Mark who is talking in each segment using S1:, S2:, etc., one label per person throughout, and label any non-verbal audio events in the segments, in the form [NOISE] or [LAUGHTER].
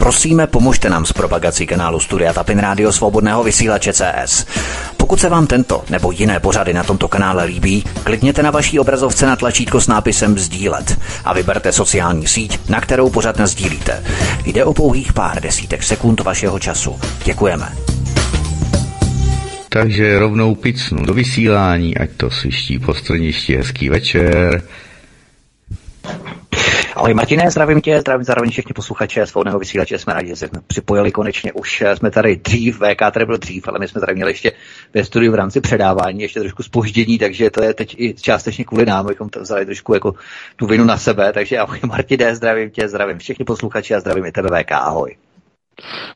S1: Prosíme, pomožte nám s propagací kanálu Studia Tapin Rádio Svobodného vysílače CS. Pokud se vám tento nebo jiné pořady na tomto kanále líbí, klikněte na vaší obrazovce na tlačítko s nápisem Sdílet a vyberte sociální síť, na kterou pořád sdílíte. Jde o pouhých pár desítek sekund vašeho času. Děkujeme.
S2: Takže rovnou picnu do vysílání, ať to sviští po hezký večer.
S1: Ahoj Martine, zdravím tě, zdravím zároveň všechny posluchače svobodného vysílače, jsme rádi, že jsme připojili konečně, už. Jsme tady dřív, VK tady byl dřív, ale my jsme tady měli ještě ve studiu v rámci předávání ještě trošku spoždění, takže to je teď i částečně kvůli nám, abychom to vzali trošku jako tu vinu na sebe, takže ahoj Martine, zdravím tě, zdravím všechny posluchače a zdravím i tebe VK, ahoj.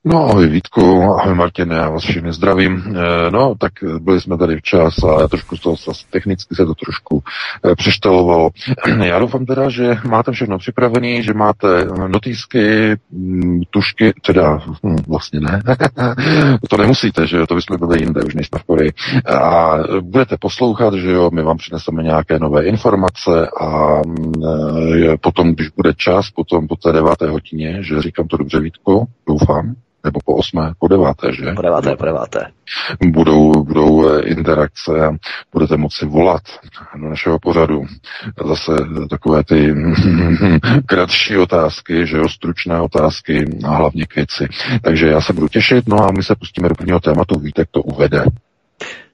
S3: No ahoj Vítku, ahoj Martine, já vás všechny zdravím. Eh, no, tak byli jsme tady včas a trošku z toho technicky se to trošku eh, přeštelovalo. [CLEARS THROAT] Já doufám teda, že máte všechno připravené, že máte notýsky, mm, tušky, teda hm, vlastně ne, [LAUGHS] to nemusíte, že to bychom byli jinde, už nejsme v Koreji. A budete poslouchat, že jo, my vám přineseme nějaké nové informace a mm, eh, potom, když bude čas, potom po té deváté hodině, že říkám to dobře Vítku, doufám, doufám, nebo po osmé, po deváté, že?
S1: Po deváté, po deváté.
S3: Budou, budou eh, interakce a budete moci volat do našeho pořadu. Zase takové ty [LAUGHS] kratší otázky, že jo, stručné otázky a hlavně k věci. Takže já se budu těšit, no a my se pustíme do prvního tématu, Vítek to uvede.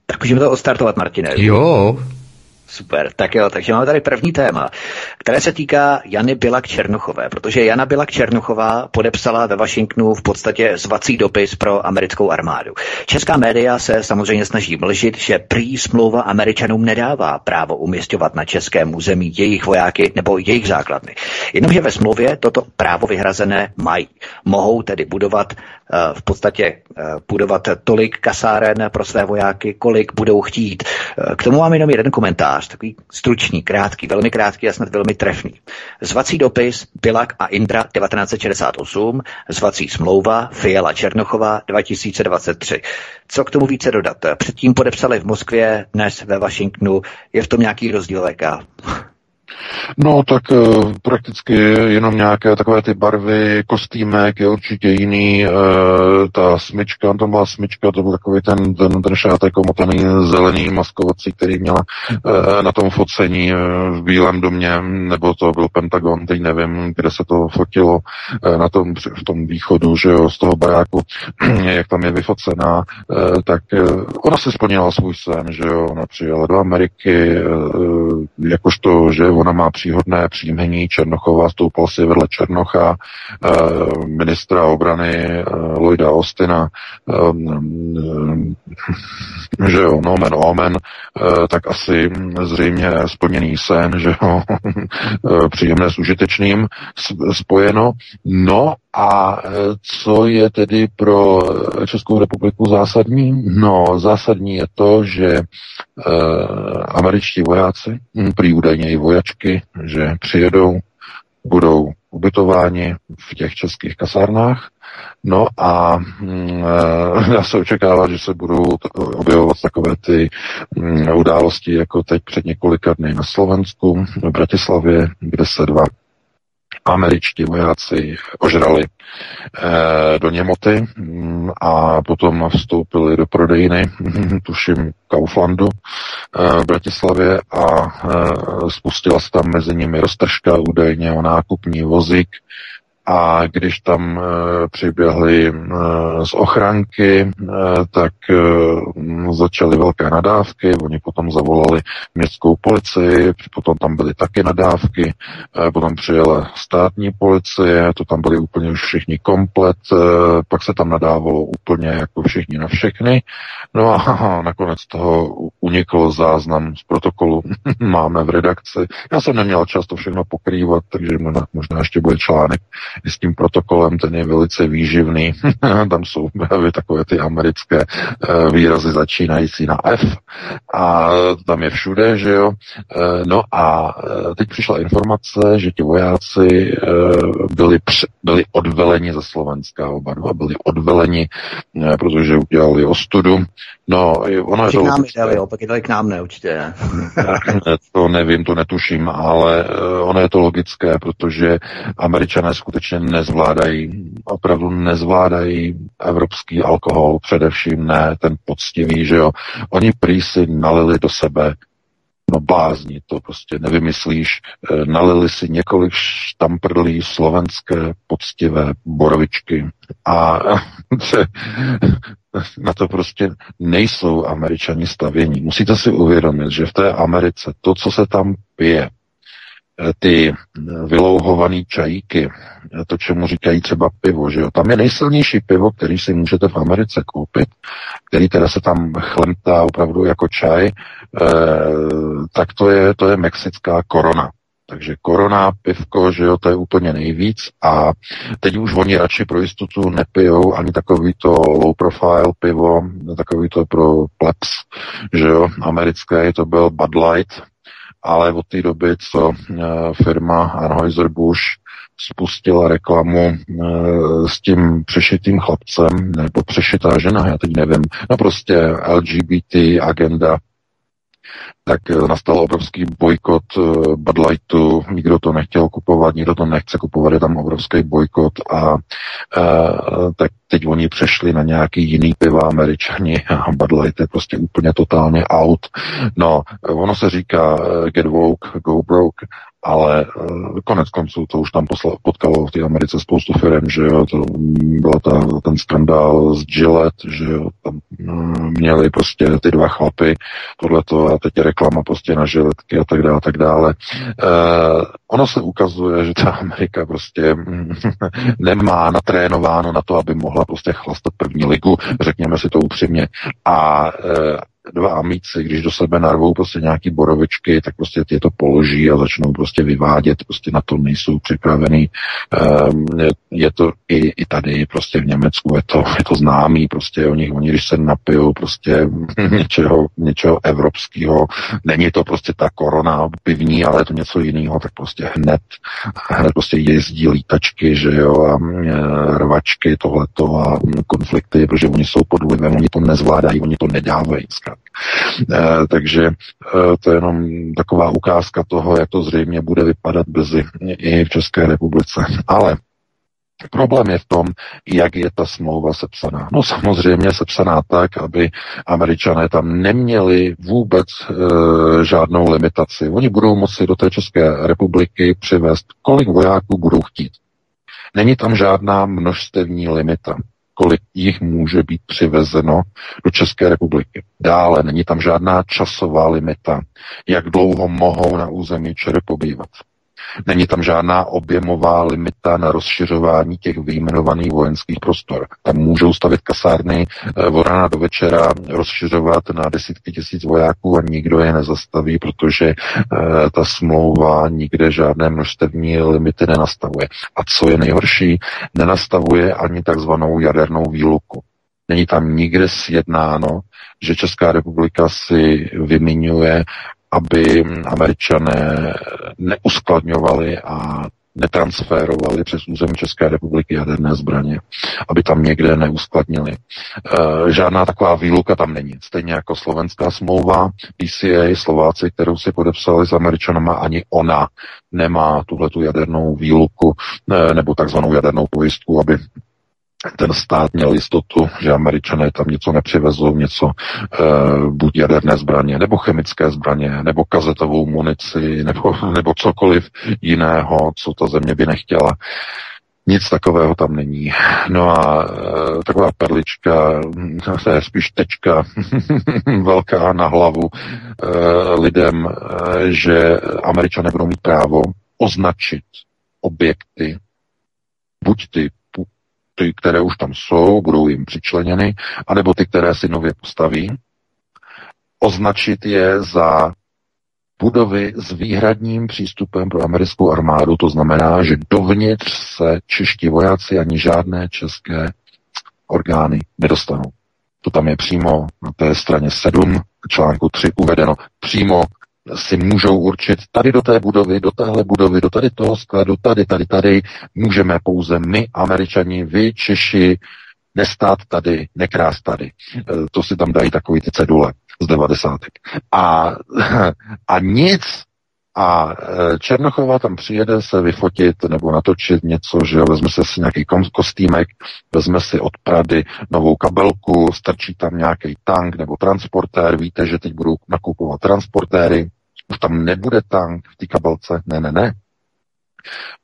S1: Tak můžeme to ostartovat, Martine.
S2: Jo,
S1: Super, tak jo, takže máme tady první téma, které se týká Jany Bilak Černochové, protože Jana Bilak Černochová podepsala ve Washingtonu v podstatě zvací dopis pro americkou armádu. Česká média se samozřejmě snaží mlžit, že prý smlouva američanům nedává právo umistovat na českém území jejich vojáky nebo jejich základny. Jenomže ve smlouvě toto právo vyhrazené mají. Mohou tedy budovat v podstatě eh, budovat tolik kasáren pro své vojáky, kolik budou chtít. Eh, k tomu mám jenom jeden komentář, takový stručný, krátký, velmi krátký a snad velmi trefný. Zvací dopis Bilak a Indra 1968, zvací smlouva Fiala Černochová 2023. Co k tomu více dodat? Předtím podepsali v Moskvě, dnes ve Washingtonu. Je v tom nějaký rozdíl VK?
S3: No, tak e, prakticky jenom nějaké takové ty barvy, kostýmek je určitě jiný, e, ta smyčka, tam byla smyčka, to byl takový ten, ten, ten šátek omotaný zelený maskovací, který měla e, na tom focení v Bílém domě, nebo to byl Pentagon, teď nevím, kde se to fotilo, na tom, v tom východu, že jo, z toho baráku, [CLEARS THROAT] jak tam je vyfocená, tak ona si splnila svůj sen, že jo, ona přijela do Ameriky, jakožto, že ona má příhodné příjmení. Černochová, stoupal si vedle Černocha, eh, ministra obrany eh, Lloyda Austina, eh, že jo, nomen omen, tak asi zřejmě splněný sen, že jo, [LAUGHS] příjemné s užitečným spojeno. No a co je tedy pro Českou republiku zásadní? No, zásadní je to, že e, američtí vojáci, hm, prý údajně i vojačky, že přijedou, budou ubytováni v těch českých kasárnách, No a [LAUGHS] mm, dá se očekávat, že se budou objevovat takové ty mm, události, jako teď před několika dny na Slovensku, v Bratislavě, kde se dva američtí vojáci ožrali eh, do Němoty mm, a potom vstoupili do prodejny, [LAUGHS] tuším Kauflandu eh, v Bratislavě a eh, spustila se tam mezi nimi roztržka údajně o nákupní vozík a když tam e, přiběhli e, z ochranky, e, tak začaly velké nadávky, oni potom zavolali městskou policii, potom tam byly taky nadávky, potom přijela státní policie, to tam byli úplně už všichni komplet, pak se tam nadávalo úplně jako všichni na všechny, no a [LAUGHS] nakonec toho unikl záznam z protokolu, [LAUGHS] máme v redakci. Já jsem neměl čas to všechno pokrývat, takže možná ještě bude článek s tím protokolem, ten je velice výživný. [LAUGHS] Tam jsou právě takové ty americké eh, výrazy začínající na F a tam je všude, že jo. Eh, no a eh, teď přišla informace, že ti vojáci byli, byli odveleni ze Slovenska, oba dva byli odveleni, protože udělali ostudu. No, ono je to...
S1: K nám dali, jo, pak dali k nám ne, určitě. [LAUGHS]
S3: to nevím, to netuším, ale ono je to logické, protože američané skutečně Američané nezvládají, opravdu nezvládají evropský alkohol, především ne ten poctivý, že jo. Oni prý si nalili do sebe no blázni, to prostě nevymyslíš. E, nalili si několik štamprlí slovenské poctivé borovičky a [LAUGHS] na to prostě nejsou američani stavění. Musíte si uvědomit, že v té Americe to, co se tam pije, ty vylouhované čajíky, to, čemu říkají třeba pivo, že jo. Tam je nejsilnější pivo, který si můžete v Americe koupit, který teda se tam chlemtá opravdu jako čaj, e, tak to je, to je mexická korona. Takže korona, pivko, že jo, to je úplně nejvíc a teď už oni radši pro jistotu nepijou ani takový to low profile pivo, takový to pro plebs, že jo, americké, to byl Bud Light, ale od té doby, co eh, firma Anheuser-Busch spustila reklamu e, s tím přešitým chlapcem, nebo přešitá žena, já teď nevím, no prostě LGBT agenda, tak eh, nastal obrovský bojkot Bud Lightu, nikdo to nechtěl kupovat, nikdo to nechce kupovat, je tam obrovský bojkot a e, tak teď oni přešli na nějaký jiný piva američani a Bud Light je prostě úplně totálně out. No, ono se říká get woke, go broke, ale uh, konec konců to už tam posla, potkalo v té Americe spoustu firm, že jo, to byl ta, ten skandál z Gillette, že jo, tam uh, měli prostě ty dva chlapy, tohleto a teď je reklama prostě na žiletky a tak dále, a tak dále. Uh, ono se ukazuje, že ta Amerika prostě [LAUGHS] nemá natrénováno na to, aby mohla prostě chlastat první ligu, řekněme si to upřímně. A uh, dva amíci, když do sebe narvou prostě nějaký borovičky, tak prostě je to položí a začnou prostě vyvádět, prostě na to nejsou připravený. Um, je to i, i tady prostě v Německu, je to, je to známý, prostě oni, oni když se napijou prostě [LAUGHS] něčeho, něčeho evropského, není to prostě ta korona pivní, ale je to něco jiného, tak prostě hned, hned prostě jezdí lítačky, že jo, a e, rvačky, tohleto a konflikty, protože oni jsou pod vlivem, oni to nezvládají, oni to nedávají. Takže e, to je jenom taková ukázka toho, jak to zřejmě bude vypadat brzy i v České republice. Ale Problém je v tom, jak je ta smlouva sepsaná. No samozřejmě sepsaná tak, aby američané tam neměli vůbec e, žádnou limitaci. Oni budou moci do té České republiky přivést, kolik vojáků budou chtít. Není tam žádná množstevní limita kolik jich může být přivezeno do České republiky. Dále není tam žádná časová limita, jak dlouho mohou na území ČR pobývat. Není tam žádná objemová limita na rozšiřování těch vyjmenovaných vojenských prostor. Tam můžou stavit kasárny eh, od rána do večera, rozšiřovat na desítky tisíc vojáků a nikdo je nezastaví, protože e, ta smlouva nikde žádné množstevní limity nenastavuje. A co je nejhorší, nenastavuje ani takzvanou jadernou výluku. Není tam nikde sjednáno, že Česká republika si vymiňuje aby američané neuskladňovali a netransferovali přes území České republiky jaderné zbraně, aby tam někde neuskladnili. E, žádná taková výluka tam není. Stejně jako slovenská smlouva PCA, Slováci, kterou si podepsali s Američanama, ani ona nemá tuhle tu jadernou výluku e, nebo takzvanou jadernou pojistku, aby ten stát měl jistotu, že američané tam něco nepřivezou, něco e, buď jaderné zbraně, nebo chemické zbraně, nebo kazetovou munici, nebo, [LAUGHS] nebo cokoliv jiného, co ta země by nechtěla. Nic takového tam není. No a e, taková perlička, [LAUGHS] to je spíš tečka [LAUGHS] velká na hlavu e, lidem, e, že američané budou mít právo označit objekty, buď ty ty, které už tam jsou, budou jim přičleněny, anebo ty, které si nově postaví, označit je za budovy s výhradním přístupem pro americkou armádu, to znamená, že dovnitř se čeští vojáci ani žádné české orgány nedostanou. To tam je přímo na té straně 7 článku 3 uvedeno. Přímo si můžou určit tady do té budovy, do téhle budovy, do tady toho skladu, tady, tady, tady, můžeme pouze my, američani, vy, Češi, nestát tady, nekrást tady. E, to si tam dají takový ty cedule z devadesátek. A, [LAUGHS] a nic A e, Černochova tam přijede se vyfotit nebo natočit něco, že jo, vezme se si nějaký kostýmek, vezme si od Prady novou kabelku, strčí tam nějaký tank nebo transportér, víte, že teď budou nakupovat transportéry, už tam nebude tank v té kabelce, ne, ne, ne.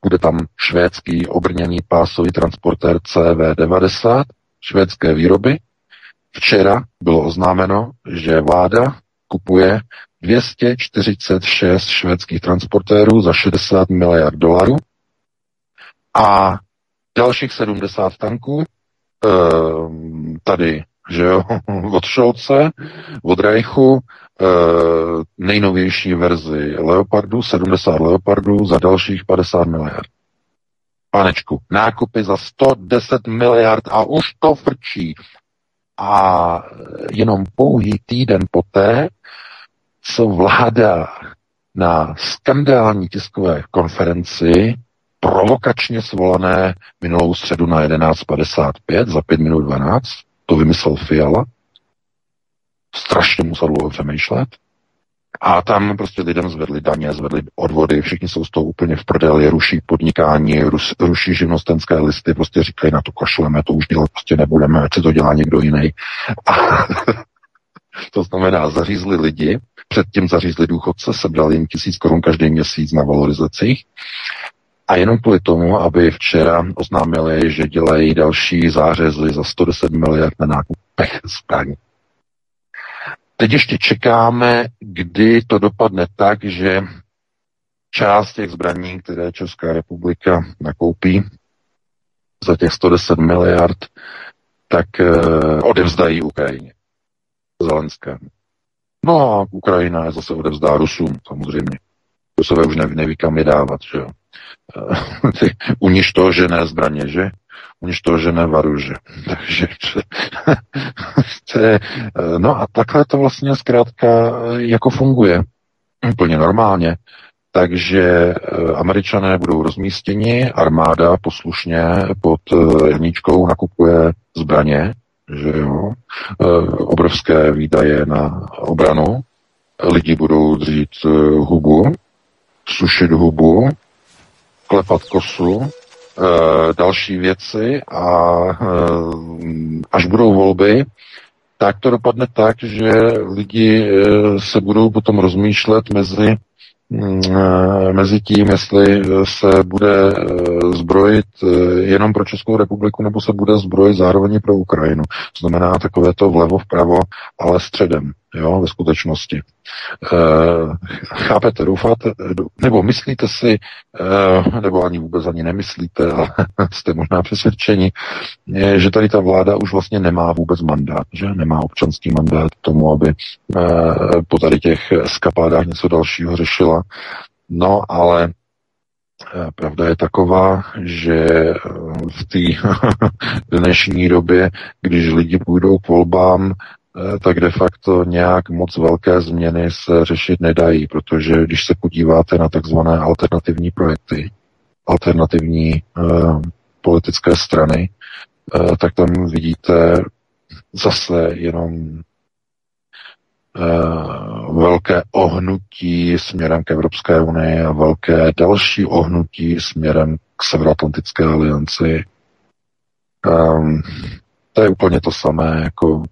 S3: Bude tam švédský obrněný pásový transportér CV-90, švédské výroby. Včera bylo oznámeno, že vláda kupuje 246 švédských transportérů za 60 miliard dolarů a dalších 70 tanků ehm, tady, že jo, [LAUGHS] od Šolce, od Reichu, ehm, nejnovější verzi Leopardu, 70 Leopardů za dalších 50 miliard. Panečku, nákupy za 110 miliard a už to frčí. A jenom pouhý týden poté co vláda na skandální tiskové konferenci provokačně svolané minulou středu na 11.55 za 5 minut 12, to vymyslel Fiala, strašně musel dlouho přemýšlet, a tam prostě lidem zvedli daně, zvedli odvody, všichni jsou z toho úplně v prdeli, ruší podnikání, rus, ruší živnostenské listy, prostě říkají na to kašleme, to už dělat prostě nebudeme, ať se to dělá někdo jiný. A [LAUGHS] to znamená, zařízli lidi, předtím zařízli důchodce, sebrali jim tisíc korun každý měsíc na valorizacích. A jenom kvůli tomu, aby včera oznámili, že dělají další zářezy za 110 miliard na nákupech zbraní. Teď ještě čekáme, kdy to dopadne tak, že část těch zbraní, které Česká republika nakoupí za těch 110 miliard, tak eh, odevzdají Ukrajině. Zelenské. No a Ukrajina je zase odevzdá Rusům, samozřejmě. Rusové už neví, neví kam je dávat, že jo. U níž to, že ne zbraně, že? U níž [LAUGHS] to, že ne varuže. Takže no a takhle to vlastně zkrátka jako funguje. Úplně normálně. Takže eh, američané budou rozmístěni, armáda poslušně pod eh, jedničkou nakupuje zbraně, že jo, e, obrovské výdaje na obranu, lidi budou dřít e, hubu, sušit hubu, klepat kosu, e, další věci a až budou volby, tak to dopadne tak, že lidi se budou potom rozmýšlet mezi eh, mezi tím, jestli se bude eh, zbrojit eh, jenom pro Českou republiku, nebo se bude zbrojit zároveň pro Ukrajinu. Znamená takové to vlevo, vpravo, ale středem, jo, ve skutečnosti. E, chápete, doufáte, nebo myslíte si, e, nebo ani vůbec ani nemyslíte, ale [LAUGHS] jste možná přesvědčeni, že tady ta vláda už vlastně nemá vůbec mandát, že nemá občanský mandát k tomu, aby e, po tady těch skapádách něco dalšího řešila. No, ale Pravda je taková, že v té [LAUGHS] dnešní době, když lidi půjdou k volbám, tak de facto nějak moc velké změny se řešit nedají, protože když se podíváte na takzvané alternativní projekty, alternativní uh, politické strany, uh, tak tam vidíte zase jenom uh, velké ohnutí směrem k Evropské unii a velké další ohnutí směrem k Severoatlantické alianci. Um, to je úplně to samé, jako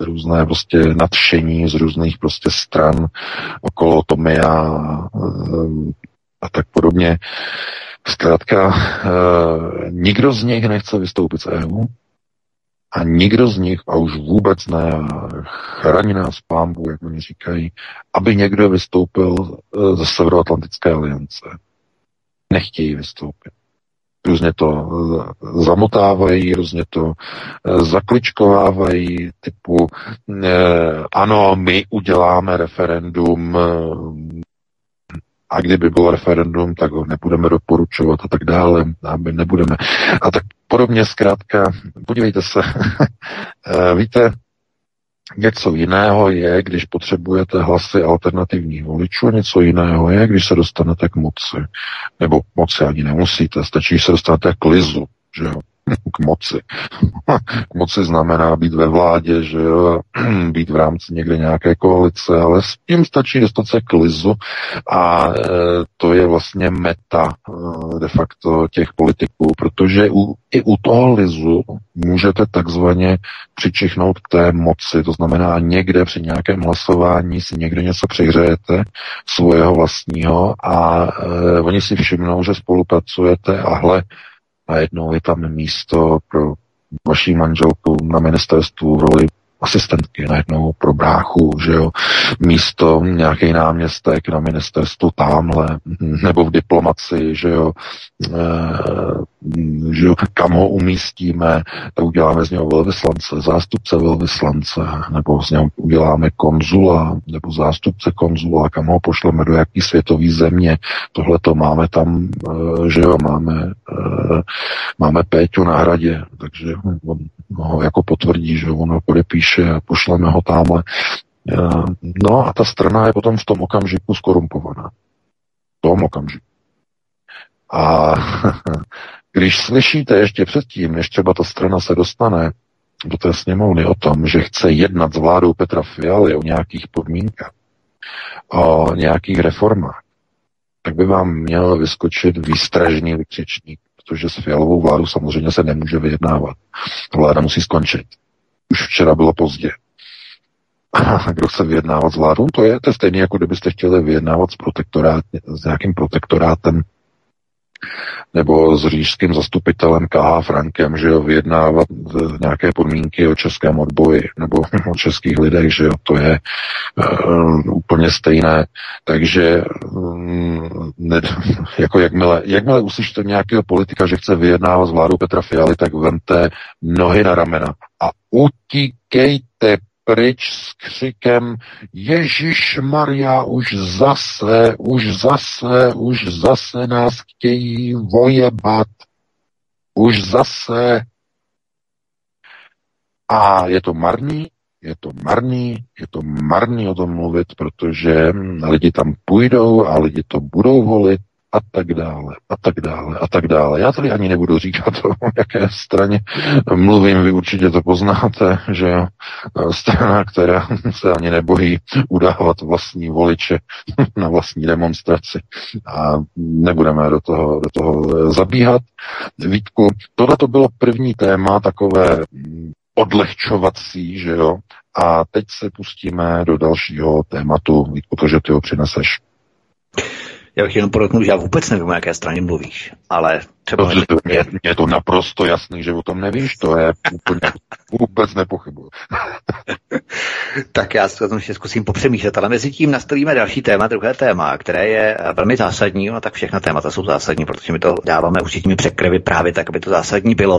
S3: různé prostě nadšení z různých prostě stran okolo Tomia a, a tak podobně. Zkrátka, e, nikdo z nich nechce vystoupit z EU a nikdo z nich, a už vůbec ne, chrání nás pámbu, jak oni říkají, aby někdo vystoupil e, ze Severoatlantické aliance. Nechtějí vystoupit různě to eh, zamotávají, různě to eh, zakličkovávají, typu eh, ano, my uděláme referendum a kdyby bylo referendum, tak ho nebudeme doporučovat a tak dále, a my nebudeme. A tak podobně zkrátka, podívejte se, [LAUGHS] víte, Něco jiného je, když potřebujete hlasy alternativních voličů, něco jiného je, když se dostanete k moci. Nebo moci ani nemusíte, stačí, se dostanete k lizu, že jo? K moci. [LAUGHS] k moci znamená být ve vládě, že [CLEARS THROAT] být v rámci někde nějaké koalice, ale s tím stačí dostat se k lizu a e, to je vlastně meta e, de facto těch politiků, protože u, i u toho lizu můžete takzvaně přičichnout k té moci, to znamená někde při nějakém hlasování si někde něco přihřejete svého vlastního a e, oni si všimnou, že spolupracujete a hle, najednou je tam místo pro vaší manželku na ministerstvu v roli asistentky najednou pro bráchu, že jo, místo nějaký náměstek na ministerstvu tamhle, nebo v diplomaci, že jo, e, že jo, kam ho umístíme, tak uděláme z něho velvyslance, zástupce velvyslance, nebo z něho uděláme konzula, nebo zástupce konzula, kam ho pošleme do jaký světový země, tohle to máme tam, e, že jo, máme, e, máme Péťu na hradě, takže on ho jako potvrdí, že on ho podepíše a pošleme ho tamhle. No a ta strana je potom v tom okamžiku skorumpovaná. V tom okamžiku. A [LAUGHS] když slyšíte ještě předtím, než třeba ta strana se dostane do té sněmovny o tom, že chce jednat s vládou Petra Fialy o nějakých podmínkách, o nějakých reformách, tak by vám měl vyskočit výstražný vykřičník, protože s Fialovou vládu samozřejmě se nemůže vyjednávat. Vláda musí skončit. Už včera bylo pozdě. A kdo chce vyjednávat s vládou, to je, to je stejné, jako kdybyste chtěli vyjednávat s, protektorát, s nějakým protektorátem nebo s říšským zastupitelem KH Frankem, že jo, vyjednávat nějaké podmínky o českém odboji nebo o českých lidech, že jo, to je uh, úplně stejné. Takže um, ne, [LAUGHS] jako jakmile, jakmile uslyšíte nějakého politika, že chce vyjednávat s vládou Petra Fialy, tak vemte nohy na ramena a utíkejte pryč s křikem Ježíš Maria, už zase, už zase, už zase nás chtějí vojebat. Už zase. A je to marný, je to marný, je to marný o tom mluvit, protože lidi tam půjdou a lidi to budou volit a tak dále, a tak dále, a tak dále. Já tady ani nebudu říkat [LAUGHS] o jaké straně mluvím, vy určitě to poznáte, že strana, která [LAUGHS] se ani nebojí udávat vlastní voliče [LAUGHS] na vlastní demonstraci a nebudeme do toho, do toho zabíhat. Vítku, tohle to bylo první téma, takové odlehčovací, že jo, a teď se pustíme do dalšího tématu, Vítku, to, že ty ho přineseš.
S1: Já bych jenom podotknul, že já vůbec nevím, o jaké straně mluvíš, ale třeba...
S3: Dobře, to, mě, mě to naprosto jasný, že o tom nevíš, to je úplně, vůbec nepochybuju. [LAUGHS]
S1: tak já se o tom ještě zkusím popřemýšlet, ale mezi tím nastavíme další téma, druhé téma, které je velmi zásadní, no tak všechna témata jsou zásadní, protože my to dáváme určitými překryvy právě tak, aby to zásadní bylo.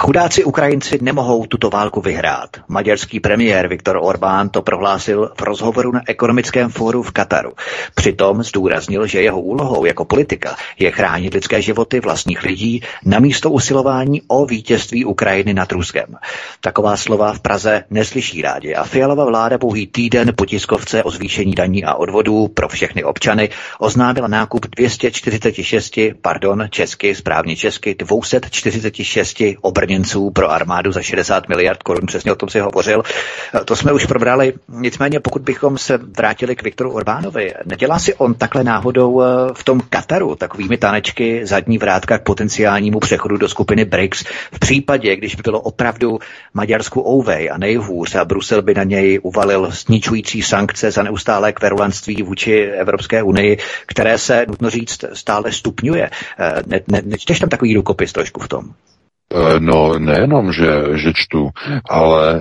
S1: Chudáci Ukrajinci nemohou tuto válku vyhrát. Maďarský premiér Viktor Orbán to prohlásil v rozhovoru na ekonomickém fóru v Kataru. Přitom zdůraznil, že jeho úlohou jako politika je chránit lidské životy vlastních lidí na místo usilování o vítězství Ukrajiny nad Ruskem. Taková slova v Praze neslyší rádi a Fialova vláda pouhý týden po tiskovce o zvýšení daní a odvodů pro všechny občany oznámila nákup 246, pardon, česky, správně česky, 246 obrněných brněnců pro armádu za 60 miliard korun, přesně o tom si hovořil. To jsme už probrali. Nicméně, pokud bychom se vrátili k Viktoru Orbánovi, nedělá si on takhle náhodou eh, v tom Kataru takovými tanečky zadní vrátka k potenciálnímu přechodu do skupiny BRICS v případě, když by bylo opravdu Maďarsku ouvej a nejhůř a Brusel by na něj uvalil sničující sankce za neustálé kverulanství vůči Evropské unii, které se, nutno říct, stále stupňuje. Eh, ne, ne, nečteš tam takový rukopis trošku v tom?
S3: Eh, no nejenom, že, že čtu, ale e,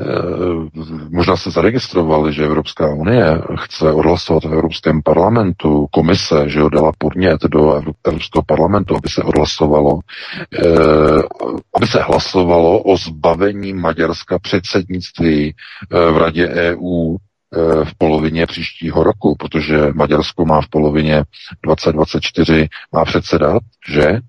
S3: možná se zaregistrovali, že Evropská unie chce odhlasovat v Evropském parlamentu komise, že ho dala podnět do Evropského parlamentu, aby se odhlasovalo, e, aby se hlasovalo o zbavení Maďarska předsednictví v Radě EU v polovině příštího roku, protože Maďarsko má v polovině 2024 má předsedat, že? Eh,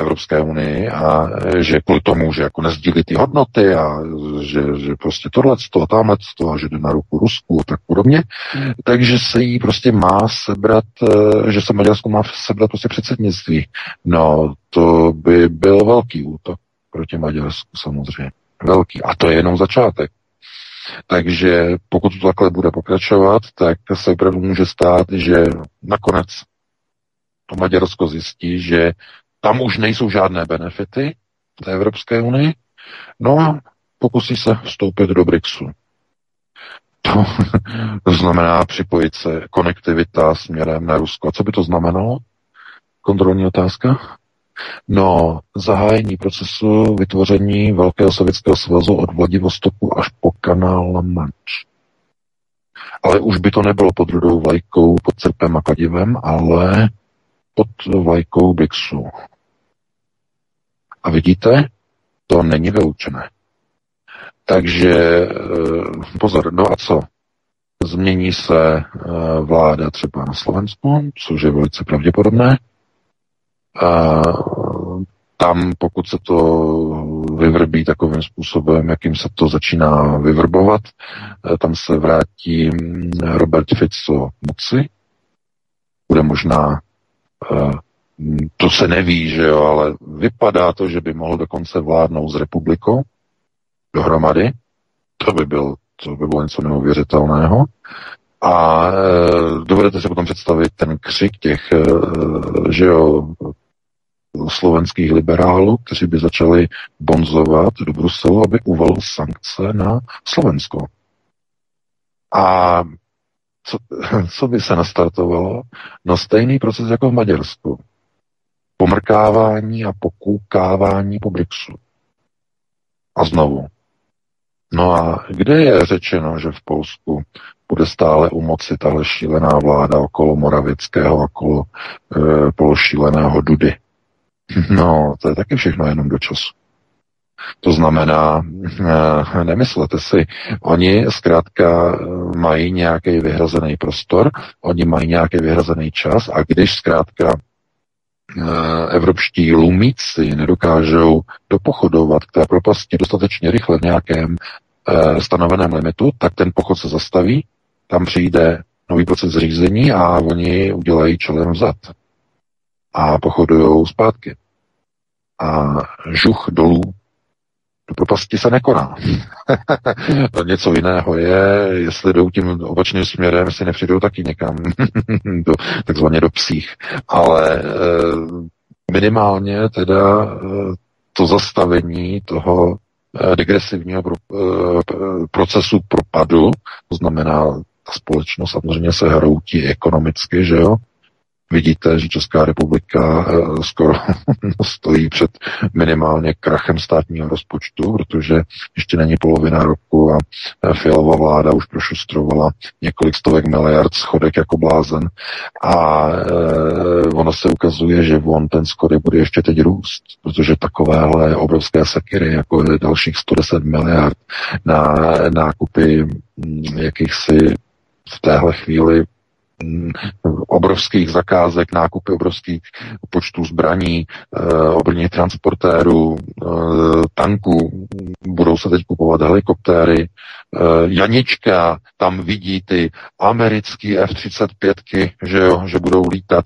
S3: Evropské unii a eh, že kvůli tomu, že jako nezdílí ty hodnoty a že, že prostě tohle a tamhle a že jde na ruku Rusku a tak podobně, takže se jí prostě má sebrat, eh, že se Maďarsko má sebrat prostě předsednictví. No, to by byl velký útok proti Maďarsku samozřejmě. Velký. A to je jenom začátek. Takže pokud to takhle bude pokračovat, tak se opravdu může stát, že nakonec to Maďarsko zjistí, že tam už nejsou žádné benefity té Evropské unii. No a pokusí se vstoupit do BRICSu. To, to [LAUGHS] znamená připojit se konektivita směrem na Rusko. A co by to znamenalo? Kontrolní otázka? No, zahájení procesu vytvoření Velkého sovětského svazu od Vladivostoku až po kanál Manche. Ale už by to nebylo pod rudou vlajkou, pod crpem a kadivem, ale pod vlajkou BRICSu. A vidíte, to není vyloučené. Takže eh, pozor, no a co? Změní se eh, vláda třeba na Slovensku, což je velice pravděpodobné. A tam, pokud se to vyvrbí takovým způsobem, jakým se to začíná vyvrbovat, eh, tam se vrátí mm, Robert Fico moci, bude možná to se neví, že jo, ale vypadá to, že by mohl dokonce vládnout s republikou dohromady. To by, byl, to by bylo něco neuvěřitelného. A e, dovedete si potom představit ten křik těch, e, že jo, slovenských liberálů, kteří by začali bonzovat do Bruselu, aby uvalil sankce na Slovensko. A co, [LAUGHS] co by se nastartovalo? No stejný proces jako v Maďarsku pomrkávání a pokoukávání po Brixu. A znovu. No a kde je řečeno, že v Polsku bude stále u moci tahle šílená vláda okolo Moravického, okolo e, pološíleného Dudy? [LAUGHS] No, to je taky všechno jenom do času. To znamená, e, nemyslete si, oni zkrátka e, mají nějaký vyhrazený prostor, oni mají nějaký vyhrazený čas a když zkrátka evropští lumíci nedokážou dopochodovat k té propasti dostatečně rychle v nějakém eh, stanoveném limitu, tak ten pochod se zastaví, tam přijde nový proces řízení a oni udělají čelem vzad. A pochodují zpátky. A žuch dolů do propasti se nekoná. [LAUGHS] Něco jiného je, jestli jdou tím opačným směrem, si nepřijdou taky někam, [LAUGHS] do, takzvaně do psích. Ale e, minimálně teda e, to zastavení toho e, degresivního pro, e, procesu propadu, to znamená, ta společnost samozřejmě se hroutí ekonomicky, že jo, Vidíte, že Česká republika eh, skoro [LAUGHS] stojí před minimálně krachem státního rozpočtu, protože ještě není polovina roku a eh, Fialová vláda už prošustrovala několik stovek miliard schodek jako blázen. A e, ono se ukazuje, že on ten schodek bude ještě teď růst, protože takovéhle obrovské sekiry, jako je dalších 110 miliard na nákupy hm, jakýchsi v téhle chvíli obrovských zakázek, nákupy obrovských počtů zbraní, eh, obrněných transportérů, eh, tanků, budou se teď kupovat helikoptéry. Eh, Janička tam vidí ty americké F-35, že, jo, že budou lítat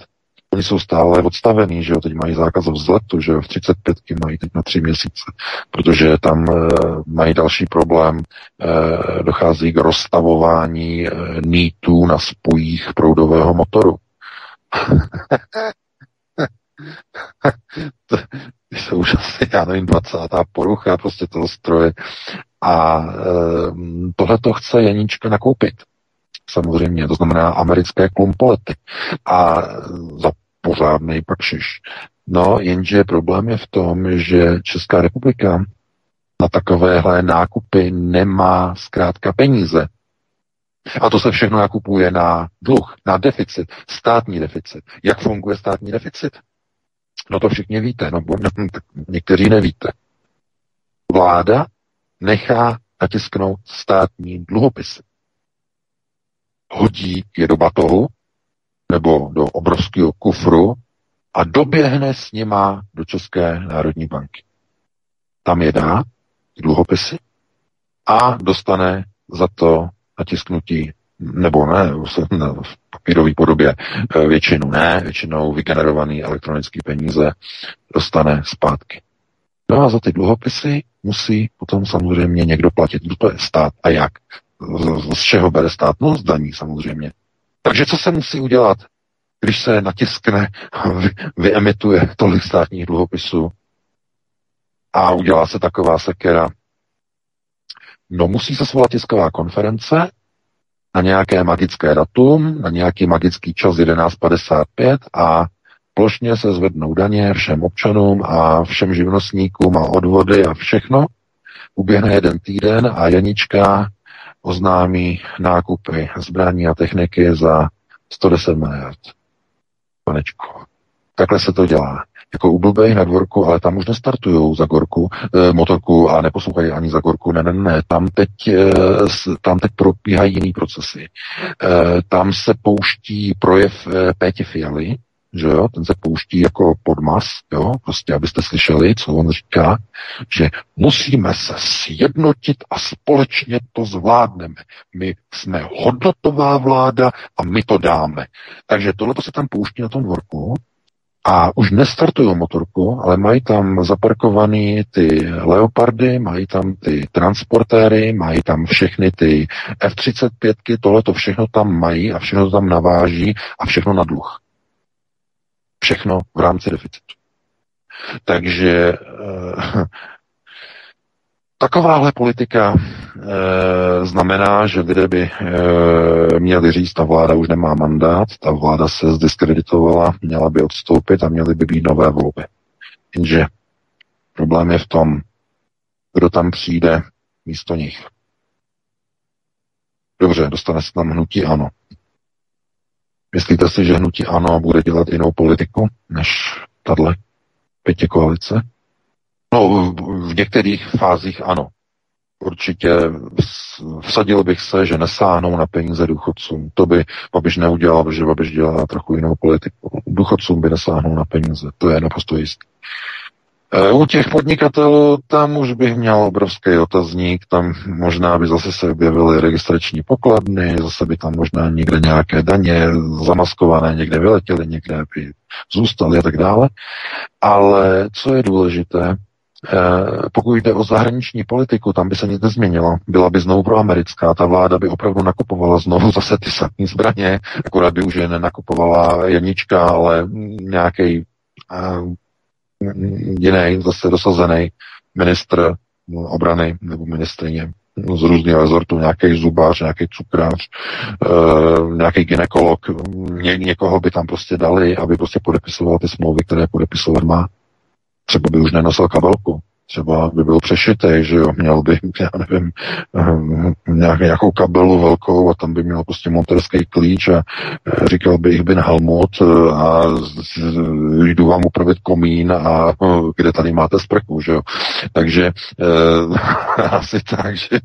S3: Oni jsou stále odstavený, že jo, teď mají zákaz vzletu, že jo, v 35 mají teď na tři měsíce, protože tam e, mají další problém, e, dochází k rozstavování e, nítů na spojích proudového motoru. [LAUGHS] to jsou už asi, já nevím, 20. porucha prostě toho stroje. A e, tohle to chce Janíčka nakoupit samozřejmě, to znamená americké klumpolety. A za pořádný pakšiš. No, jenže problém je v tom, že Česká republika na takovéhle nákupy nemá zkrátka peníze. A to se všechno nakupuje na dluh, na deficit, státní deficit. Jak funguje státní deficit? No to všichni víte, no, [LAUGHS] někteří nevíte. Vláda nechá natisknout státní dluhopisy. Hodí je do batohu nebo do obrovského kufru a doběhne s nima do České národní banky. Tam je dá dluhopisy a dostane za to natisknutí nebo ne, v papírové podobě e, většinu ne, většinou vygenerovaný elektronický peníze dostane zpátky. No a za ty dluhopisy musí potom samozřejmě někdo platit. Kdo to je stát a jak? Z, čeho bere stát? No z daní samozřejmě. Takže co se musí udělat, když se natiskne vy, vyemituje tolik státních dluhopisů a udělá se taková sekera? No musí se svolat tisková konference na nějaké magické datum, na nějaký magický čas 11.55 a plošně se zvednou daně všem občanům a všem živnostníkům a odvody a všechno. Uběhne jeden týden a Janička oznámí nákupy zbraní a techniky za 110 miliard. Panečko. Takhle se to dělá. Jako u blbej na dvorku, ale tam už nestartují za gorku, e, motorku a neposlouchají ani za gorku. Ne, ne, ne. Tam teď, e, tam teď probíhají jiný procesy. E, tam se pouští projev e, Pétě Fialy, že jo, ten se pouští jako podmas, jo, prostě abyste slyšeli, co on říká, že musíme se sjednotit a společně to zvládneme. My jsme hodnotová vláda a my to dáme. Takže tohle se tam pouští na tom dvorku a už nestartují motorku, ale mají tam zaparkovaný ty leopardy, mají tam ty transportéry, mají tam všechny ty F-35, tohle to všechno tam mají a všechno tam naváží a všechno na dluh. Všechno v rámci deficitu. Takže eh, takováhle politika eh, znamená, že lidé by eh, měli říct, ta vláda už nemá mandát, ta vláda se zdiskreditovala, měla by odstoupit a měly by být nové volby. Jenže problém je v tom, kdo tam přijde místo nich. Dobře, dostane se tam hnutí ano. Myslíte si, že hnutí ANO bude dělat jinou politiku než tahle pětě koalice? No, v některých fázích ano. Určitě vsadil bych se, že nesáhnou na peníze důchodcům. To by Babiš neudělal, protože Babiš dělá trochu jinou politiku. Důchodcům by nesáhnou na peníze. To je naprosto jistý. E, u těch podnikatelů tam už bych měl obrovský otazník, tam možná by zase se objevily registrační pokladny, zase by tam možná někde nějaké daně zamaskované někde vyletěly, někde by zůstaly a tak dále. Ale co je důležité, e, pokud jde o zahraniční politiku, tam by se nic nezměnilo. Byla by znovu proamerická, ta vláda by opravdu nakupovala znovu [LAUGHS] zase ty samé zbraně, akorát by už je nenakupovala Janička, ale nějaký jiný, zase dosazený ministr obrany nebo ministrině z různých rezortů, nějaký zubář, nějaký cukrář, e, nějaký ginekolog, ně, někoho by tam prostě dali, aby prostě podepisoval ty smlouvy, které podepisovat má. Třeba by už nenosil kabelku třeba by byl přešitý, že jo, měl by, [LAUGHS] já nevím, ehm, nějak, nějakou kabelu velkou a tam by měl prostě monterský klíč a eh, říkal by jich bin Helmut eh, a jdu vám upravit komín a eh, kde tady máte sprchu, že jo. Takže e, [LAUGHS] asi tak, že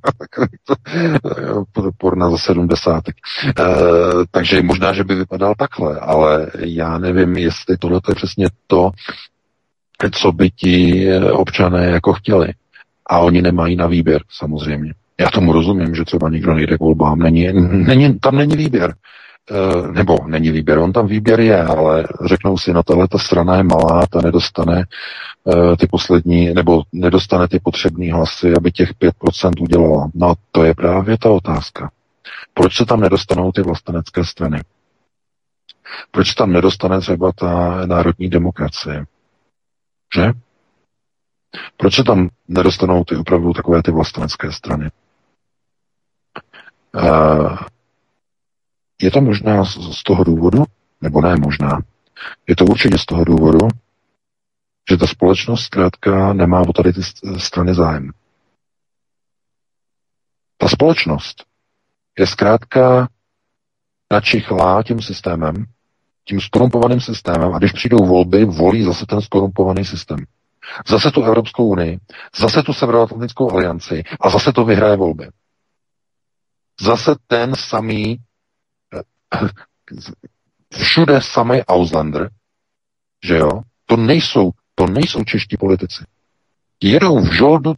S3: jo, [LAUGHS] porna za sedmdesátek. E, takže možná, že by vypadal takhle, ale já nevím, jestli tohle je přesně to, co by ti eh, občané jako chtěli. A oni nemají na výběr, samozřejmě. Já tomu rozumím, že třeba nikdo nejde k volbám. Není, není, tam není výběr. E, nebo není výběr, on tam výběr je, ale řeknou si, no tahle ta strana je malá, ta nedostane e, ty poslední, nebo nedostane ty potřební hlasy, aby těch 5% udělala. No to je právě ta otázka. Proč se tam nedostanou ty vlastenecké strany? Proč tam nedostane třeba ta národní demokracie? Že? Proč se tam nedostanou ty opravdu takové ty vlastenecké strany? Uh, je to možná z, z toho důvodu, nebo ne možná, je to určitě z toho důvodu, že ta společnost zkrátka nemá o tady ty strany zájem. Ta společnost je zkrátka načichlá tím systémem, tím skorumpovaným systémem a když přijdou volby, volí zase ten skorumpovaný systém. Zase tu Evropskou unii, zase tu Severoatlantickou alianci a zase to vyhraje volby. Zase ten samý všude samý Auslander, že jo, to nejsou, to nejsou čeští politici. Jedou v žoldu,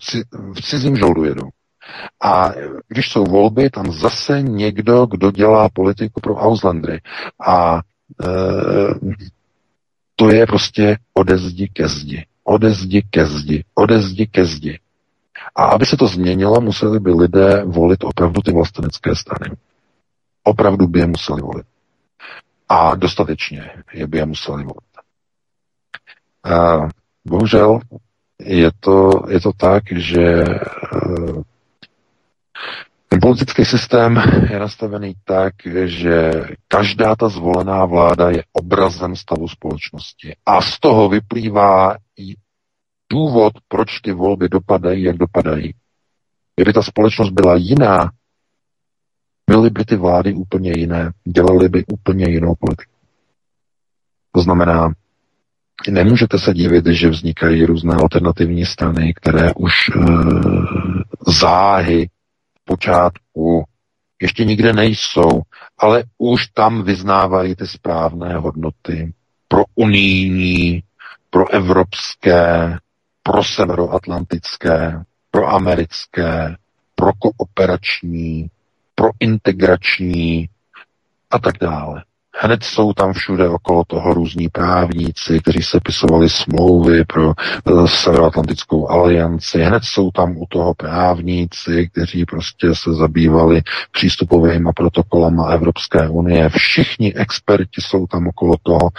S3: v cizím žoldu jedou. A když jsou volby, tam zase někdo, kdo dělá politiku pro Auslandry. A to je prostě ode zdi ke zdi. Ode zdi ke zdi. Ode zdi ke zdi. A aby se to změnilo, museli by lidé volit opravdu ty vlastenecké strany. Opravdu by je museli volit. A dostatečně je by je museli volit. A bohužel je to, je to tak, že eh, ten politický systém je nastavený tak, že každá ta zvolená vláda je obrazem stavu společnosti. A z toho vyplývá i důvod, proč ty volby dopadají, jak dopadají. Kdyby ta společnost byla jiná, byly by ty vlády úplně jiné, dělali by úplně jinou politiku. To znamená, nemůžete se divit, že vznikají různé alternativní strany, které už e, záhy počátku ještě nikde nejsou, ale už tam vyznávají ty správné hodnoty pro unijní, pro evropské, pro severoatlantické, pro americké, pro kooperační, pro integrační a tak dále. Hned jsou tam všude okolo toho různí právníci, kteří se pisovali smlouvy pro uh, Severoatlantickou alianci. Hned jsou tam u toho právníci, kteří prostě se zabývali přístupovými protokolama Evropské unie. Všichni experti jsou tam okolo toho.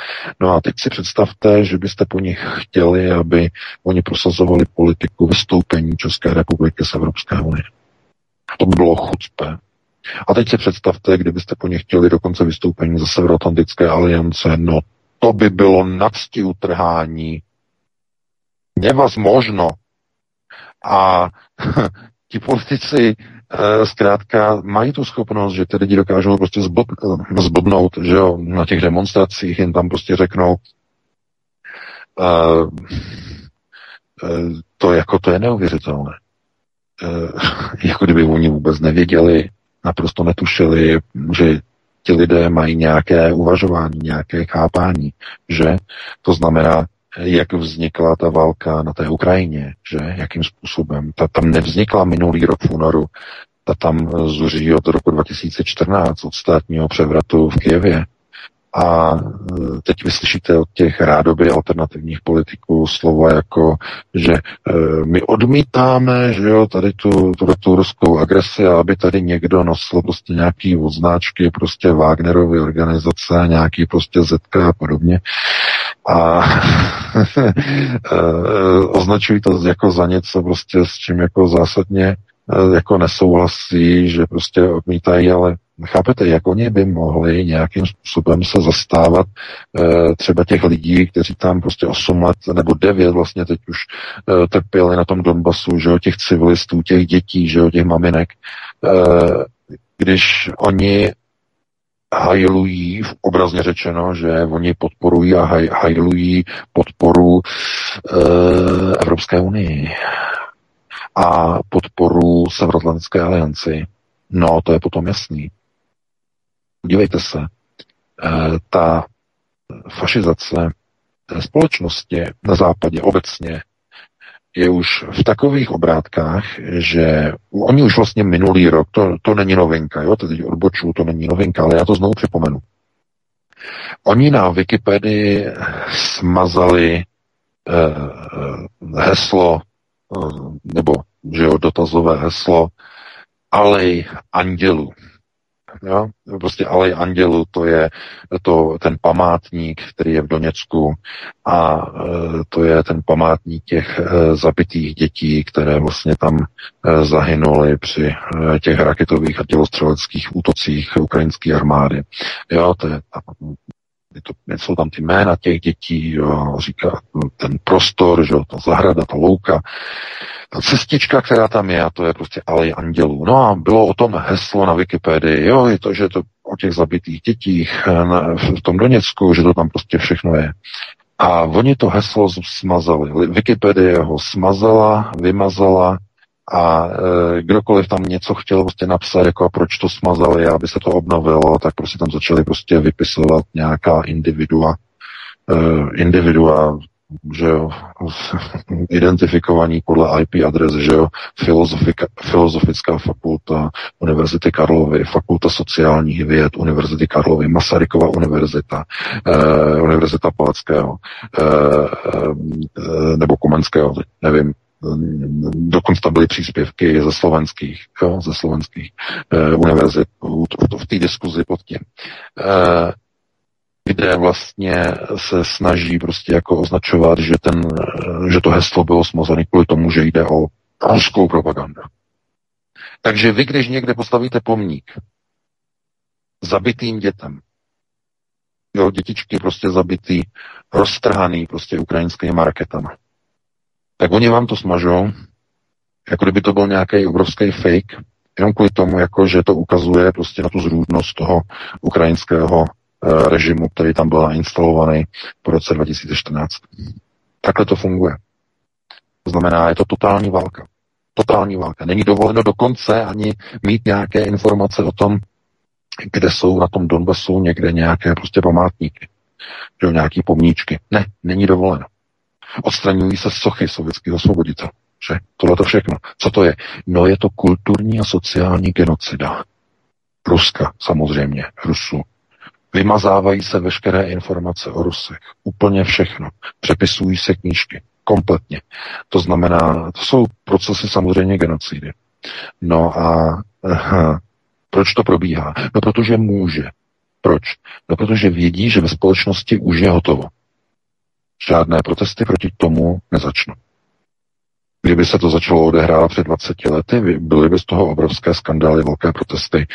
S3: No a teď si představte, že byste po nich chtěli, aby oni prosazovali politiku vystoupení České republiky z Evropské unie. To by bylo chucpe. A teď si představte, kdybyste po ně chtěli dokonce vystoupení ze Severoatlantické aliance, no to by bylo nadsti utrhání. Nevazmožno. A [LAUGHS] ti politici e, zkrátka mají tu schopnost, že ty lidi dokážou prostě zblb, zblbnout, že jo, na těch demonstracích jen tam prostě řeknou e, e, to jako to je neuvěřitelné. E, [LAUGHS] jako kdyby oni vůbec nevěděli, naprosto netušili, že ti lidé mají nějaké uvažování, nějaké chápání, že to znamená, jak vznikla ta válka na té Ukrajině, že jakým způsobem. Ta tam nevznikla minulý rok v únoru, ta tam zuří od roku 2014, od státního převratu v Kijevě. A e, teď vyslyšíte od těch rádoby alternativních politiků slova jako, že e, my odmítáme, že jo, tady tu, tu, tu ruskou agresi, aby tady někdo nosil prostě nějaký odznáčky prostě Wagnerovy organizace, nějaký prostě ZK a podobně. A [LAUGHS] e, označují to jako za něco prostě s čím jako zásadně jako nesouhlasí, že prostě odmítají, ale Chápete, jak oni by mohli nějakým způsobem se zastávat e, třeba těch lidí, kteří tam prostě 8 let nebo 9 vlastně teď už e, trpěli na tom Donbasu, že jo, těch civilistů, těch dětí, že jo, těch maminek, e, když oni hajlují, obrazně řečeno, že oni podporují a haj, hajlují podporu e, Evropské unii a podporu Severoatlantické alianci. No, to je potom jasný. Podívejte se, eh, ta fašizace té společnosti na západě obecně je už v takových obrátkách, že oni už vlastně minulý rok, to, to není novinka, jo, teď odboču, to není novinka, ale já to znovu připomenu. Oni na Wikipedii smazali eh, heslo, eh, nebo že jo, dotazové heslo Alej andělů. Jo? Prostě Alej Andělu, to je to, ten památník, který je v Doněcku a e, to je ten památník těch e, zabitých dětí, které vlastně tam e, zahynuly při těch raketových a tělostřeleckých útocích ukrajinské armády. Jo, to je je to, jsou tam ty jména těch dětí, jo, říká ten prostor, že, ta zahrada, ta louka, ta cestička, která tam je, a to je prostě alej andělů. No a bylo o tom heslo na Wikipedii, jo, je to, že to o těch zabitých dětích na, v tom Doněcku, že to tam prostě všechno je. A oni to heslo smazali. Wikipedie ho smazala, vymazala a e, kdokoliv tam něco chtěl prostě napsat, jako a proč to smazali, aby se to obnovilo, tak prostě tam začali prostě vypisovat nějaká individua, e, individua že jo, identifikovaní podle IP adres, že jo, Filozofická fakulta Univerzity Karlovy, Fakulta sociálních věd Univerzity Karlovy, Masarykova univerzita, eh, Univerzita Palackého, eh, eh, nebo Komenského, nevím, dokonce tam byly příspěvky ze slovenských, jo, ze slovenských eh, univerzit v, v té diskuzi pod tím. Eh, kde vlastně se snaží prostě jako označovat, že, ten, že to heslo bylo smazané kvůli tomu, že jde o ruskou propagandu. Takže vy, když někde postavíte pomník zabitým dětem, jo, dětičky prostě zabitý, roztrhaný prostě ukrajinskými marketama, tak oni vám to smažou, jako kdyby to byl nějaký obrovský fake, jenom kvůli tomu, jako, že to ukazuje prostě na tu zrůdnost toho ukrajinského režimu, který tam byl instalovaný po roce 2014. Takhle to funguje. To znamená, je to totální válka. Totální válka. Není dovoleno dokonce ani mít nějaké informace o tom, kde jsou na tom Donbasu někde nějaké prostě památníky. Že nějaký pomníčky. Ne, není dovoleno. Odstraňují se sochy sovětského osvoboditele. Že? Tohle to všechno. Co to je? No je to kulturní a sociální genocida. Ruska, samozřejmě, Rusu, Vymazávají se veškeré informace o Rusech. Úplně všechno. Přepisují se knížky. Kompletně. To znamená, to jsou procesy samozřejmě genocidy. No a aha, proč to probíhá? No protože může. Proč? No protože vědí, že ve společnosti už je hotovo. Žádné protesty proti tomu nezačnou. Kdyby se to začalo odehrávat před 20 lety, byly by z toho obrovské skandály, velké protesty.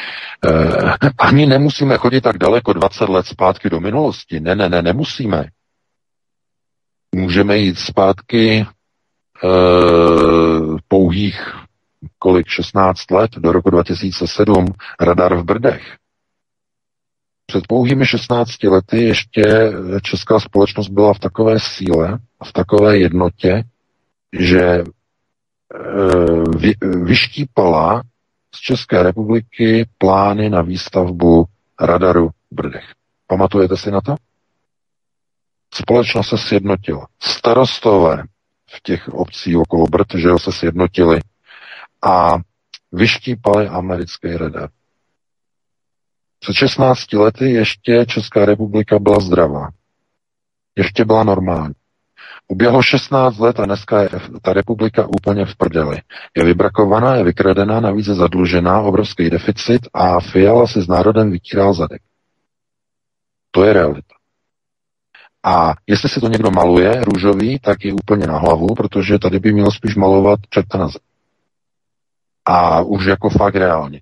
S3: Eh, ani nemusíme chodit tak daleko 20 let zpátky do minulosti. Ne, ne, ne, nemusíme. Můžeme jít zpátky eh, pouhých kolik 16 let do roku 2007 radar v Brdech. Před pouhými 16 lety ještě česká společnost byla v takové síle, v takové jednotě, že vy, vyštípala z České republiky plány na výstavbu radaru v Brdech. Pamatujete si na to? Společnost se sjednotila. Starostové v těch obcí okolo Brd, že se sjednotili a vyštípali americký radar. Před 16 lety ještě Česká republika byla zdravá. Ještě byla normální. Uběhlo 16 let a dneska je ta republika úplně v prdeli. Je vybrakovaná, je vykradená, navíc je zadlužená, obrovský deficit a Fiala si s národem vytíral zadek. To je realita. A jestli si to někdo maluje růžový, tak je úplně na hlavu, protože tady by měl spíš malovat čerta na zem. A už jako fakt reálně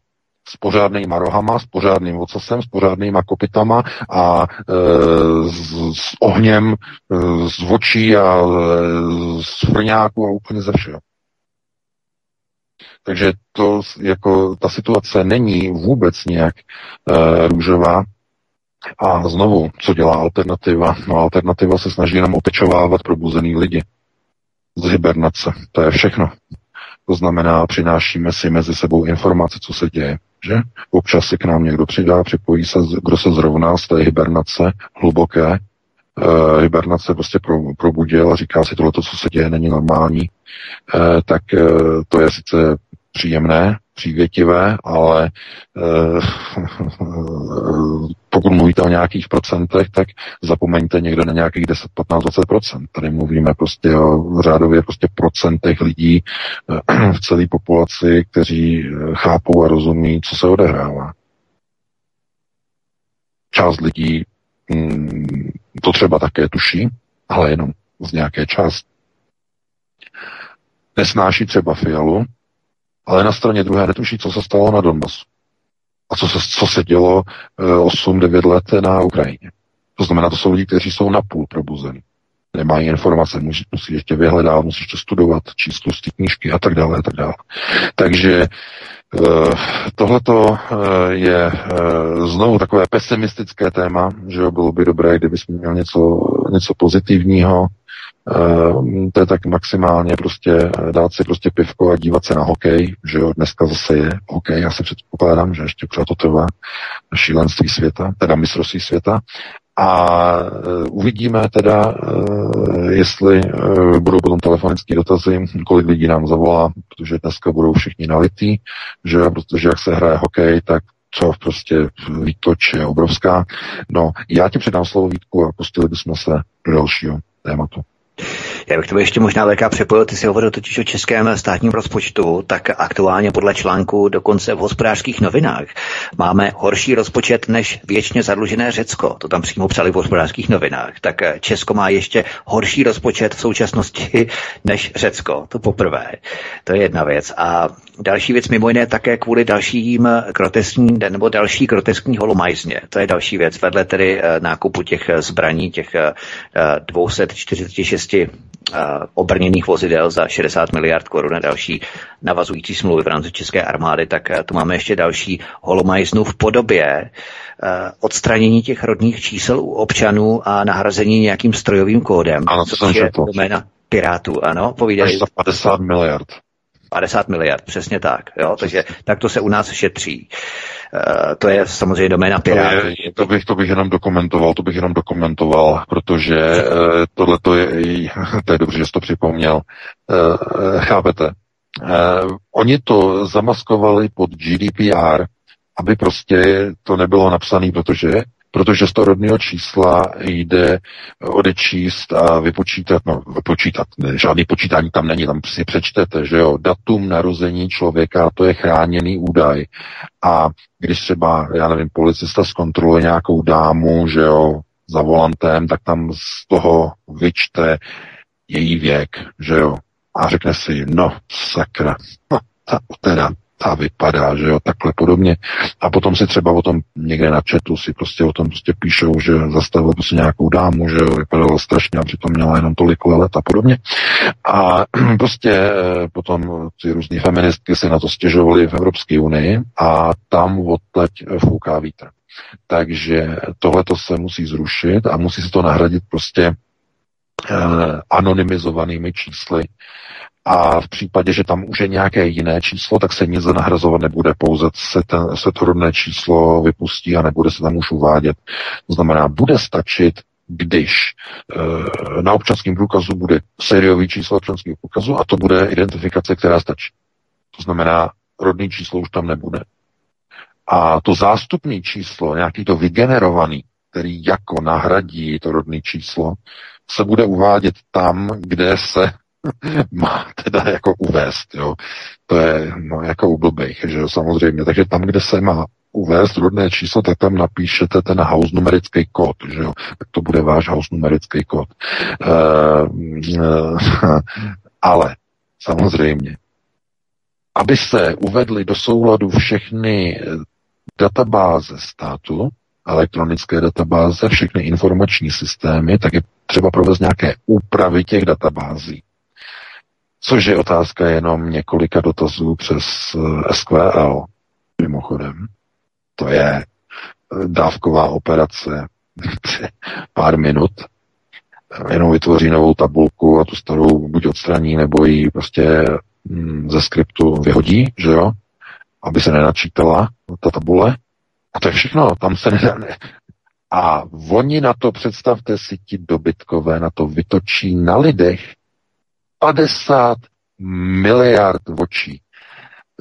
S3: s pořádnýma rohama, s pořádným ocasem, s pořádnýma kopitama a e, s, s ohněm e, z očí a e, z frňáku a úplně ze všeho. Takže to jako ta situace není vůbec nějak e, růžová. A znovu, co dělá alternativa? No alternativa se snaží jenom opečovávat probuzený lidi z hibernace. To je všechno. To znamená, přinášíme si mezi sebou informace, co se děje že? Občas si k nám někdo přidá, připojí se, kdo se zrovna z té hibernace hluboké, uh, hibernace prostě pro, probudil a říká si tohle, co se děje, není normální, uh, tak uh, to je sice příjemné, přívětivé, ale uh, [LAUGHS] pokud mluvíte o nějakých procentech, tak zapomeňte někde na nějakých 10, 15, 20 procent. Tady mluvíme prostě o řádově prostě procentech lidí uh, [CLEARS THROAT] v celé populaci, kteří chápou a rozumí, co se odehrává. Část lidí mm, to třeba také tuší, ale jenom z nějaké části. Nesnáší třeba fialu, ale na straně druhé netuší, co se stalo na Donbasu. A co se, co se dělo 8-9 eh, let na Ukrajině. To znamená, to jsou lidi, kteří jsou napůl probuzení. Nemají informace, musí, musí ještě vyhledávat, musí ještě studovat, číst ty knížky a tak dále a tak dále. Takže uh, tohleto uh, je znovu takové pesimistické téma, že bylo by dobré, kdybychom měli něco, něco pozitivního, to je tak maximálně prostě dát si prostě pivko a dívat se na hokej, že jo, dneska zase je hokej, já se předpokládám, že ještě pořád to trvá šílenství světa, teda mistrovství světa a uh, uvidíme teda, jestli budou potom telefonické dotazy, kolik lidí nám zavolá, protože dneska budou všichni nalitý, že protože jak se hraje hokej, tak co prostě výtoč je obrovská. No, já ti předám slovo Vítku a pustili bychom se do dalšího tématu.
S1: Já bych to ještě možná léka přepojil, ty si hovořil totiž o českém státním rozpočtu, tak aktuálně podle článku dokonce v hospodářských novinách máme horší rozpočet než věčně zadlužené Řecko. To tam přímo psali v hospodářských novinách. Tak Česko má ještě horší rozpočet v současnosti než Řecko. To poprvé. To je jedna věc. A další věc mimo jiné také kvůli dalším groteskní, nebo další groteskní holomajzně. To je další věc. Vedle tedy eh, nákupu těch zbraní, těch 246 eh, obrněných vozidel za 60 miliard korun a další navazující smlouvy v rámci České armády, tak eh, tu máme ještě další holomajznu v podobě eh, odstranění těch rodných čísel u občanů a nahrazení nějakým strojovým kódem.
S3: Ano, to jsem
S1: je doména Pirátů, ano, povídej.
S3: Až za 50 miliard.
S1: 50 miliard, přesně tak. Jo? Takže tak to se u nás šetří. Uh, to je samozřejmě doména Pirátů.
S3: To, je, to, bych, to bych jenom dokumentoval, to bych jenom dokumentoval, protože uh, tohle to je, [LAUGHS] to je dobře, že jsi to připomněl. Uh, chápete? Oni to zamaskovali pod GDPR, aby prostě to nebylo napsané, protože protože z toho rodného čísla jde odečíst a vypočítat, no vypočítat, žádný počítání tam není, tam si přečtete, že jo, datum narození člověka, to je chráněný údaj. A když třeba, já nevím, policista zkontroluje nějakou dámu, že jo, za volantem, tak tam z toho vyčte její věk, že jo. A řekne si, no, sakra, [LAUGHS] no, teda, ta vypadá, že jo, takhle podobně. A potom si třeba o tom někde na chatu si prostě o tom prostě píšou, že zastavil prostě nějakou dámu, že jo, vypadalo strašně a přitom měla jenom tolik let a podobně. A [CLEARS THROAT] prostě eh, potom ty různé feministky se na to stěžovaly v Evropské unii a tam odteď fouká vítr. Takže tohle se musí zrušit a musí se to nahradit prostě eh, anonymizovanými čísly, a v případě, že tam už je nějaké jiné číslo, tak se nic nahrazovat nebude, pouze se, ten, se to rodné číslo vypustí a nebude se tam už uvádět. To znamená, bude stačit, když e, na občanském průkazu bude sériový číslo občanského průkazu a to bude identifikace, která stačí. To znamená, rodný číslo už tam nebude. A to zástupné číslo, nějaký to vygenerovaný, který jako nahradí to rodné číslo, se bude uvádět tam, kde se [LAUGHS] má teda jako uvést, jo. To je no, jako u blbých, že jo, samozřejmě. Takže tam, kde se má uvést rodné číslo, tak tam napíšete ten house numerický kód, že jo. Tak to bude váš house numerický kód. Uh, uh, [LAUGHS] ale samozřejmě, aby se uvedly do souladu všechny databáze státu, elektronické databáze, všechny informační systémy, tak je třeba provést nějaké úpravy těch databází. Což je otázka jenom několika dotazů přes eh, SQL, mimochodem. To je eh, dávková operace [LAUGHS] pár minut, jenom vytvoří novou tabulku a tu starou buď odstraní, nebo ji prostě mm, ze skriptu vyhodí, že jo, aby se nenačítala ta tabule. A to je všechno, tam se nedá. Ne. A oni na to, představte si, ti dobytkové na to vytočí na lidech 50 miliard očí.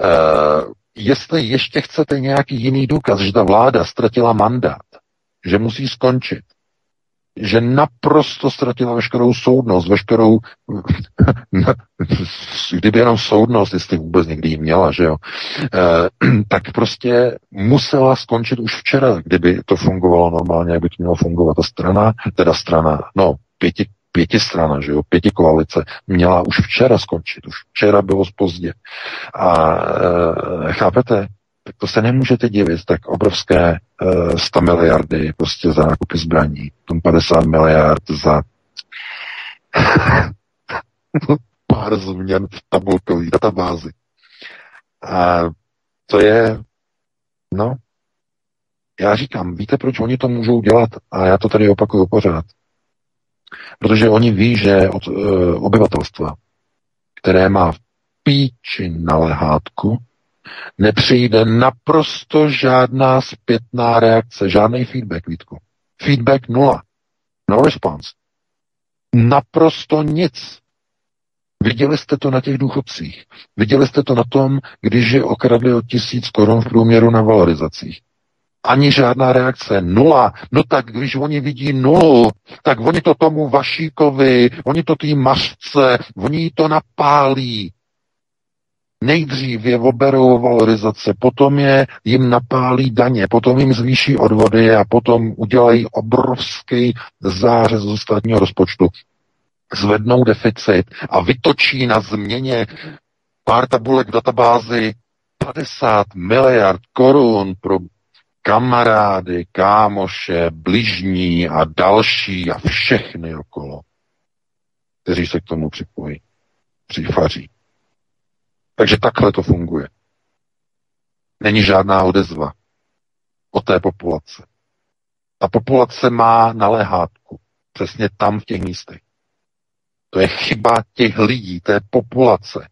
S3: Uh, jestli ještě chcete nějaký jiný důkaz, že ta vláda ztratila mandát, že musí skončit, že naprosto ztratila veškerou soudnost, veškerou, [LAUGHS] kdyby jenom soudnost, jestli vůbec někdy ji měla, že jo, e, [CLEARS THROAT] tak prostě musela skončit už včera, kdyby to fungovalo normálně, jak by to mělo fungovat. Ta strana, teda strana, no, pěti, pětistrana, že jo, pěti koalice, měla už včera skončit, už včera bylo pozdě. A e, chápete, tak to se nemůžete divit, tak obrovské e, 100 miliardy prostě za nákupy zbraní, tom 50 miliard za [LAUGHS] pár změn v tabulkové databázi. A to je, no, já říkám, víte, proč oni to můžou dělat? A já to tady opakuju pořád. Protože oni ví, že od uh, obyvatelstva, které má v píči na lehátku, nepřijde naprosto žádná zpětná reakce, žádný feedback, Vítku. Feedback nula. No response. Naprosto nic. Viděli jste to na těch důchodcích. Viděli jste to na tom, když je okradli o tisíc korun v průměru na valorizacích. Ani žádná reakce. Nula. No tak když oni vidí nulu, tak oni to tomu Vašíkovi, oni to tý mařce, oni to napálí. Nejdřív je oberou valorizace, potom je jim napálí daně, potom jim zvýší odvody a potom udělají obrovský zářez z ostatního rozpočtu. Zvednou deficit a vytočí na změně pár tabulek v databázi 50 miliard korun pro kamarády, kámoše, bližní a další a všechny okolo, kteří se k tomu připojí, přifaří. Takže takhle to funguje. Není žádná odezva o té populace. Ta populace má naléhátku. Přesně tam v těch místech. To je chyba těch lidí, té populace.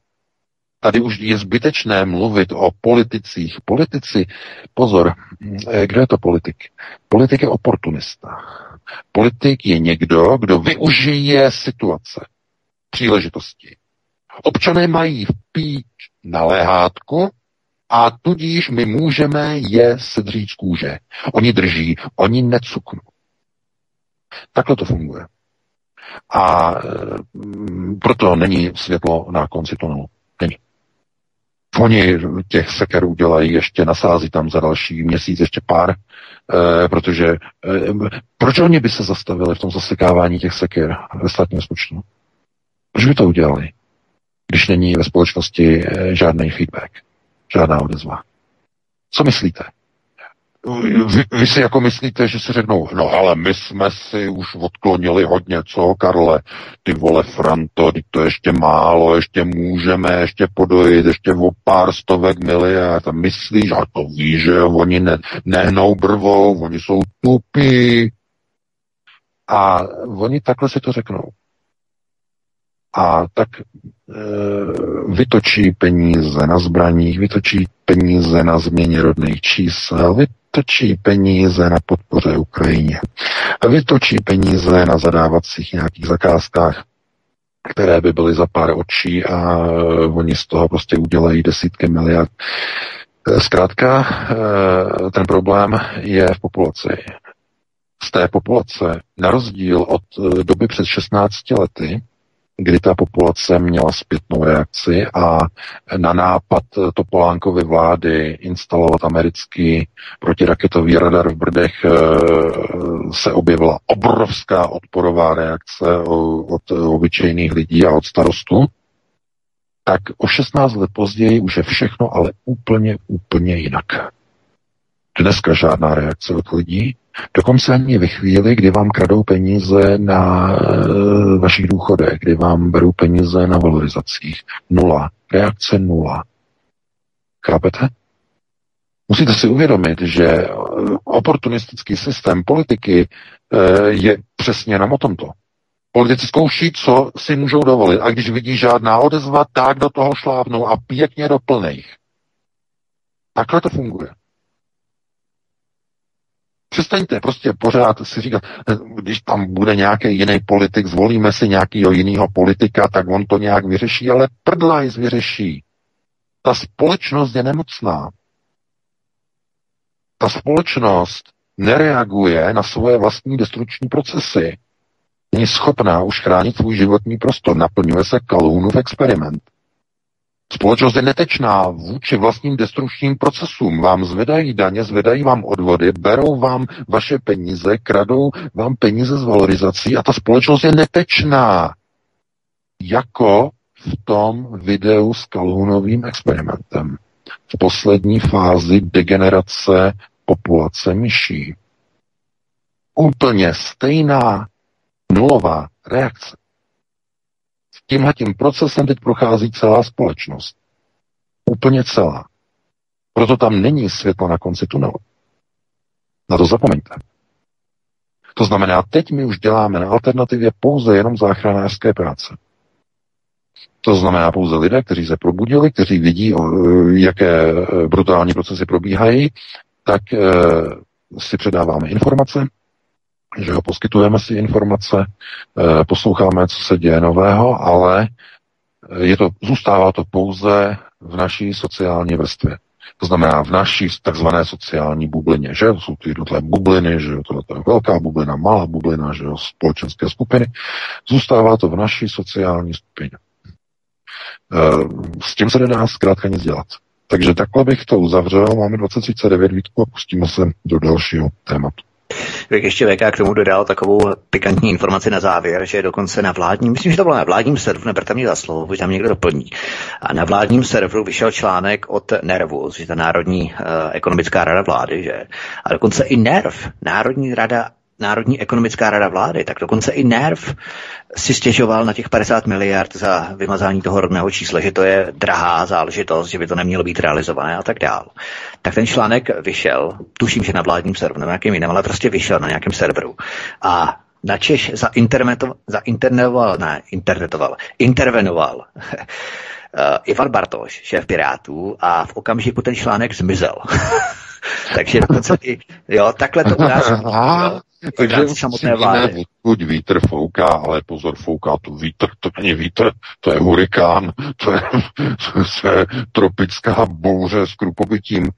S3: Tady už je zbytečné mluvit o politicích. Politici, pozor, eh, kdo je to politik? Politik je oportunista. Politik je někdo, kdo využije situace, příležitosti. Občané mají v na léhátku a tudíž my můžeme je sedřít z kůže. Oni drží, oni necuknou. Takhle to funguje. A e, proto není světlo na konci tunelu. Není. Oni těch sekerů dělají ještě, nasází tam za další měsíc ještě pár, e, protože e, proč oni by se zastavili v tom zasekávání těch seker ve státním rozpočtu? Proč by to udělali? Když není ve společnosti eh, žádný feedback, žádná odezva. Co myslíte? Vy, vy si jako myslíte, že si řeknou, no ale my jsme si už odklonili hodně, co Karle, ty vole Franto, to ještě málo, ještě můžeme, ještě podojit, ještě o pár stovek miliard a myslíš, a to víš, že oni ne, nehnou brvou, oni jsou tupí. A oni takhle si to řeknou a tak e, vytočí peníze na zbraních, vytočí peníze na změně rodných čísel, vytočí peníze na podpoře Ukrajině, vytočí peníze na zadávacích nějakých zakázkách, které by byly za pár očí a oni z toho prostě udělají desítky miliard. E, zkrátka, ten problém je v populaci. Z té populace, na rozdíl od doby před 16 lety, kdy ta populace měla zpětnou reakci a na nápad Topolánkovy vlády instalovat americký protiraketový radar v Brdech eh, se objevila obrovská odporová reakce od obyčejných lidí a od starostů, tak o 16 let později už je všechno ale úplně, úplně jinak. Dneska žádná reakce od lidí, Dokonce ani ve chvíli, kdy vám kradou peníze na e, vašich důchodech, kdy vám berou peníze na valorizacích. Nula. Reakce nula. Chápete? Musíte si uvědomit, že oportunistický systém politiky e, je přesně na tomto. Politici zkouší, co si můžou dovolit. A když vidí žádná odezva, tak do toho šlápnou a pěkně do. Takhle to funguje. Přestaňte prostě pořád si říkat, když tam bude nějaký jiný politik, zvolíme si nějakého jiného politika, tak on to nějak vyřeší, ale prdlajs vyřeší. Ta společnost je nemocná. Ta společnost nereaguje na svoje vlastní destruční procesy. Není schopná už chránit svůj životní prostor, naplňuje se kalůnův experiment. Společnost je netečná vůči vlastním destrukčním procesům. Vám zvedají daně, zvedají vám odvody, berou vám vaše peníze, kradou vám peníze z valorizací a ta společnost je netečná. Jako v tom videu s kalhunovým experimentem. V poslední fázi degenerace populace myší. Úplně stejná nulová reakce tímhle tím procesem teď prochází celá společnost. Úplně celá. Proto tam není světlo na konci tunelu. Na to zapomeňte. To znamená, teď my už děláme na alternativě pouze jenom záchranářské práce. To znamená pouze lidé, kteří se probudili, kteří vidí, jaké brutální procesy probíhají, tak si předáváme informace, že ho poskytujeme si informace, posloucháme, co se děje nového, ale je to, zůstává to pouze v naší sociální vrstvě. To znamená v naší takzvané sociální bublině, že jsou ty jednotlivé bubliny, že to je velká bublina, malá bublina, že jo, společenské skupiny. Zůstává to v naší sociální skupině. E, s tím se nedá zkrátka nic dělat. Takže takhle bych to uzavřel. Máme 2039 výtku a pustíme se do dalšího tématu.
S1: Bych ještě VK k tomu dodal takovou pikantní informaci na závěr, že dokonce na vládním, myslím, že to bylo na vládním serveru, neberte mě za slovo, už tam někdo doplní. A na vládním serveru vyšel článek od NERVu, je ta Národní uh, ekonomická rada vlády, že? A dokonce i NERV, Národní rada Národní ekonomická rada vlády, tak dokonce i NERV si stěžoval na těch 50 miliard za vymazání toho rodného čísla, že to je drahá záležitost, že by to nemělo být realizované a tak dál. Tak ten článek vyšel, tuším, že na vládním serveru, nebo nějakým jiném, ale prostě vyšel na nějakém serveru. A na Češ zainternetoval, ne, internetoval, intervenoval uh, [LAUGHS] Ivan Bartoš, šéf Pirátů, a v okamžiku ten článek zmizel. [LAUGHS] Takže dokonce i, jo, takhle to u nás [LAUGHS]
S3: Takže samotné vlády. odkud vítr fouká, ale pozor, fouká to vítr, to není vítr, to je hurikán, to je, to je tropická bouře s krupobytím,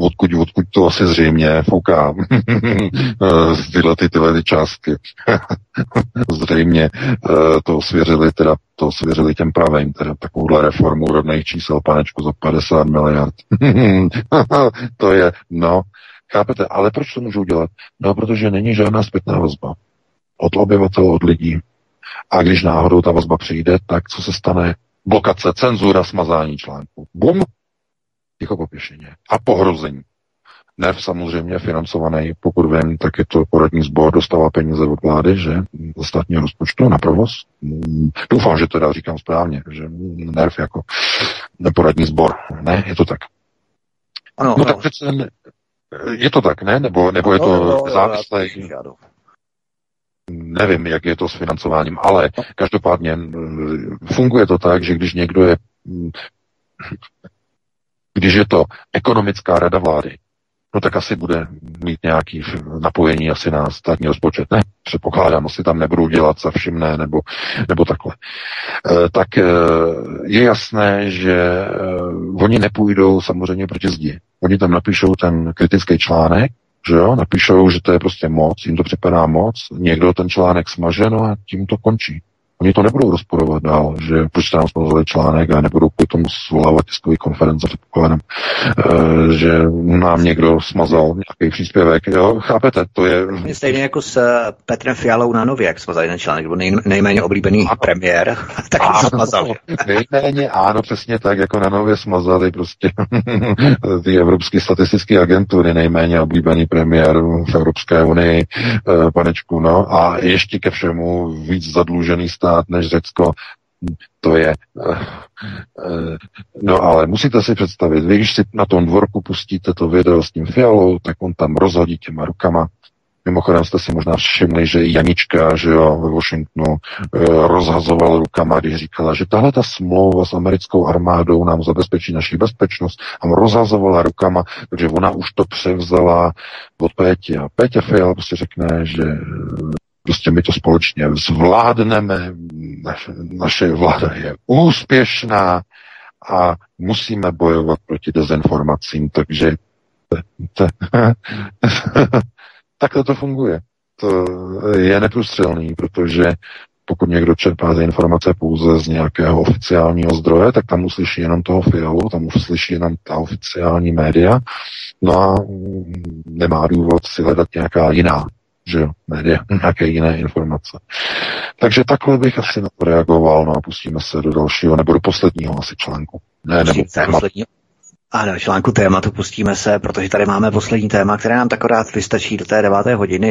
S3: odkud, odkud to asi zřejmě fouká [LAUGHS] tyhle ty, tyhle ty částky. [LAUGHS] zřejmě eh, to svěřili teda to svěřili těm pravým, teda takovouhle reformu rodných čísel, panečku, za 50 miliard. [LAUGHS] to je, no, Chápete? Ale proč to můžou dělat? No, protože není žádná zpětná vazba od obyvatel, od lidí. A když náhodou ta vazba přijde, tak co se stane? Blokace, cenzura, smazání článku. Bum! Ticho popěšeně. A pohrození. NEF samozřejmě financovaný, pokud vím, tak je to poradní sbor, dostává peníze od vlády, že ze státního rozpočtu na provoz. Doufám, že to teda říkám správně, že NERV jako neporadní sbor. Ne, je to tak. Ano, no ano. tak přece je to tak, ne? Nebo, nebo je to no, no, závislé? Nevím, jak je to s financováním, ale každopádně funguje to tak, že když někdo je když je to ekonomická rada vlády, no tak asi bude mít nějaký napojení asi na státní rozpočet. Ne, předpokládám, asi tam nebudou dělat za všimné nebo, nebo takhle. E, tak e, je jasné, že e, oni nepůjdou samozřejmě proti zdi. Oni tam napíšou ten kritický článek, že jo, napíšou, že to je prostě moc, jim to připadá moc, někdo ten článek smaže, no a tím to končí. Oni to nebudou rozporovat dál, že proč tam smazali článek a nebudou kvůli tomu svolávat tiskový konference, předpokládám, e, že nám někdo smazal nějaký příspěvek. Jo, chápete, to je...
S1: Stejně jako s eh, Petrem Fialou na Nově, jak smazali ten článek, nebo nej, nejméně oblíbený ano. premiér, [LAUGHS] tak ano, smazali.
S3: nejméně, ano, přesně tak, jako na Nově smazali prostě [LAUGHS] ty evropské statistické agentury, nejméně oblíbený premiér v Evropské unii, e, panečku, no, a ještě ke všemu víc zadlužený stát stát než Řecko, to je... Uh, uh, no ale musíte si představit, vy když si na tom dvorku pustíte to video s tím fialou, tak on tam rozhodí těma rukama. Mimochodem jste si možná všimli, že i Janička, že jo, ve Washingtonu uh, rozhazoval rukama, když říkala, že tahle ta smlouva s americkou armádou nám zabezpečí naši bezpečnost a rozhazovala rukama, takže ona už to převzala od Pétě. A Pétě Fiala prostě řekne, že Prostě my to společně zvládneme, naše, vláda je úspěšná a musíme bojovat proti dezinformacím, takže [LAUGHS] takhle to funguje. To je neprůstřelný, protože pokud někdo čerpá ty informace pouze z nějakého oficiálního zdroje, tak tam uslyší jenom toho fialu, tam uslyší jenom ta oficiální média, no a nemá důvod si hledat nějaká jiná že jo, média, nějaké jiné informace. Takže takhle bych asi na to reagoval, no a pustíme se do dalšího, nebo do posledního asi článku. Ne, nebo
S1: posledního. Ano, článku tématu pustíme se, protože tady máme poslední téma, které nám takorát vystačí do té deváté hodiny.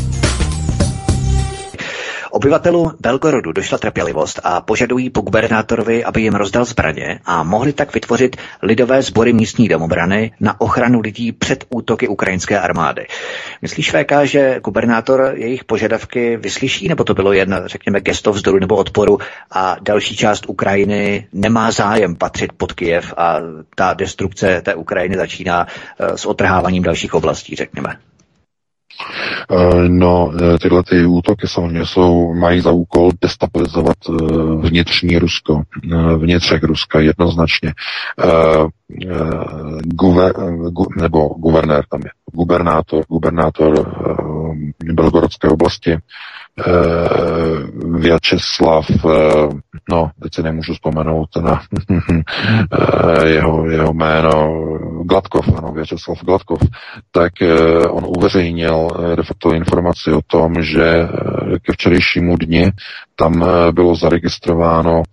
S1: Obyvatelům Belgorodu došla trpělivost a požadují po gubernátorovi, aby jim rozdal zbraně a mohli tak vytvořit lidové sbory místní domobrany na ochranu lidí před útoky ukrajinské armády. Myslíš, VK, že gubernátor jejich požadavky vyslyší, nebo to bylo jen, řekněme, gesto vzdoru nebo odporu a další část Ukrajiny nemá zájem patřit pod Kijev a ta destrukce té Ukrajiny začíná eh, s otrháváním dalších oblastí, řekněme?
S3: Eh, no, eh, tyhle ty útoky samozřejmě jsou, mají za úkol destabilizovat eh, vnitřní Rusko, vnitřek Ruska jednoznačně. Guver, gu, nebo guvernér tam je, gubernátor, gubernátor Belgorodské oblasti, Vyacheslav, no, teď si nemůžu vzpomenout na [LAUGHS] jeho, jeho jméno, Gladkov, ano, Vyacheslav Gladkov, tak on uveřejnil de facto informaci o tom, že ke včerejšímu dni tam bylo zaregistrováno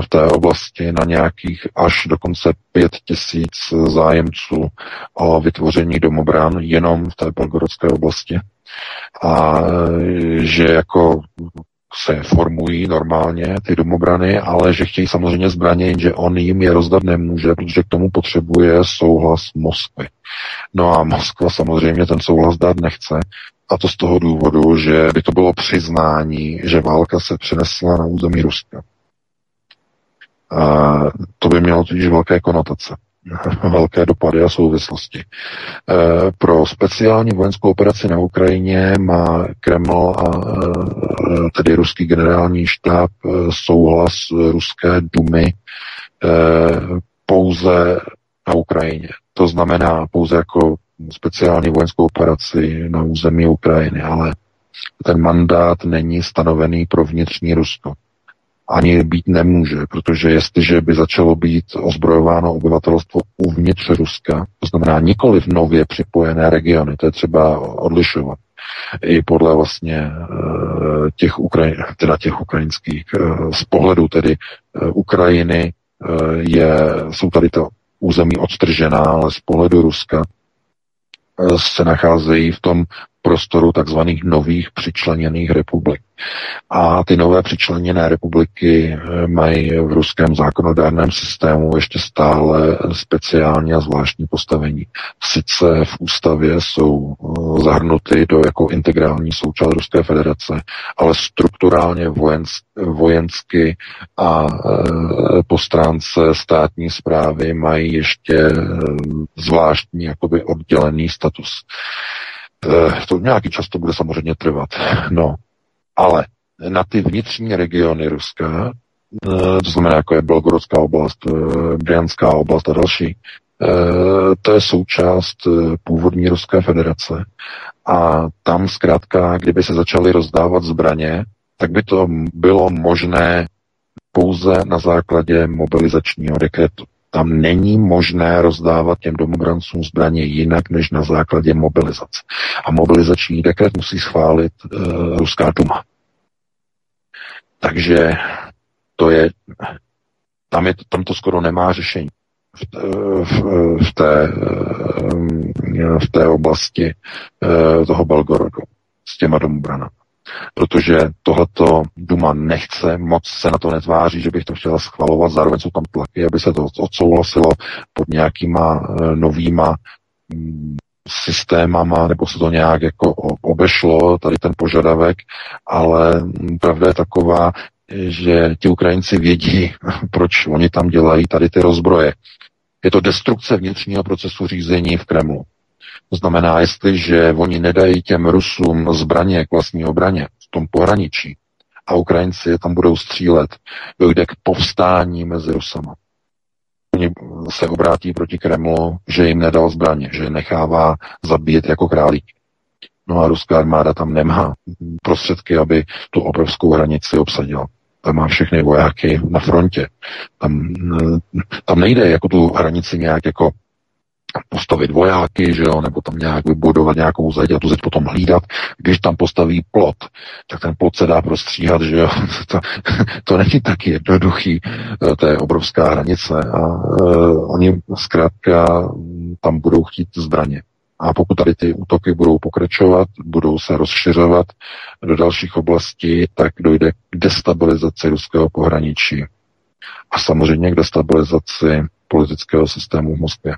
S3: v té oblasti na nějakých až dokonce pět tisíc zájemců o vytvoření domobran jenom v té belgorodské oblasti. A že jako se formují normálně ty domobrany, ale že chtějí samozřejmě zbraně, jenže on jim je rozdat nemůže, protože k tomu potřebuje souhlas Moskvy. No a Moskva samozřejmě ten souhlas dát nechce, a to z toho důvodu, že by to bylo přiznání, že válka se přenesla na území Ruska. A to by mělo totiž velké konotace. [LAUGHS] velké dopady a souvislosti. Eh, pro speciální vojenskou operaci na Ukrajině má Kreml a eh, tedy ruský generální štáb eh, souhlas ruské dumy pouze na Ukrajině. To znamená pouze jako speciální vojenskou operaci na území Ukrajiny, ale ten mandát není stanovený pro vnitřní Rusko ani být nemůže, protože jestliže by začalo být ozbrojováno obyvatelstvo uvnitř Ruska, to znamená nikoli v nově připojené regiony, to je třeba odlišovat. I podle vlastně eh, těch, Ukrajin, teda těch ukrajinských, eh, z pohledu tedy eh, Ukrajiny je, jsou tady to území odtržená, ale z pohledu Ruska se nacházejí v tom prostoru takzvaných nových přičleněných republik. A ty nové přičleněné republiky eh, mají v ruském zákonodárném systému ještě stále speciální a zvláštní postavení. Sice v ústavě jsou eh, zahrnuty do jako integrální součást Ruské federace, ale strukturálně vojensky a eh, po stránce státní zprávy mají ještě zvláštní jakoby oddělený status. To nějaký čas to bude samozřejmě trvat. No, ale na ty vnitřní regiony Ruska, eh, to znamená, jako je Belgorodská oblast, eh, Brianská oblast a další, eh, to je součást původní Ruské federace. A tam zkrátka, kdyby se začaly rozdávat zbraně, tak by to bylo možné pouze na základě mobilizačního dekretu. Tam není možné rozdávat těm domobrancům zbraně jinak než na základě mobilizace. A mobilizační dekret musí schválit uh, Ruská duma. Takže to je, tam, je, tam to skoro nemá řešení v, v, v, té, v té oblasti eh, toho Belgorodu s těma domobranami protože tohleto Duma nechce, moc se na to netváří, že bych to chtěla schvalovat, zároveň jsou tam tlaky, aby se to odsouhlasilo pod nějakýma e, novýma mm, systémama, nebo se to nějak jako obešlo, tady ten požadavek, ale pravda je taková, že ti Ukrajinci vědí, [LAUGHS] proč oni tam dělají tady ty rozbroje. Je to destrukce vnitřního procesu řízení v Kremlu. To znamená, jestliže oni nedají těm Rusům zbraně k vlastní obraně v tom pohraničí a Ukrajinci je tam budou střílet, dojde k povstání mezi Rusama. Oni se obrátí proti Kremlu, že jim nedal zbraně, že je nechává zabíjet jako králík. No a ruská armáda tam nemá prostředky, aby tu obrovskou hranici obsadila. Tam má všechny vojáky na frontě. Tam, tam nejde jako tu hranici nějak jako postavit vojáky, že jo, nebo tam nějak vybudovat nějakou zeď a tu zeď potom hlídat. Když tam postaví plot, tak ten plot se dá prostříhat, že jo. [LAUGHS] to, to není tak jednoduchý, eh, to je obrovská hranice a uh, oni zkrátka tam budou chtít zbraně. A pokud tady ty útoky budou pokračovat, budou se rozšiřovat do dalších oblastí, tak dojde k destabilizaci ruského pohraničí. A samozřejmě k destabilizaci politického systému v Moskvě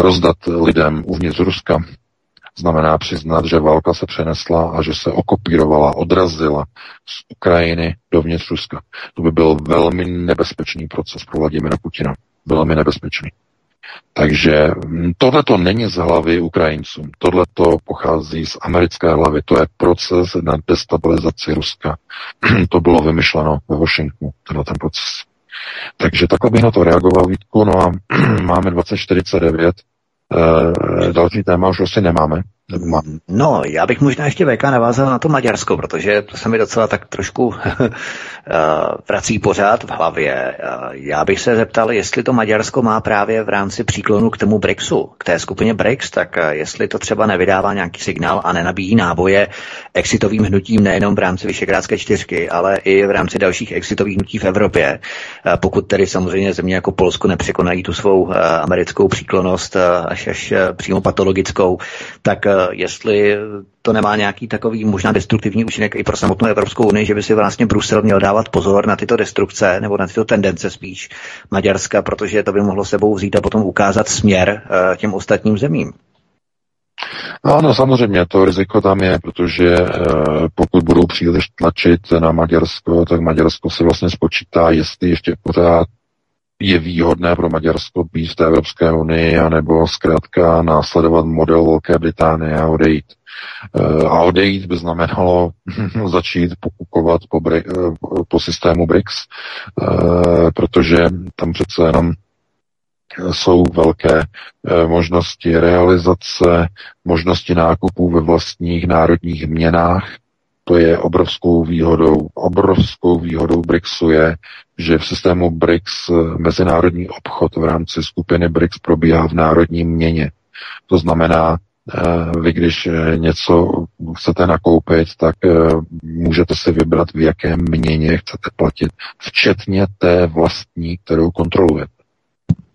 S3: rozdat lidem uvnitř Ruska znamená přiznat, že válka se přenesla a že se okopírovala, odrazila z Ukrajiny dovnitř Ruska. To by byl velmi nebezpečný proces pro Vladimira Putina. Velmi nebezpečný. Takže tohle to není z hlavy Ukrajincům. Tohle to pochází z americké hlavy. To je proces na destabilizaci Ruska. [CLEARS THROAT] to bylo vymyšleno ve Washingtonu, tenhle ten proces. Takže takhle bych na to reagoval, Vítku. No a [CLEARS THROAT] máme 2049. E, další téma už asi nemáme.
S1: No, já bych možná ještě VK navázal na to Maďarsko, protože to se mi docela tak trošku [LAUGHS] eh, vrací pořád v hlavě. Eh, já bych se zeptal, jestli to Maďarsko má právě v rámci příklonu k tomu BRICSu, k té skupině BRICS, tak eh, jestli to třeba nevydává nějaký signál a nenabíjí náboje exitovým hnutím nejenom v rámci Vyšegrádské čtyřky, ale i v rámci dalších exitových hnutí v Evropě. Pokud tedy samozřejmě země jako Polsko nepřekonají tu svou americkou příklonost až až přímo patologickou, tak jestli to nemá nějaký takový možná destruktivní účinek i pro samotnou Evropskou unii, že by si vlastně Brusel měl dávat pozor na tyto destrukce nebo na tyto tendence spíš Maďarska, protože to by mohlo sebou vzít a potom ukázat směr eh, těm ostatním zemím.
S3: No, no samozřejmě, to riziko tam je, protože e, pokud budou příliš tlačit na Maďarsko, tak Maďarsko si vlastně spočítá, jestli ještě pořád je výhodné pro Maďarsko být v té Evropské unii, anebo zkrátka následovat model Velké Británie a odejít. Eh, a odejít by znamenalo [LAUGHS] začít pokukovat po, eh, po systému BRICS, eh, protože tam přece jenom jsou velké možnosti realizace, možnosti nákupů ve vlastních národních měnách, to je obrovskou výhodou. Obrovskou výhodou BRICSu je, že v systému BRICS mezinárodní obchod v rámci skupiny BRICS probíhá v národním měně. To znamená, eh, vy když eh, něco chcete nakoupit, tak eh, můžete si vybrat, v jakém měně chcete platit, včetně té vlastní, kterou kontrolujete.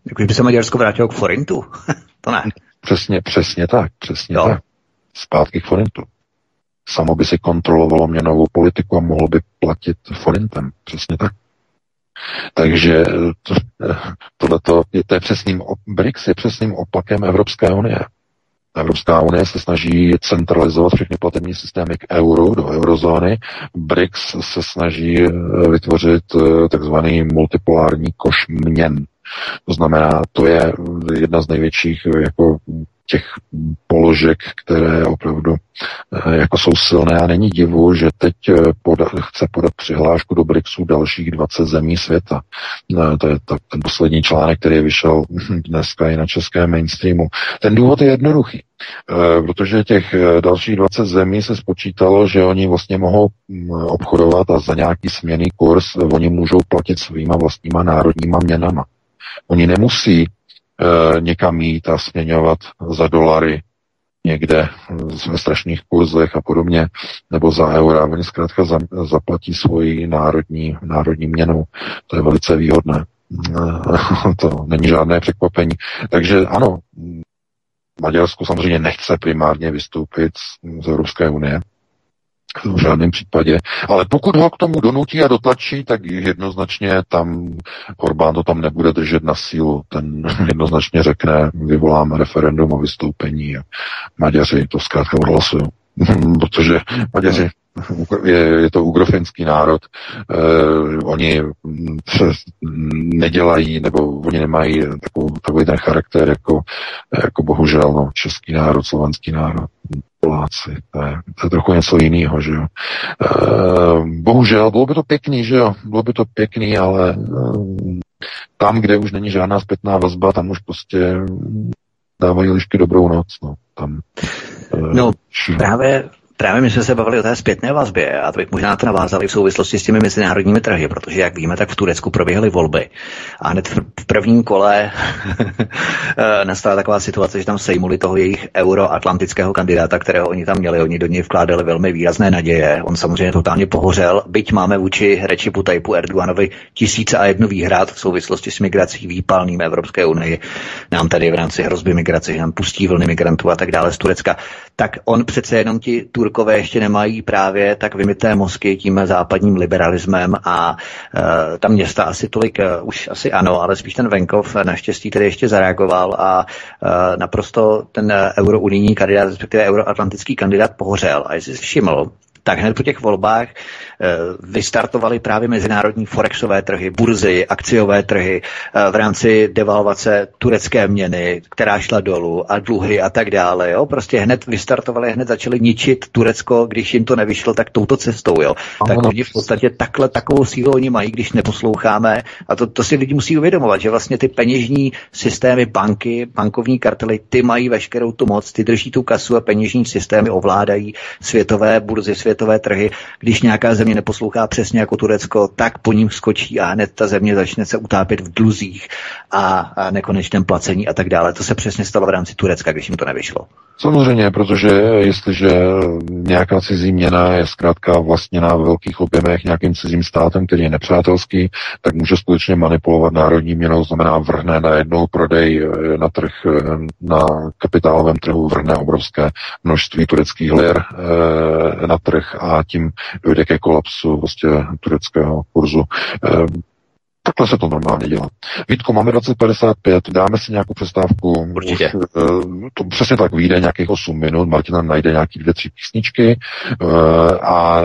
S1: Jako by se Maďarsko vrátilo k forintu? [LAUGHS] to ne.
S3: Přesně, přesně tak, přesně jo. tak. Zpátky k forintu samo by si kontrolovalo měnovou politiku a mohlo by platit forintem. Přesně tak. Takže to, tohleto, to je přesným, BRICS je přesným opakem Evropské unie. Evropská unie se snaží centralizovat všechny platební systémy k euru, do eurozóny. BRICS se snaží eh, vytvořit eh, takzvaný multipolární koš měn. To znamená, to je jedna z největších jako těch položek, které opravdu eh, jako jsou silné a není divu, že teď eh, poda, chce podat přihlášku do BRICSu dalších 20 zemí světa. Eh, to je to, ten poslední článek, který vyšel [LAUGHS] dneska i na českém mainstreamu. Ten důvod je jednoduchý, protože těch dalších 20 zemí se spočítalo, že oni vlastně mohou mm, obchodovat a za nějaký směný kurz oni můžou platit svýma vlastníma národníma měnama. Oni nemusí e, někam jít a směňovat za dolary někde ve strašných kurzech a podobně, nebo za eura. Oni zkrátka za, zaplatí svoji národní, národní měnu. To je velice výhodné. E, [LAUGHS] to není žádné překvapení. Takže ano, Maďarsko samozřejmě nechce primárně vystoupit z Evropské unie, v žádném případě. Ale pokud ho k tomu donutí a dotlačí, tak jednoznačně tam Orbán to tam nebude držet na sílu. Ten [LAUGHS] jednoznačně řekne, vyvoláme referendum o vystoupení a Maďaři to zkrátka odhlasují. [LAUGHS] Protože Maďaři je, je to ugrofenský národ, eh, oni nedělají, nebo oni nemají takovou, takový ten charakter, jako, jako bohužel no, český národ, slovenský národ. Poláci. To je, to je trochu něco jiného, že jo. E, bohužel, bylo by to pěkný, že jo. Bylo by to pěkný, ale e, tam, kde už není žádná zpětná vazba, tam už prostě dávají lišky dobrou noc. No, tam,
S1: e, no právě Právě my jsme se bavili o té zpětné vazbě a to bych možná to navázali v souvislosti s těmi mezinárodními trhy, protože jak víme, tak v Turecku proběhly volby a hned v prvním kole [LAUGHS] nastala taková situace, že tam sejmuli toho jejich euroatlantického kandidáta, kterého oni tam měli. Oni do něj vkládali velmi výrazné naděje. On samozřejmě totálně pohořel, byť máme vůči Rečipu Tajpu Erdoganovi tisíce a jednu výhrad v souvislosti s migrací výpalným Evropské unii. Nám tady v rámci hrozby migrace, že nám pustí vlny migrantů a tak dále z Turecka. Tak on přece jenom ti Turkové ještě nemají právě tak vymité mozky tím západním liberalismem a uh, ta města asi tolik, uh, už asi ano, ale spíš ten venkov naštěstí tedy ještě zareagoval a uh, naprosto ten eurounijní kandidát, respektive euroatlantický kandidát pohořel. A jestli si všiml, tak hned po těch volbách eh, vystartovaly právě mezinárodní forexové trhy, burzy, akciové trhy eh, v rámci devalvace turecké měny, která šla dolů a dluhy a tak dále. Jo? Prostě hned vystartovali, hned začali ničit Turecko, když jim to nevyšlo, tak touto cestou. Jo? Tak oni v podstatě takhle takovou sílu oni mají, když neposloucháme. A to, to si lidi musí uvědomovat, že vlastně ty peněžní systémy banky, bankovní kartely, ty mají veškerou tu moc, ty drží tu kasu a peněžní systémy ovládají světové burzy, světové světové trhy, když nějaká země neposlouchá přesně jako Turecko, tak po ním skočí a hned ta země začne se utápět v dluzích a, a nekonečném placení a tak dále. To se přesně stalo v rámci Turecka, když jim to nevyšlo.
S3: Samozřejmě, protože jestliže nějaká cizí měna je zkrátka vlastněná v velkých objemech nějakým cizím státem, který je nepřátelský, tak může skutečně manipulovat národní měnou, znamená vrhne na jednou prodej eh, na trh, eh, na kapitálovém trhu vrhne obrovské množství tureckých lir eh, na trh a tím dojde ke kolapsu vlastně tureckého kurzu. Takhle se to normálně dělá. Vítko, máme 2055, dáme si nějakou přestávku.
S1: Určitě. Už,
S3: eh, to přesně tak vyjde nějakých 8 minut, Martin nám najde nějaký dvě, tři písničky eh, a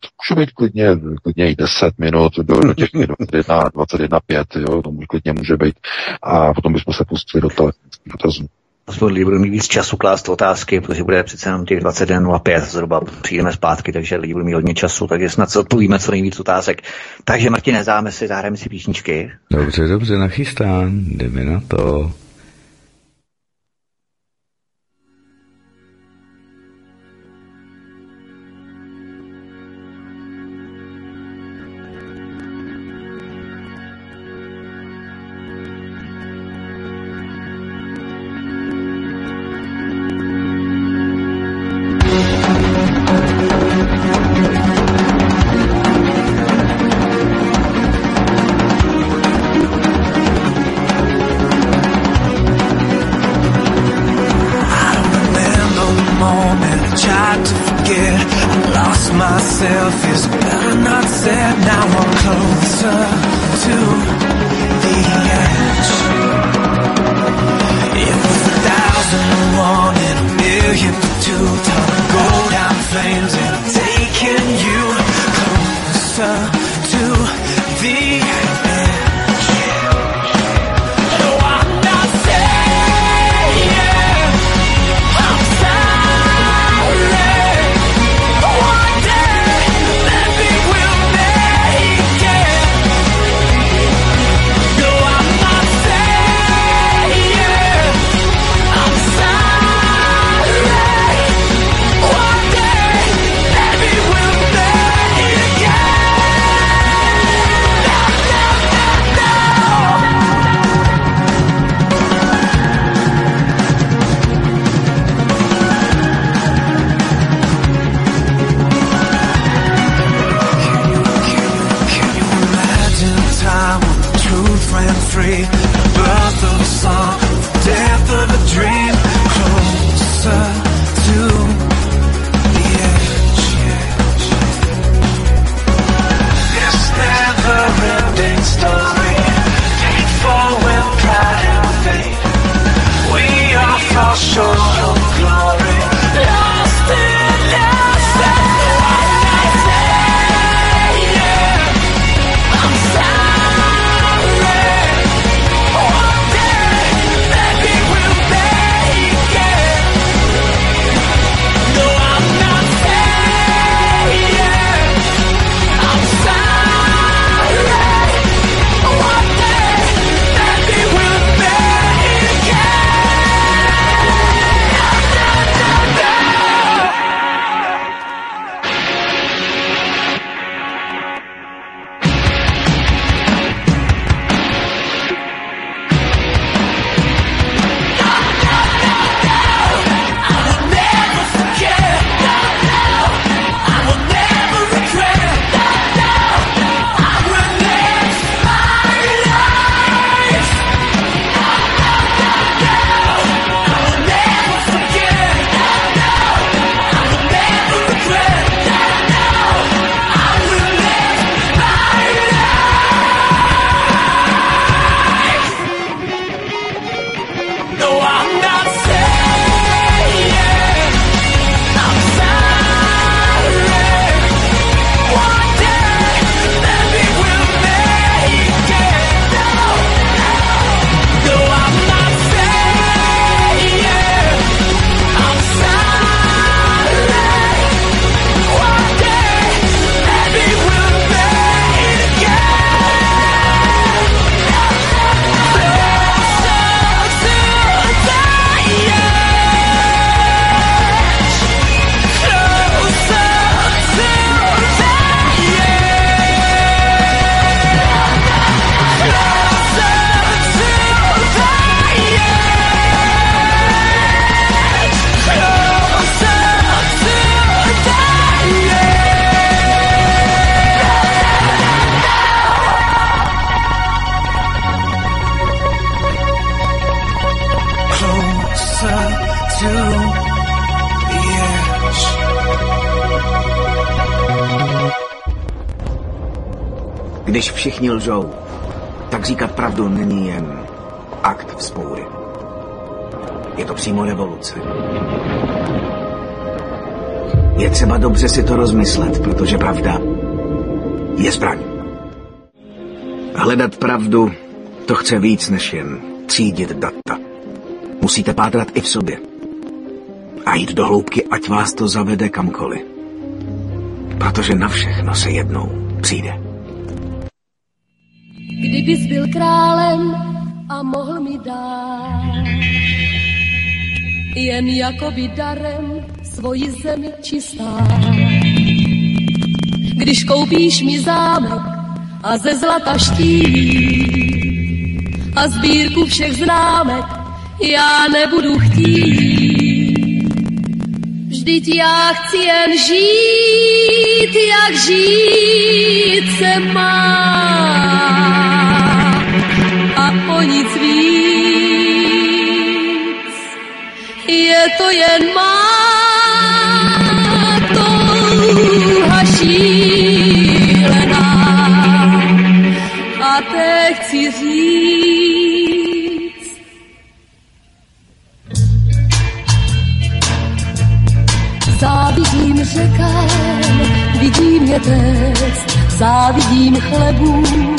S3: to může být klidně, klidně i 10 minut do, do těch 21, 21, 5, jo, to klidně může být. A potom bychom se pustili do telefonických dotazů
S1: aspoň lidi budou mít víc času klást otázky, protože bude přece jenom těch 21.05 zhruba přijdeme zpátky, takže lidi budou mít hodně času, takže snad se odpovíme co nejvíc otázek. Takže Martine, záme si, zahrajeme si písničky.
S4: Dobře, dobře, nachystán, jdeme na to
S5: lžou, tak říkat pravdu není jen akt vzpoury. Je to přímo revoluce. Je třeba dobře si to rozmyslet, protože pravda je zbraň. Hledat pravdu, to chce víc než jen třídit data. Musíte pátrat i v sobě. A jít do hloubky, ať vás to zavede kamkoliv. Protože na všechno se jednou přijde.
S6: Kdybys byl králem a mohl mi dát jen jakoby darem svoji zemi čistá. Když koupíš mi zámek a ze zlata štít a sbírku všech známek já nebudu chtít. Vždyť já chci jen žít, jak žít se má. Jen má touha šílená. A te chci říct, Závidím řekám, vidím je test, závidím chlebům,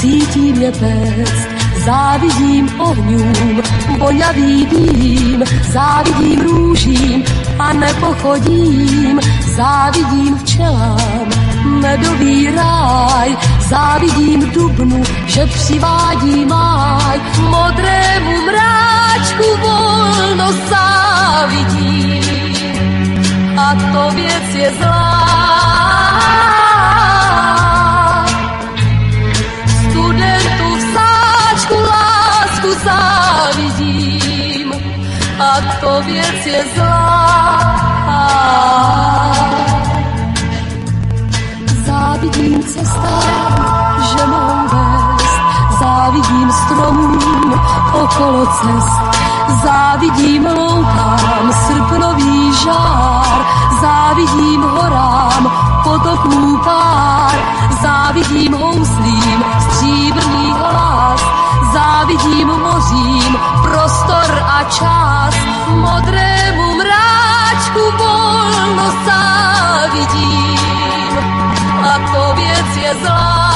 S6: cítím je pest, závidím ohňům, voňavý vím, závidím růžím a nepochodím, závidím včelám, medový ráj, závidím dubnu, že přivádí máj, modrému mráčku volno závidím a to věc je zlá. A to věc je zlá. Závidím cestám, že mohou vést, závidím stromům okolo cest, závidím loukám srpnový žár, závidím horám potoků pár, závidím houslím stříbrný závidím mořím prostor a čas, modrému mráčku volno závidím a to věc je zlá.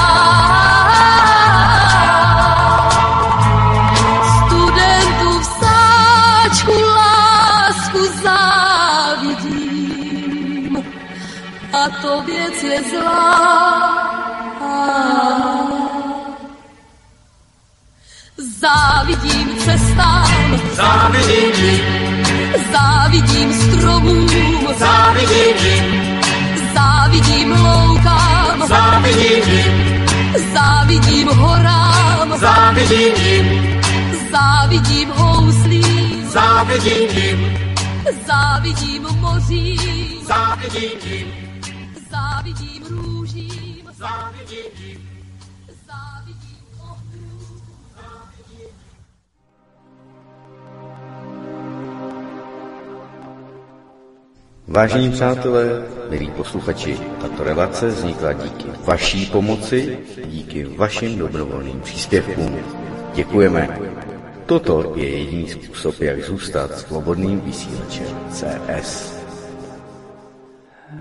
S6: Studentu v sáčku lásku závidím a to věc je zlá. Závidím cestám,
S7: Závidím ti,
S6: závidím stromům,
S7: závidím ti,
S6: závidím loukám,
S7: závidím ti,
S6: závidím horám,
S7: závidím ti,
S6: závidím houslím,
S7: závidím ti,
S6: závidím mořím,
S7: závidím ti,
S6: závidím růžím,
S7: závidím ti.
S2: Vážení přátelé, milí posluchači, tato relace vznikla díky vaší pomoci, díky vašim dobrovolným příspěvkům. Děkujeme. Toto je jediný způsob, jak zůstat svobodným vysílačem CS.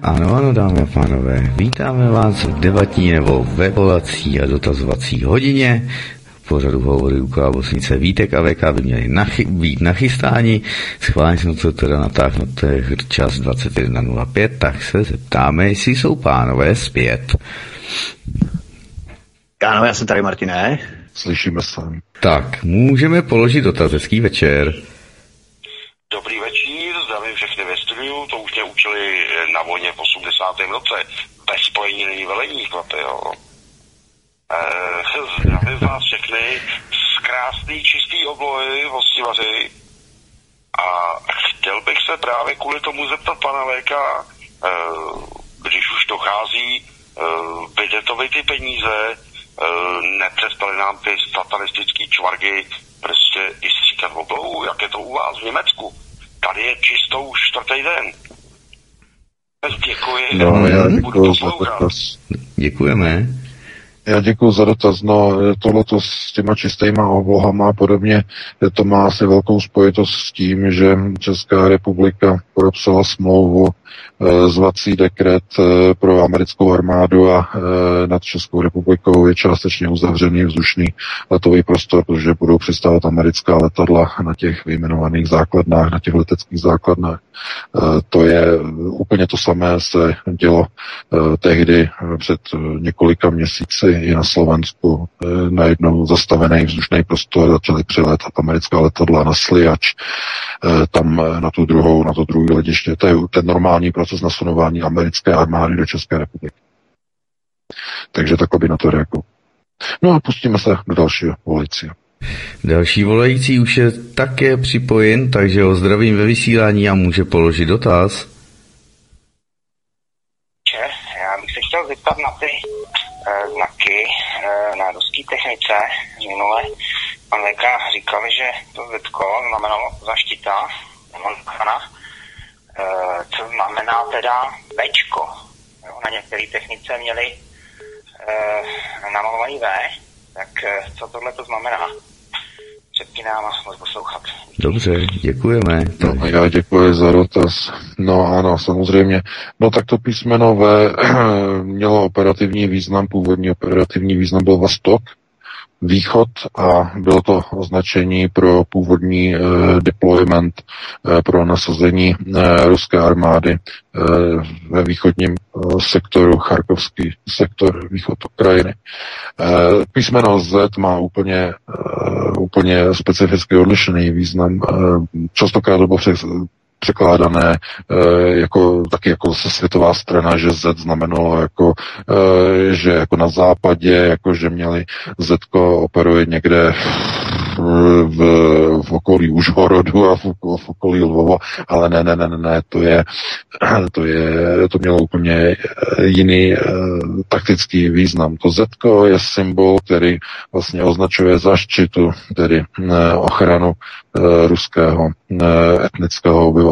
S2: Ano, ano, dámy a pánové, vítáme vás v debatní nebo ve volací a dotazovací hodině. Pořadu hovory u Klábosnice Vítek a VK by měli nachy, být nachystáni. Schválně jsme to teda natáhnout, to je čas 21.05, tak se zeptáme, jestli jsou pánové zpět.
S1: Ano, já jsem tady, Martine.
S3: Slyšíme se.
S2: Tak, můžeme položit dotaz, hezký večer.
S8: Dobrý večír, zdravím všechny ve studiu, to už mě učili na vojně v 80. roce. Bez spojení není velení, chlapi, jo. Eh, zdravím vás všechny z krásný čistý oblohy v Hostivaři. A chtěl bych se právě kvůli tomu zeptat pana Véka, eh, když už dochází eh, Bidetovi ty peníze, eh, nepřestali nám ty satanistický čvargy prostě i stříkat v oblohu, jak je to u vás v Německu. Ta Tady je čistou čtvrtý den. Děkuji.
S3: No, já děkuji za dotaz.
S2: Děkujeme.
S3: Já děkuji za dotaz. No, tohleto s těma čistýma oblohama a podobně, to má asi velkou spojitost s tím, že Česká republika podepsala smlouvu eh, zvací dekret eh, pro americkou armádu a eh, nad Českou republikou je částečně uzavřený vzdušný letový prostor, protože budou přistávat americká letadla na těch vyjmenovaných základnách, na těch leteckých základnách. Eh, To je úplně to samé se dělo eh, tehdy eh, před několika měsíci i na Slovensku. Najednou zastavený vzdušný prostor začaly přilétat americká letadla na Sliač, tam na tu druhou, na to druhé letiště. To je ten normální proces nasunování americké armády do České republiky. Takže takhle by na to reagoval. No a pustíme se do dalšího volajícího.
S2: Další volající už je také připojen, takže ho zdravím ve vysílání a může položit dotaz.
S9: Če, já bych se chtěl zeptat na ty e, znaky e, na ruské technice. Minule pan VK říkal, že to Zetko znamenalo zaštita, nebo ochrana. E, co znamená teda Bčko? Jo, na některé technice měli e, namalovaný V, tak e, co tohle to znamená? Přepínám a moc poslouchat.
S2: Dobře, děkujeme.
S3: No, já děkuji za dotaz. No ano, samozřejmě. No tak to písmeno V [CLEARS THROAT] mělo operativní význam, původní operativní význam byl Vostok, východ a bylo to označení pro původní eh, deployment eh, pro nasazení eh, ruské armády eh, ve východním eh, sektoru, charkovský sektor, východ Ukrajiny. Písmeno Z má úplně, úplně specificky odlišný význam. Eh, častokrát bylo překládané e, jako taky jako světová strana, že Z znamenalo jako, e, že jako na západě, jako že měli Z operuje někde v, v okolí Užhorodu a v, v okolí Lvova, ale ne, ne, ne, ne, ne, to je, [CLEARS THROAT] to je, to mělo úplně eh, jiný e, taktický význam. To Z je symbol, který vlastně označuje zaštitu, tedy e, ochranu e, ruského e, etnického obyvatelstva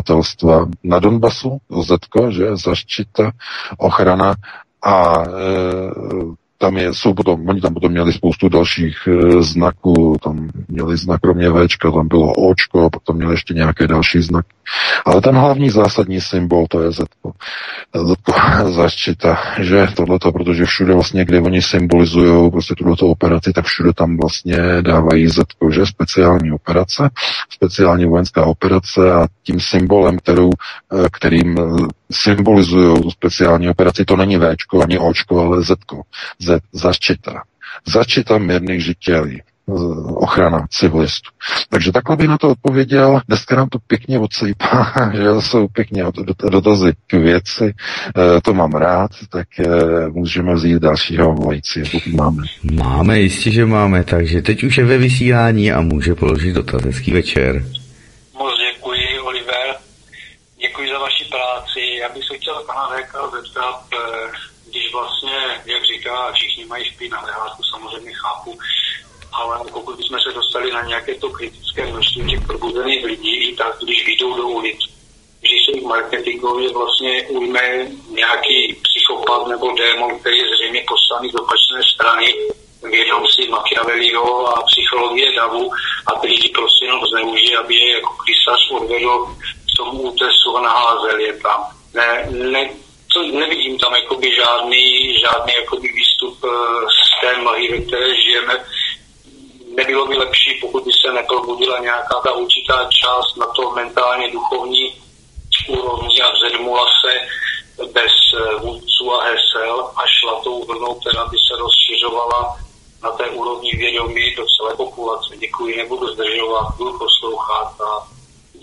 S3: na Donbasu, to Z, že zaštita, ochrana a e, tam je, jsou potom, oni tam potom měli spoustu dalších e, znaků, tam měli znak kromě Včka, tam bylo Očko, potom měli ještě nějaké další znaky. Ale ten hlavní zásadní symbol, to je Z. Z [LAUGHS] zaštita, že tohleto, protože všude vlastně, kde oni symbolizují prostě tuto operaci, tak všude tam vlastně dávají Z, že speciální operace, speciální vojenská operace a tím symbolem, kterou, e, kterým e, symbolizují tu speciální operaci, to není Včko ani Očko, ale Z. Z, zaštita. Zaštita mírných žitelí ochrana civilistů. Takže takhle by na to odpověděl. Dneska nám to pěkně odsejpá, [LAUGHS] že jsou pěkně dotazy k věci. E, to mám rád, tak e, můžeme vzít dalšího volající, pokud máme.
S2: Máme, jistě, že máme, takže teď už je ve vysílání a může položit dotaz. Hezký večer.
S10: Moc děkuji, Oliver. Děkuji za vaši práci. Já bych se chtěl pana Réka zeptat, eh, když vlastně, jak říká, všichni mají špín na lehátku, samozřejmě chápu, ale pokud bychom se dostali na nějaké to kritické množství těch probuzených lidí, tak když vyjdou do ulic, když se jich marketingově vlastně ujme nějaký psychopat nebo démon, který je zřejmě poslaný z opačné strany, vědom si Machiavelliho a psychologie davu a ty lidi prostě jenom zneužije, aby je jako krysař odvedl k tomu útesu a naházel je tam. Ne, ne, to nevidím tam jakoby žádný, žádný jakoby výstup eh, z té mlhy, ve které žijeme. Nebylo by lepší, pokud by se neprobudila nějaká ta určitá část na to mentálně duchovní úrovni a vzedmula se bez eh, vůdců a hesel a šla tou vlnou, která by se rozšiřovala na té úrovni vědomí do celé populace. Děkuji, nebudu zdržovat, budu poslouchat a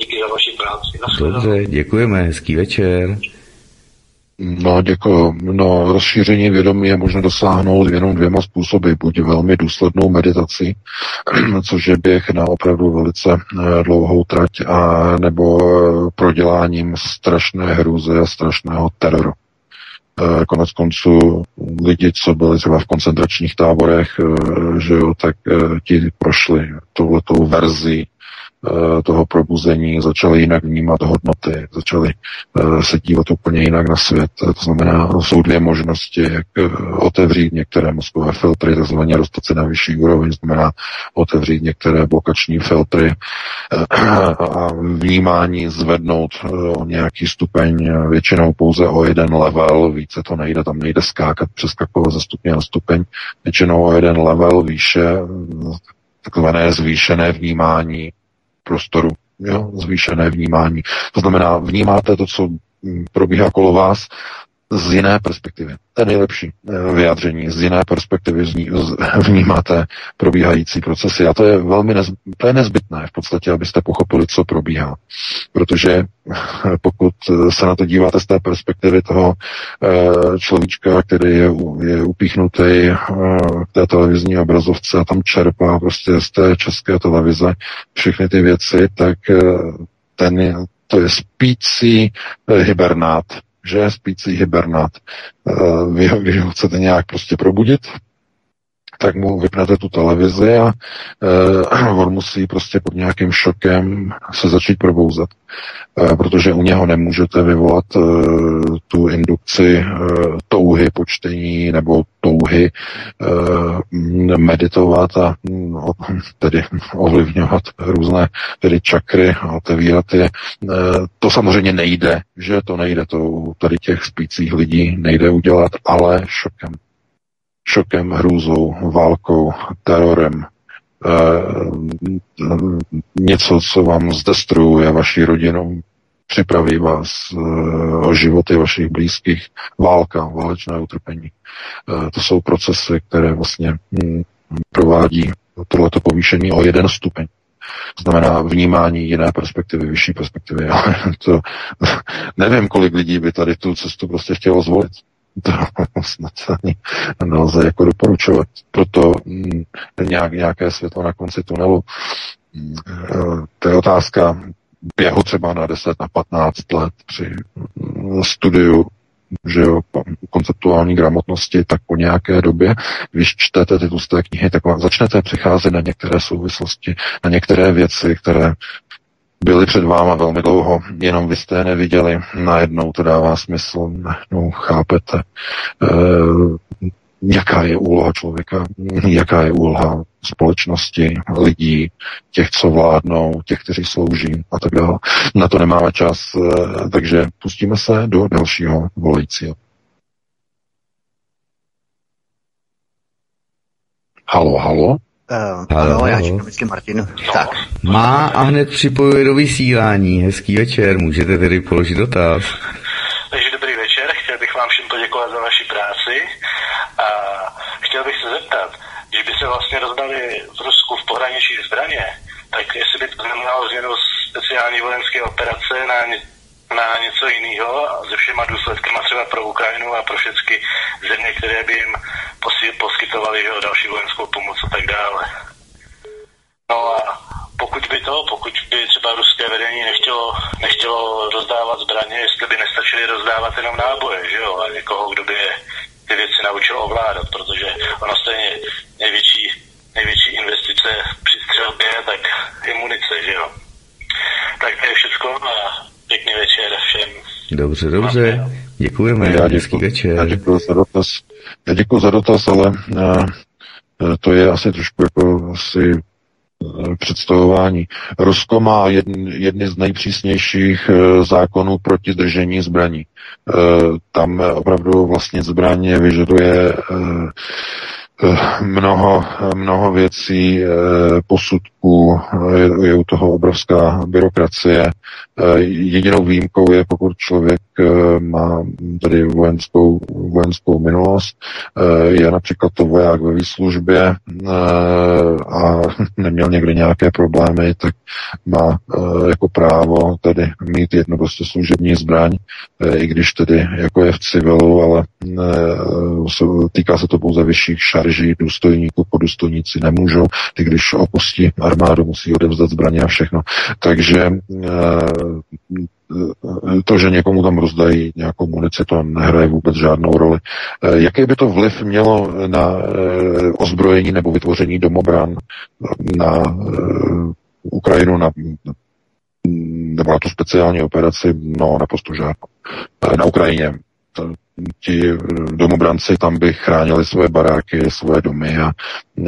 S10: díky za vaši práci.
S2: Dobře, děkujeme, hezký večer.
S3: No, děkuji. No, rozšíření vědomí je možné dosáhnout jenom dvěma způsoby. Buď velmi důslednou meditací, [CLEARS THROAT] což je běh na opravdu velice eh, dlouhou trať, a nebo eh, proděláním strašné hrůzy a strašného teroru. Eh, Konec konců lidi, co byli třeba v koncentračních táborech, že jo, tak ti prošli touhletou verzi toho probuzení, začali jinak vnímat hodnoty, začali se dívat úplně jinak na svět. To znamená, jsou dvě možnosti, jak otevřít některé mozkové filtry, takzvaně dostat se na vyšší úroveň, znamená otevřít některé blokační filtry a vnímání zvednout o nějaký stupeň, většinou pouze o jeden level, více to nejde, tam nejde skákat, přeskakovat ze stupně na stupeň, většinou o jeden level výše, takzvané zvýšené vnímání prostoru, jo, zvýšené vnímání. To znamená, vnímáte to, co probíhá kolo vás, z jiné perspektivy. To je nejlepší eh, vyjádření. Z jiné perspektivy [LAUGHS] vnímáte probíhající procesy. A to je velmi nez, to je nezbytné v podstatě, abyste pochopili, co probíhá. Protože [LAUGHS] pokud se na to díváte z té perspektivy toho eh, človíčka, který je, je upíchnutý eh, k té televizní obrazovce a tam čerpá prostě z té české televize všechny ty věci, tak ten to je spící hibernát, že spící hibernát. Eh, vy, když ho chcete nějak prostě probudit, tak mu vypnete tu televizi a uh, [CLEARS THROAT] on musí prostě pod nějakým šokem se začít probouzet. Uh, protože u něho nemůžete vyvolat uh, tu indukci uh, touhy počtení nebo touhy uh, meditovat a no, [LAUGHS] tedy [LAUGHS] ovlivňovat různé tedy čakry a otevírat je. Uh, to samozřejmě nejde, že to nejde, to tady těch spících lidí nejde udělat, ale šokem šokem, hrůzou, válkou, terorem, e, něco, co vám zdestruuje vaši rodinu, připraví vás e, o životy vašich blízkých, válka, válečné utrpení. E, to jsou procesy, které vlastně hm, provádí tohleto povýšení o jeden stupeň. Znamená vnímání jiné perspektivy, vyšší perspektivy. [LAUGHS] to, [LAUGHS] nevím, kolik lidí by tady tu cestu prostě chtělo zvolit to [LAUGHS] snad ani nelze jako doporučovat. Proto mm, nějak, nějaké světlo na konci tunelu. Mm, to je otázka běhu třeba na 10, na 15 let při mm, studiu že jo, konceptuální gramotnosti, tak po nějaké době, když čtete ty tlusté knihy, tak vám začnete přicházet na některé souvislosti, na některé věci, které byli před váma velmi dlouho, jenom vy jste je neviděli, najednou to dává smysl, najednou chápete, e, jaká je úloha člověka, jaká je úloha společnosti, lidí, těch, co vládnou, těch, kteří slouží a tak dále. Na to nemáme čas, e, takže pustíme se do dalšího volajícího. Halo, halo.
S1: Uh, halo, ano, já čekám vždycky Martinu. Tak.
S2: Má a hned připojuje do vysílání. Hezký večer, můžete tedy položit dotaz.
S11: Takže dobrý večer, chtěl bych vám všem poděkovat za vaši práci a chtěl bych se zeptat, když by se vlastně rozdali v Rusku v pohraničí zbraně, tak jestli by to znamenalo změnu speciální vojenské operace na na něco jiného se všema důsledkama třeba pro Ukrajinu a pro všechny země, které by jim poskytovaly další vojenskou pomoc a tak dále. No a pokud by to, pokud by třeba ruské vedení nechtělo, nechtělo rozdávat zbraně, jestli by nestačili rozdávat jenom náboje, že jo, a někoho, kdo by je ty věci naučil ovládat, protože ono stejně největší, největší investice při střelbě, tak je munice, že jo. Tak to je všechno a Pěkný večer všem.
S2: Dobře, dobře. Děkujeme.
S3: Já děkuji, večer. Já děkuji za dotaz. Já děkuji za dotaz, ale uh, to je asi trošku jako asi uh, představování. Rusko má jedn, jedny z nejpřísnějších zákonů proti držení zbraní. Tam opravdu vlastně zbraně vyžaduje mnoho, mnoho věcí, posudků, je, je u toho obrovská byrokracie. Jedinou výjimkou je, pokud člověk má tady vojenskou, vojenskou minulost, je například to voják ve výslužbě a [LAUGHS] neměl někdy nějaké problémy, tak má jako právo tady mít jednu prostě služební zbraň, i když tedy jako je v civilu, ale týká se to pouze vyšších šarží, důstojníků, podůstojníci nemůžou, ty když opustí armádu, musí odevzdat zbraně a všechno. Takže to, že někomu tam rozdají nějakou munici, to nehraje vůbec žádnou roli. Jaký by to vliv mělo na ozbrojení nebo vytvoření domobran, na Ukrajinu na, nebo na tu speciální operaci, no naprosto žádnou. Na Ukrajině ti domobranci tam by chránili svoje baráky, svoje domy a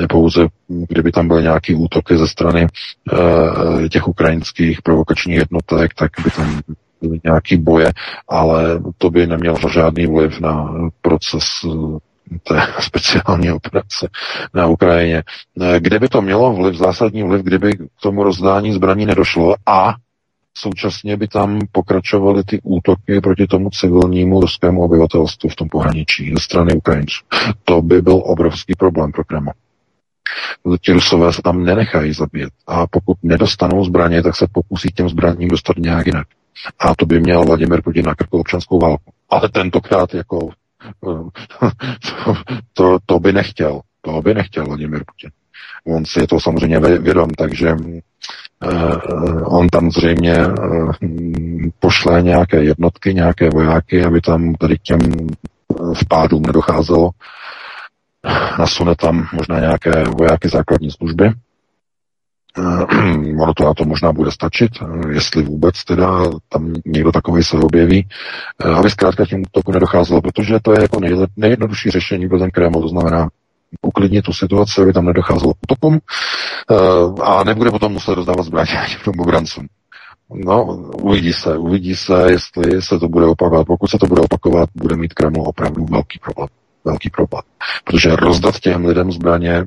S3: pouze, kdyby tam byly nějaké útoky ze strany uh, těch ukrajinských provokačních jednotek, tak by tam byly nějaký boje, ale to by nemělo žádný vliv na proces té [LAUGHS] speciální operace na Ukrajině. Kde by to mělo vliv, zásadní vliv, kdyby k tomu rozdání zbraní nedošlo a současně by tam pokračovaly ty útoky proti tomu civilnímu ruskému obyvatelstvu v tom pohraničí ze strany Ukrajinců. To by byl obrovský problém pro Kreml. Ti rusové se tam nenechají zabít a pokud nedostanou zbraně, tak se pokusí těm zbraním dostat nějak jinak. A to by měl Vladimir Putin na krku občanskou válku. Ale tentokrát jako to, [LAUGHS] to, to by nechtěl. To by nechtěl Vladimir Putin. On si je to samozřejmě vědom, takže uh, on tam zřejmě uh, pošle nějaké jednotky, nějaké vojáky, aby tam tady těm vpádům nedocházelo. Nasune tam možná nějaké vojáky základní služby. [CLEARS THROAT] Ono to na to možná bude stačit, jestli vůbec teda tam někdo takový se objeví, aby zkrátka tím útoku nedocházelo, protože to je jako nejjednodušší řešení pro ten Kreml, to znamená uklidnit tu situaci, aby tam nedocházelo k útokům uh, a nebude potom muset rozdávat zbraně [LAUGHS] těm obrancům. No, uvidí se, uvidí se, jestli se to bude opakovat. Pokud se to bude opakovat, bude mít Kreml opravdu velký problém. Velký problém. Protože rozdat těm lidem zbraně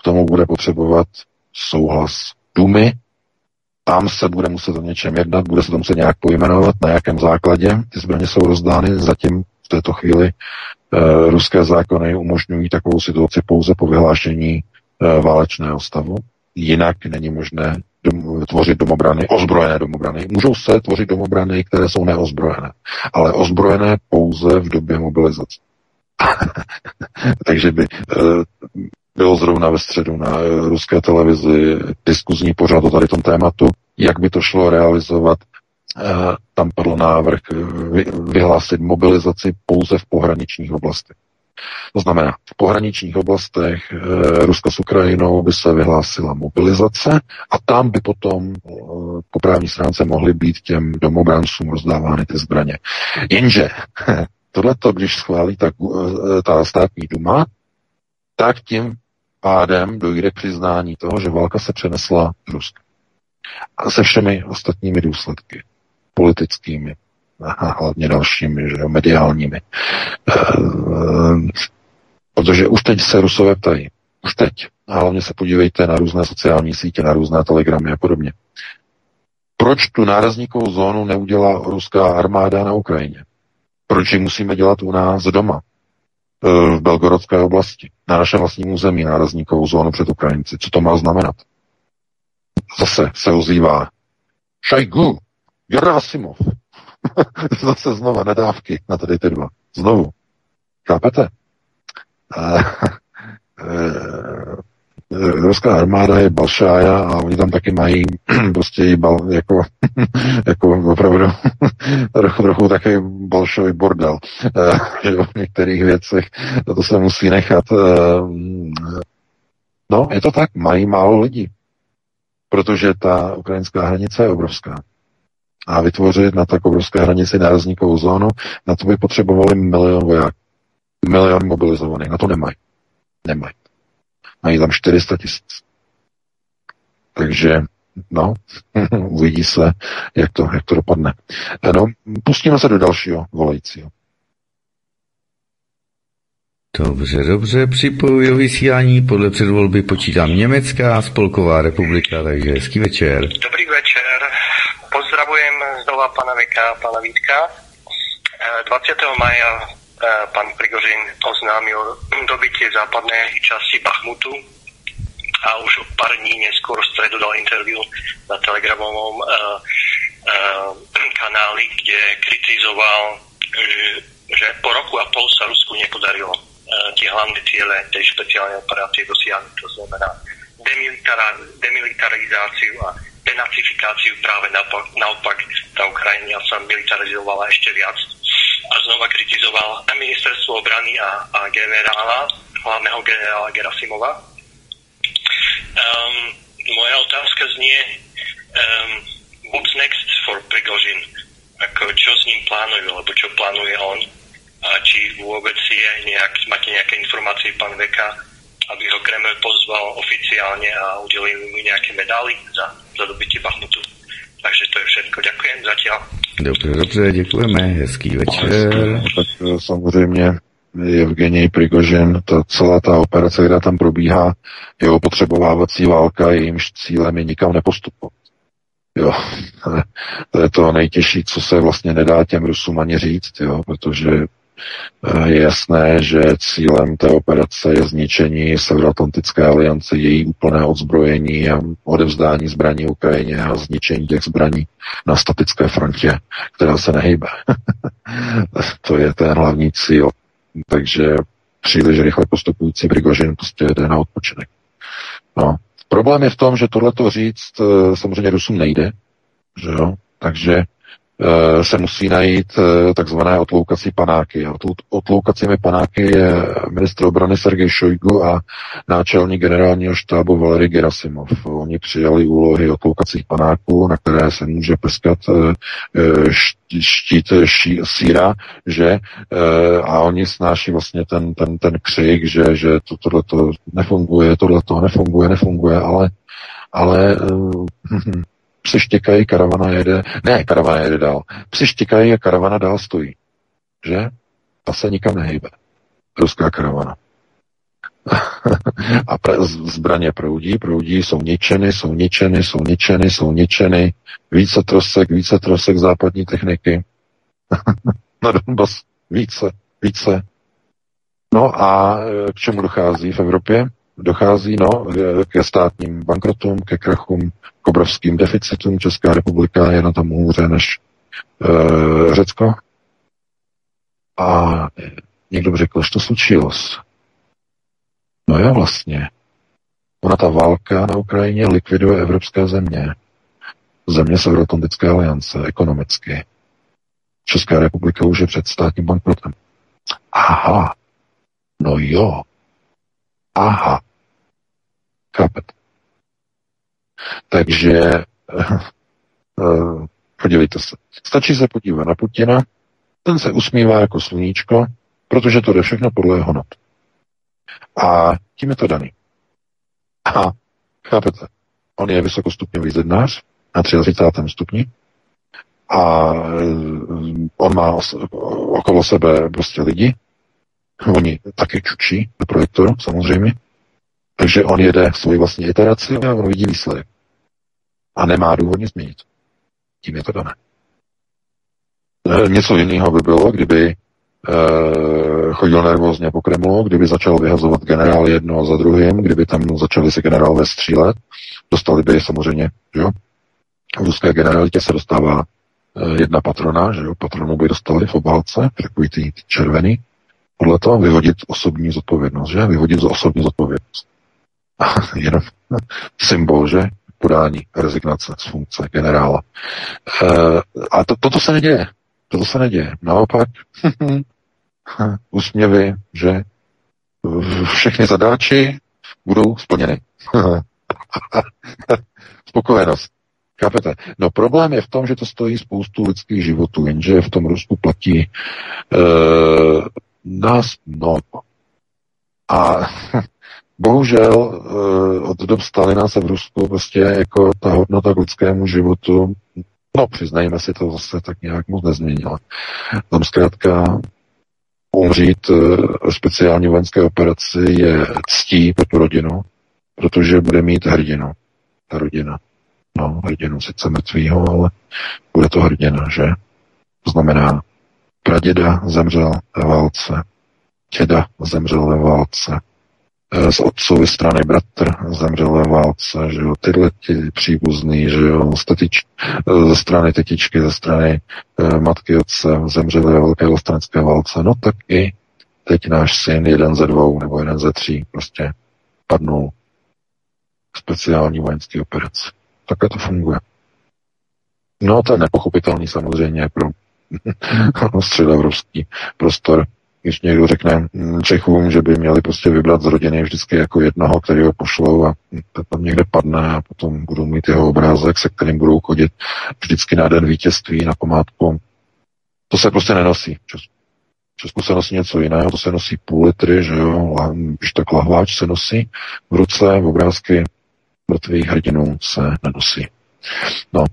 S3: k tomu bude potřebovat souhlas Dumy, tam se bude muset o něčem jednat, bude se to muset nějak pojmenovat, na jakém základě ty zbraně jsou rozdány. Zatím v této chvíli ruské zákony umožňují takovou situaci pouze po vyhlášení e, válečného stavu. Jinak není možné dom, tvořit domobrany, ozbrojené domobrany. Můžou se tvořit domobrany, které jsou neozbrojené, ale ozbrojené pouze v době mobilizace. [LAUGHS] Takže by e, bylo zrovna ve středu na ruské televizi diskuzní pořad o tady tom tématu, jak by to šlo realizovat Eh, tam padl návrh eh, vyhlásit mobilizaci pouze v pohraničních oblastech. To znamená, v pohraničních oblastech e, Ruska s Ukrajinou by se vyhlásila mobilizace a tam by potom po právní stránce mohly být těm domobrancům rozdávány ty zbraně. Jenže [LAUGHS] tohleto, když schválí ta, ta státní duma, tak tím pádem dojde k přiznání toho, že válka se přenesla z Ruska. A se všemi ostatními důsledky politickými a hlavně dalšími, že jo, mediálními. E, protože už teď se Rusové ptají. Už teď. A hlavně se podívejte na různé sociální sítě, na různé telegramy a podobně. Proč tu nárazníkovou zónu neudělá ruská armáda na Ukrajině? Proč ji musíme dělat u nás doma? V Belgorodské oblasti, na našem vlastním území nárazníkovou zónu před Ukrajinci. Co to má znamenat? Zase se ozývá Šajgu, Gerasimov. [LAUGHS] Zase znova nadávky na tady ty dva. Znovu. Chápete? [LAUGHS] ruská armáda je balšája a oni tam taky mají [CLEARS THROAT] prostě bal, jako, [LAUGHS] jako opravdu trochu, trochu taky balšový bordel v některých věcech to se musí nechat. No, je to tak, mají málo lidí, protože ta ukrajinská hranice je obrovská a vytvořit na tak obrovské hranici nárazníkovou zónu, na to by potřebovali milion vojáků. Milion mobilizovaných. Na to nemají. Nemají. Mají tam 400 tisíc. Takže, no, [LAUGHS] uvidí se, jak to, jak to dopadne. No, pustíme se do dalšího volajícího.
S2: Dobře, dobře, připojuji vysílání. Podle předvolby počítám Německá spolková republika, takže hezký večer.
S11: Dobrý večer pozdravujem znova pana Veka, pana Vítka. 20. maja pan Prigožin oznámil dobytie západné časti Bachmutu a už o pár dní neskôr v stredu dal interview na telegramovom uh, uh, kanáli, kde kritizoval, že po roku a pol sa Rusku nepodarilo tie hlavné ciele tej špeciálnej operácie dosiahnuť. To znamená demilitarizáciu a denacifikáciu práve naopak, naopak tá Ukrajina sa militarizovala ešte viac a znova kritizoval ministerstvo obrany a, a generála, hlavného generála Gerasimova. Um, moja otázka znie, um, what's next for Prigozhin? Ako, čo s ním plánujú, alebo čo plánuje on? A či vôbec je nejak, máte nejaké informácie, pán Veka, aby ho Kreml pozval oficiálne a udelil mu nejaké medály za, za dobytie Bachmutu. Takže to je všetko. Ďakujem zatiaľ.
S2: Dobře, dobře, děkujeme, hezký večer.
S3: Tak eh, samozřejmě Evgenij Prigožin, ta celá ta operace, která tam probíhá, je opotřebovávací válka, jejímž cílem je nikam nepostupovat. Jo, [LAUGHS] to je to nejtěžší, co se vlastně nedá těm Rusům ani říct, jo, protože je jasné, že cílem té operace je zničení Severoatlantické aliance, její úplné odzbrojení a odevzdání zbraní Ukrajině a zničení těch zbraní na statické frontě, která se nehýbe. [LAUGHS] to je ten hlavní cíl. Takže příliš rychle postupující Prigožin prostě jde na odpočinek. No. Problém je v tom, že tohleto říct eh, samozřejmě Rusům nejde, že jo? takže se musí najít e, takzvané otloukací panáky. Otloukacími panáky je ministr obrany Sergej Šojgu a náčelník generálního štábu Valery Gerasimov. Oni přijali úlohy otloukacích panáků, na které se může prskat e, štít ší, síra, že a oni snáší vlastně ten, ten, ten křik, že, že to, tohle to nefunguje, tohle to nefunguje, nefunguje, ale ale e, psi štěkají, karavana jede, ne, karavana jede dál, psi štěkají a karavana dál stojí. Že? Ta se nikam nehejbe. Ruská karavana. [LAUGHS] a pra- zbraně proudí, proudí, jsou ničeny, jsou ničeny, jsou ničeny, jsou ničeny, více trosek, více trosek západní techniky. [LAUGHS] Na Donbass více, více. No a k čemu dochází v Evropě? Dochází no, ke státním bankrotům, ke krachům, k obrovským deficitům. Česká republika je na tom hůře než e, Řecko. A někdo by řekl, že to slučilo. No jo, vlastně. Ona ta válka na Ukrajině likviduje evropské země. Země Severoatlantické aliance ekonomicky. Česká republika už je před státním bankrotem. Aha. No jo. Aha. Chápete? Takže uh, podívejte se. Stačí se podívat na Putina, ten se usmívá jako sluníčko, protože to jde všechno podle jeho not. A tím je to daný. A chápete, on je vysokostupňový zednář na 33. stupni a on má okolo sebe prostě lidi, oni taky čučí do projektoru, samozřejmě, takže on jede svoji vlastní iteraci a on vidí výsledek. A nemá důvod nic změnit. Tím je to dané. E, něco jiného by bylo, kdyby e, chodil nervózně po Kremlu, kdyby začal vyhazovat generál jedno za druhým, kdyby tam začali se generálové střílet, dostali by samozřejmě, že jo, v ruské generalitě se dostává e, jedna patrona, že jo, patronu by dostali v obálce, takový ty červený, podle toho vyhodit osobní zodpovědnost, že? Vyhodit za osobní zodpovědnost. A jenom [LAUGHS] symbol, že? Podání rezignace z funkce generála. E, a to, toto se neděje. Toto se neděje. Naopak, [LAUGHS] úsměvy, že všechny zadáči budou splněny. [LAUGHS] Spokojenost. Chápete? No problém je v tom, že to stojí spoustu lidských životů, jenže v tom Rusku platí e, nás mnoho. A [LAUGHS] bohužel e, od dob Stalina se v Rusku prostě jako ta hodnota k lidskému životu, no přiznejme si to zase tak nějak moc nezměnila. Tam zkrátka umřít e, speciální vojenské operaci je ctí pro tu rodinu, protože bude mít hrdinu. Ta rodina. No, hrdinu sice mrtvýho, ale bude to hrdina, že? To znamená, praděda zemřel ve válce, děda zemřel ve válce, z otcovy strany bratr zemřel ve válce, že jo, tyhle ti příbuzný, že jo, stetič, ze strany tetičky, ze strany e, matky otce zemřeli ve velké vlastenecké válce, no tak i teď náš syn, jeden ze dvou nebo jeden ze tří, prostě padnul speciální vojenský operace. Takhle to funguje. No to je nepochopitelný samozřejmě pro [LAUGHS] středoevropský prostor, když někdo řekne mm, Čechům, že by měli prostě vybrat z rodiny vždycky jako jednoho, který ho pošlou a tam někde padne a potom budou mít jeho obrázek, se kterým budou chodit vždycky na den vítězství, na památku. To se prostě nenosí. V Česku se nosí něco jiného, to se nosí půl litry, že jo, když tak lahváč se nosí v ruce, v obrázky mrtvých hrdinů se nenosí. No,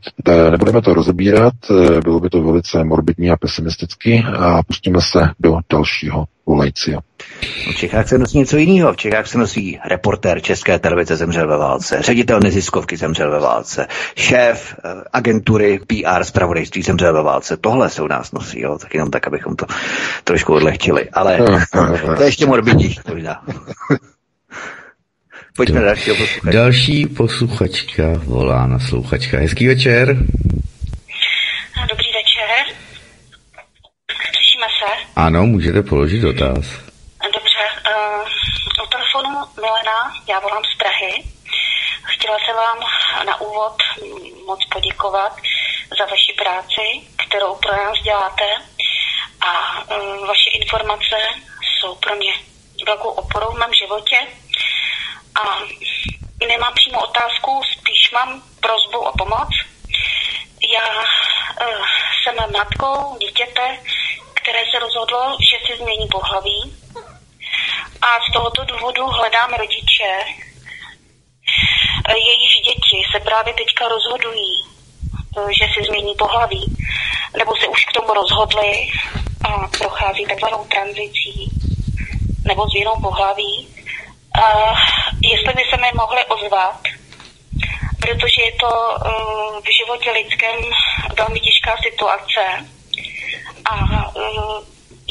S3: nebudeme to rozebírat, e, bylo by to velice morbidní a pesimistický a pustíme se do dalšího volejcia.
S1: V Čechách se nosí něco jiného. V Čechách se nosí reportér České televize zemřel ve válce, ředitel neziskovky zemřel ve válce, šéf e, agentury PR zpravodajství zemřel ve válce. Tohle se u nás nosí, jo? tak jenom tak, abychom to trošku odlehčili. Ale [LAUGHS] to je ještě morbidnější možná. Pojďme na dalšího posluchačka.
S2: Další posluchačka volá na slouchačka. Hezký večer.
S12: Dobrý večer. Slyšíme se?
S2: Ano, můžete položit dotaz.
S12: Dobře. Uh, u telefonu Milena, já volám z Prahy. Chtěla se vám na úvod moc poděkovat za vaši práci, kterou pro nás děláte a uh, vaše informace jsou pro mě velkou oporou v mém životě a nemám přímo otázku, spíš mám prozbu o pomoc. Já uh, jsem matkou dítěte, které se rozhodlo, že si změní pohlaví. A z tohoto důvodu hledám rodiče, jejichž děti se právě teďka rozhodují, uh, že si změní pohlaví, nebo se už k tomu rozhodli a prochází takzvanou tranzicí nebo změnou pohlaví Uh, jestli by se mi mohli ozvat, protože je to uh, v životě lidském velmi těžká situace. A uh,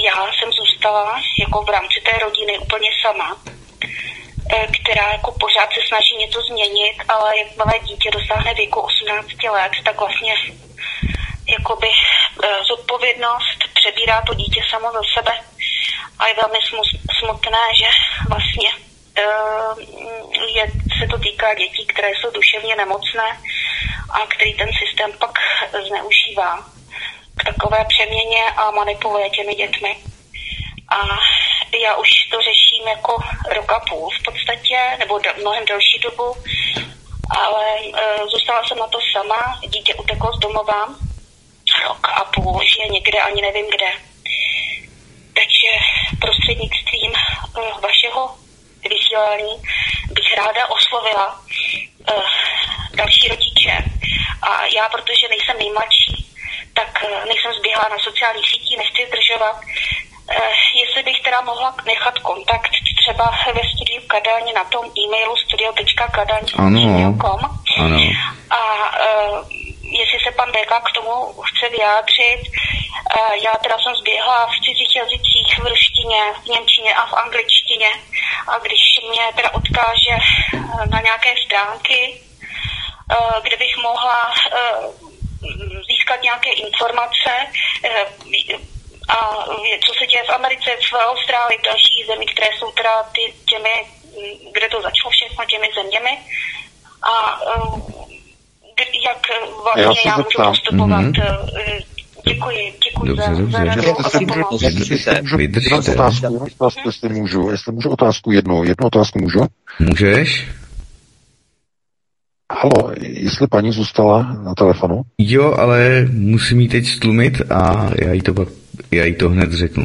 S12: já jsem zůstala jako v rámci té rodiny úplně sama, která jako pořád se snaží něco změnit, ale jakmile dítě dosáhne věku 18 let, tak vlastně jakoby zodpovědnost přebírá to dítě samo za sebe. A je velmi smutné, že vlastně Eh, je, se to týká dětí, které jsou duševně nemocné a který ten systém pak zneužívá k takové přeměně a manipuluje těmi dětmi. A já už to řeším jako roka půl v podstatě, nebo do, mnohem delší dobu, ale e, zůstala jsem na to sama, dítě uteklo z domova, rok a půl, že někde, ani nevím kde. Takže prostřednictvím e, vašeho vysílání bych ráda oslovila uh, další rodiče. A já, protože nejsem nejmladší, tak uh, nejsem zběhlá na sociálních sítích, nechci zdržovat. Uh, jestli bych teda mohla nechat kontakt třeba ve studiu Kadaň na tom e-mailu studio.kadaň.com a uh, jestli se pan Beka k tomu chce vyjádřit. Uh, já teda jsem zběhla v cizích jazycích, v ruštině, v němčině a v angličtině a když mě teda odkáže eh, na nějaké stránky, eh, kde bych mohla eh, získat nějaké informace a co se děje v Americe, v Austrálii, v dalších zemích, které jsou teda ty, těmi, kde to začalo všechno těmi zeměmi a jak vlastně já, já můžu postupovat mm-hmm. Děkuji, děkuji dobře, za,
S2: dobře. za Vydržte.
S3: Otázku, otázku, jestli můžu, jestli můžu otázku jednu, jednu otázku můžu?
S2: Můžeš?
S3: Halo, jestli paní zůstala na telefonu?
S2: Jo, ale musím jí teď stlumit a já jí to, já jí to hned řeknu,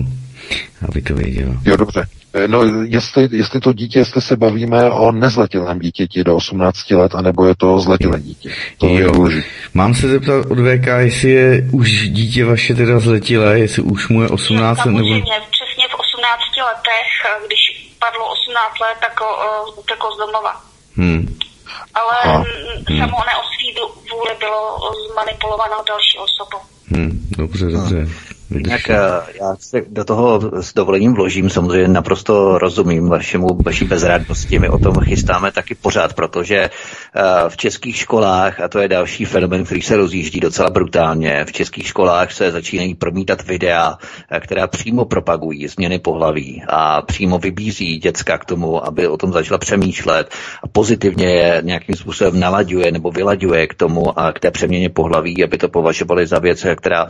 S2: aby to věděla.
S3: Jo, dobře. Eh, no, jestli, jestli to dítě, jestli se bavíme o nezletilém dítěti do 18 let, anebo je to zletilé dítě. To
S2: jo. je Mám se zeptat od VK, jestli je už dítě vaše teda zletilé, jestli už mu je 18
S12: let, nebo... přesně v 18 letech, když padlo 18 let, tak uh, uteklo z domova.
S2: Hmm.
S12: Ale. Hmm. samo ne o svý vůli bylo zmanipulovanou další osobou.
S2: Hmm. Dobře, dobře. Hmm.
S1: Jinak eh, já se do toho s dovolením vložím, samozřejmě naprosto rozumím vašemu, vaší bezradnosti. My o tom chystáme taky pořád, protože eh, v českých školách, a to je další fenomen, který se rozjíždí docela brutálně, v českých školách se začínají promítat videa, eh, která přímo propagují změny pohlaví a přímo vybízí děcka k tomu, aby o tom začala přemýšlet a pozitivně je nějakým způsobem nalaďuje nebo vylaďuje k tomu a k té přeměně pohlaví, aby to považovali za věc, která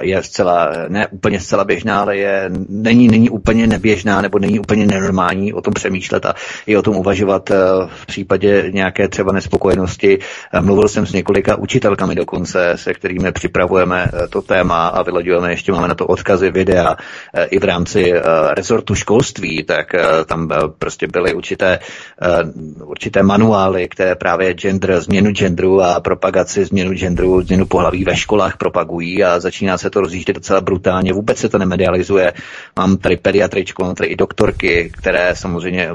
S1: je zcela ne úplně zcela běžná, ale je, není, není úplně neběžná nebo není úplně nenormální o tom přemýšlet a i o tom uvažovat eh, v případě nějaké třeba nespokojenosti. Eh, mluvil jsem s několika učitelkami dokonce, se kterými připravujeme eh, to téma a vyloďujeme, ještě máme na to odkazy videa i v rámci rezortu školství, tak tam prostě byly určité, určité manuály, které právě gender, změnu genderu a propagaci změnu genderu, změnu pohlaví ve školách propagují a začíná se to rozjíždět docela brutálně. Vůbec se to nemedializuje. Mám tady pediatričku, mám tady i doktorky, které samozřejmě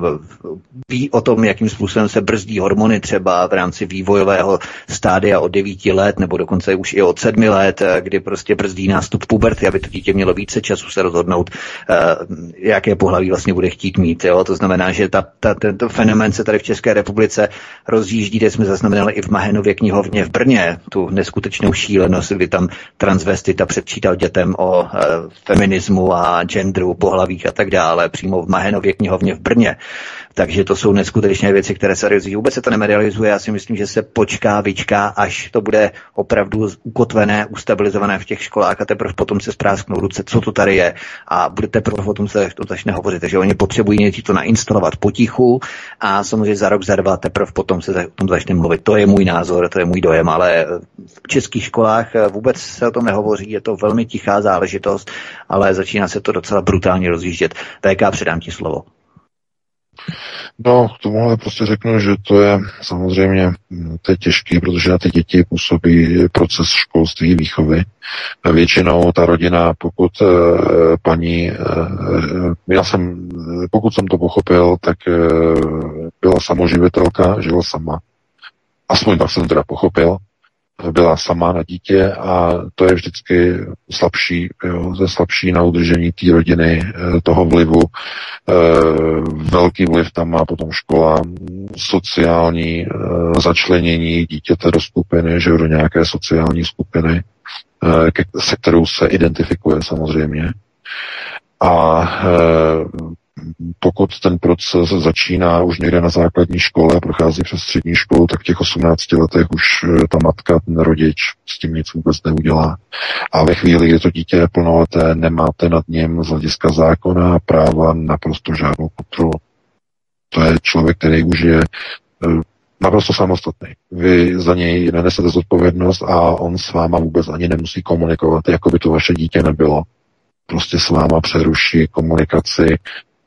S1: ví o tom, jakým způsobem se brzdí hormony třeba v rámci vývojového stádia od 9 let nebo dokonce už i od 7 let, kdy prostě brzdí nástup puberty, aby to dítě mělo více času se rozhodnout, eh, jaké pohlaví vlastně bude chtít mít. Jo? To znamená, že ta, ta, tento fenomén se tady v České republice rozjíždí, kde jsme zaznamenali i v Mahenově knihovně v Brně, tu neskutečnou šílenost, kdy tam transvestita předčítal dětem o e, feminismu a genderu, pohlavích a tak dále, přímo v Mahenově knihovně v Brně. Takže to jsou neskutečné věci, které se realizují. Vůbec se to nemedializuje. Já si myslím, že se počká, vyčká, až to bude opravdu ukotvené, ustabilizované v těch školách a teprve potom se sprásknou ruce, co to tady je. A bude teprve potom se to začne hovořit. Takže oni potřebují něco to nainstalovat potichu a samozřejmě za rok, za dva teprve potom se o tom začne mluvit. To je můj názor, to je můj dojem, ale v českých školách vůbec se o tom nehovoří, je to velmi tichá záležitost, ale začíná se to docela brutálně rozjíždět. VK, předám ti slovo.
S3: No, k tomu ale prostě řeknu, že to je samozřejmě hm, to je těžké, protože na ty děti působí proces školství, výchovy. Většinou ta rodina, pokud e, paní, e, já jsem, pokud jsem to pochopil, tak e, byla samoživitelka, žila sama. Aspoň tak jsem teda pochopil byla sama na dítě a to je vždycky slabší, jo, ze slabší na udržení té rodiny, eh, toho vlivu. E, velký vliv tam má potom škola, sociální e, začlenění dítěte do skupiny, že do nějaké sociální skupiny, se kterou se identifikuje samozřejmě. A pokud ten proces začíná už někde na základní škole a prochází přes střední školu, tak v těch 18 letech už eh, ta matka, ten rodič s tím nic vůbec neudělá. A ve chvíli, kdy to dítě je plnoleté, nemáte nad ním z hlediska zákona a práva naprosto žádnou kontrolu. To je člověk, který už je eh, naprosto samostatný. Vy za něj nenesete zodpovědnost a on s váma vůbec ani nemusí komunikovat, jako by to vaše dítě nebylo. Prostě s váma přeruší komunikaci,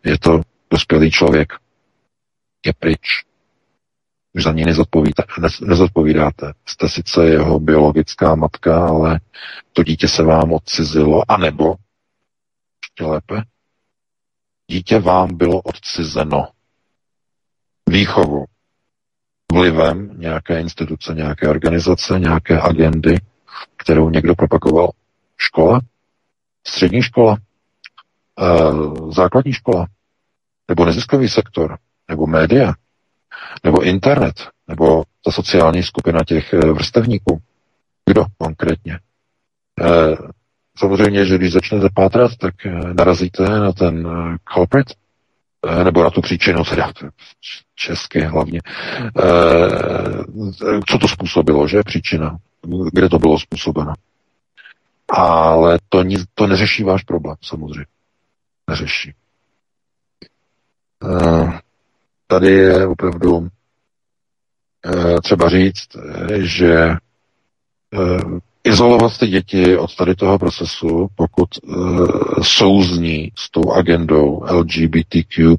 S3: je to dospělý člověk. Je pryč. Už za ní nezodpovídáte. Jste sice jeho biologická matka, ale to dítě se vám odcizilo, anebo, ještě lépe, dítě vám bylo odcizeno výchovou, vlivem nějaké instituce, nějaké organizace, nějaké agendy, kterou někdo propagoval. Škola, střední škola, eh, základní škola, nebo neziskový sektor, nebo média, nebo internet, nebo ta sociální skupina těch eh, vrstevníků. Kdo konkrétně? E, samozřejmě, že když začnete pátrat, tak eh, narazíte na ten culprit, nebo na tu příčinu, teda česky hlavně. Co to způsobilo, že? Příčina. Kde to bylo způsobeno. Ale to, to neřeší váš problém, samozřejmě. Neřeší. Eh, tady je opravdu eh, třeba říct, že eh, izolovat ty děti od tady toho procesu, pokud souzní s tou agendou LGBTQ+,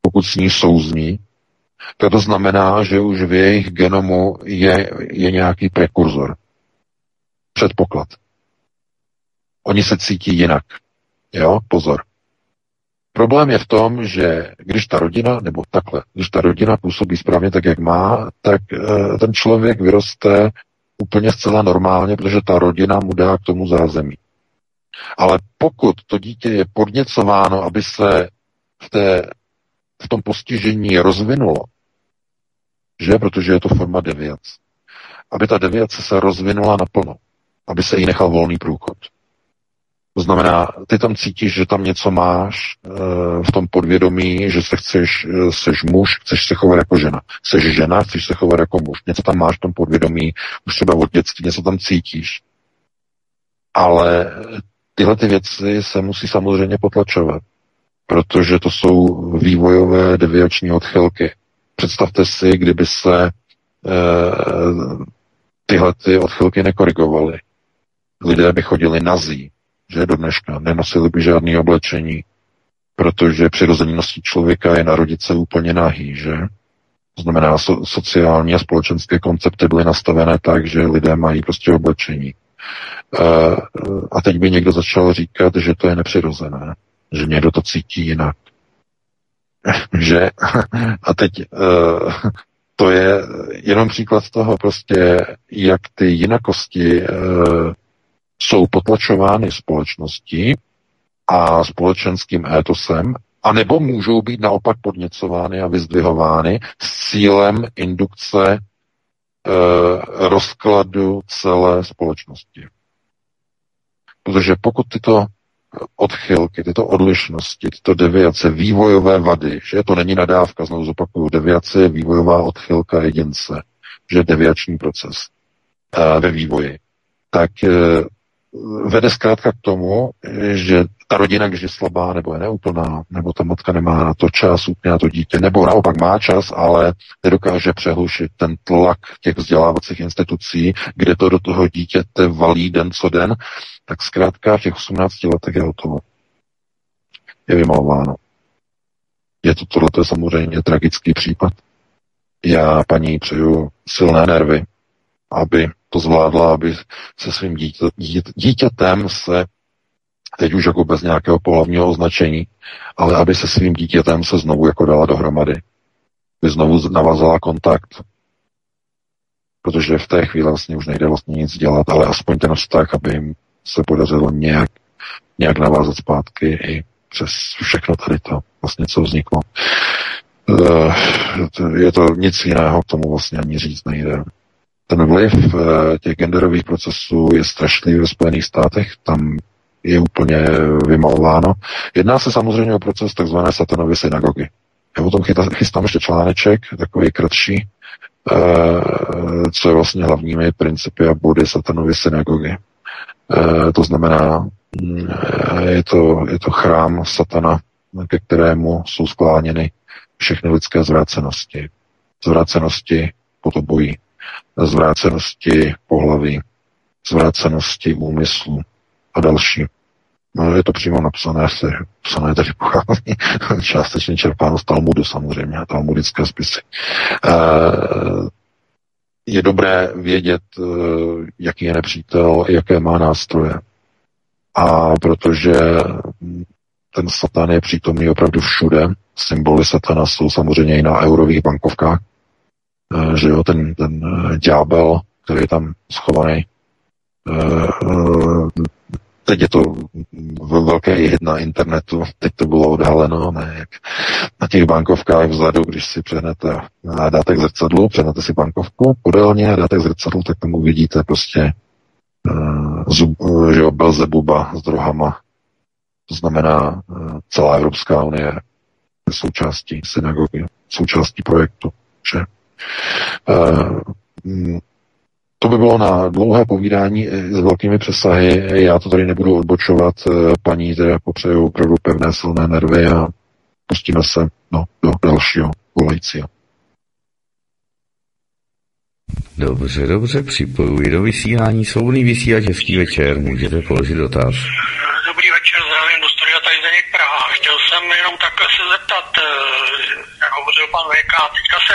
S3: pokud s ní souzní, tak to znamená, že už v jejich genomu je, je nějaký prekurzor. Předpoklad. Oni se cítí jinak. Jo, pozor. Problém je v tom, že když ta rodina, nebo takhle, když ta rodina působí správně tak, jak má, tak e, ten člověk vyroste úplně zcela normálně, protože ta rodina mu dá k tomu zázemí. Ale pokud to dítě je podněcováno, aby se v, té, v tom postižení rozvinulo, že, protože je to forma deviace, aby ta deviace se rozvinula naplno, aby se jí nechal volný průchod. To znamená, ty tam cítíš, že tam něco máš e, v tom podvědomí, že se chceš, eh, seš muž, chceš se chovat jako žena. Seš žena, chceš se chovat jako muž. Něco tam máš v tom podvědomí, už třeba od dětství, něco tam cítíš. Ale tyhle ty věci se musí samozřejmě potlačovat, protože to jsou vývojové deviační odchylky. Představte si, kdyby se e, tyhle ty odchylky nekorigovaly. Lidé by chodili nazí, že do dneška nenosili by žádné oblečení, protože přirozeností člověka je narodit se úplně nahý, že? To znamená, so, sociální a společenské koncepty byly nastavené tak, že lidé mají prostě oblečení. Uh, a teď by někdo začal říkat, že to je nepřirozené, že někdo to cítí jinak. [LAUGHS] že? A teď uh, to je jenom příklad toho prostě, jak ty jinakosti uh, jsou potlačovány společností a společenským étosem, anebo můžou být naopak podněcovány a vyzdvihovány s cílem indukce e, rozkladu celé společnosti. Protože pokud tyto odchylky, tyto odlišnosti, tyto deviace, vývojové vady, že to není nadávka, znovu zopakuju, deviace je vývojová odchylka jedince, že deviační proces e, ve vývoji, tak e, vede zkrátka k tomu, že ta rodina, když je slabá nebo je neúplná, nebo ta matka nemá na to čas úplně na to dítě, nebo naopak má čas, ale nedokáže přehlušit ten tlak těch vzdělávacích institucí, kde to do toho dítěte valí den co den, tak zkrátka v těch 18 letech je hotovo. Je vymalováno. Je to tohle je samozřejmě tragický případ. Já paní přeju silné nervy, aby to zvládla, aby se svým dítě, dítě, dítětem se, teď už jako bez nějakého pohlavního označení, ale aby se svým dítětem se znovu jako dala dohromady. By znovu navazala kontakt. Protože v té chvíli vlastně už nejde vlastně nic dělat, ale aspoň ten vztah, aby jim se podařilo nějak, nějak navázat zpátky i přes všechno tady to vlastně, co vzniklo. Eh, je to nic jiného, k tomu vlastně ani říct nejde. Ten vliv eh, těch genderových procesů je strašlivý ve Spojených státech, tam je úplně vymalováno. Jedná se samozřejmě o proces tzv. satanovy synagogy. Já o tom chystám ještě článeček, takový kratší, eh, co je vlastně hlavními principy a body satanovy synagogy. Eh, to znamená, mm, je to, je to chrám satana, ke kterému jsou skláněny všechny lidské zvrácenosti. Zvrácenosti podobojí zvrácenosti pohlaví, zvrácenosti úmyslu a další. No, je to přímo napsané, se, psané tady pochází, [LAUGHS] částečně čerpáno z Talmudu samozřejmě, talmudické spisy. E, je dobré vědět, e, jaký je nepřítel, jaké má nástroje. A protože ten satan je přítomný opravdu všude, symboly satana jsou samozřejmě i na eurových bankovkách, Eh, že jo, ten, ten eh, ďábel, který je tam schovaný. Eh, teď je to velké hit na internetu, teď to bylo odhaleno, ne, jak na těch bankovkách vzadu, když si přehnete dáte k zrcadlu, přehnete si bankovku podélně a dáte k zrcadlu, tak tam uvidíte prostě zub, že jo, Belzebuba s druhama. To znamená, celá Evropská unie je součástí synagogy, součástí projektu, že Eh, to by bylo na dlouhé povídání s velkými přesahy. Já to tady nebudu odbočovat. Eh, paní tedy popřeju opravdu pevné silné nervy a pustíme se no, do dalšího volajícího.
S2: Dobře, dobře, připojuji do vysílání. Svobodný vysílač, hezký večer, můžete položit dotaz.
S13: Dobrý večer, zdravím do studia tady Zdeněk Praha. Chtěl jsem jenom takhle se zeptat, eh, jak hovořil pan VK, teďka se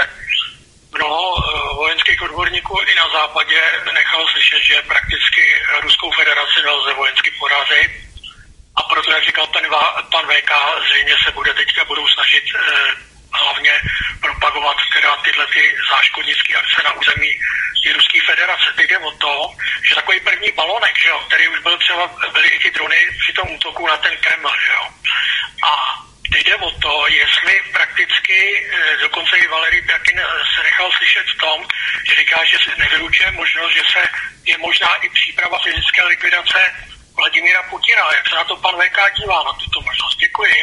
S13: mnoho eh, vojenských odborníků i na západě nechal slyšet, že prakticky Ruskou federaci nelze vojensky porazit. A proto, jak říkal ten pan VK, zřejmě se bude teďka budou snažit eh, hlavně propagovat teda tyhle ty záškodnické akce na území Ruské federace. Teď jde o to, že takový první balonek, že jo, který už byl třeba, byly i ty drony při tom útoku na ten Kreml, že jo. A jde o to, jestli prakticky, eh, dokonce i Valery Pjakin eh, se nechal slyšet v tom, že říká, že se nevylučuje možnost, že se je možná i příprava fyzické likvidace Vladimíra Putina. Jak se na to pan VK dívá na tuto možnost? Děkuji.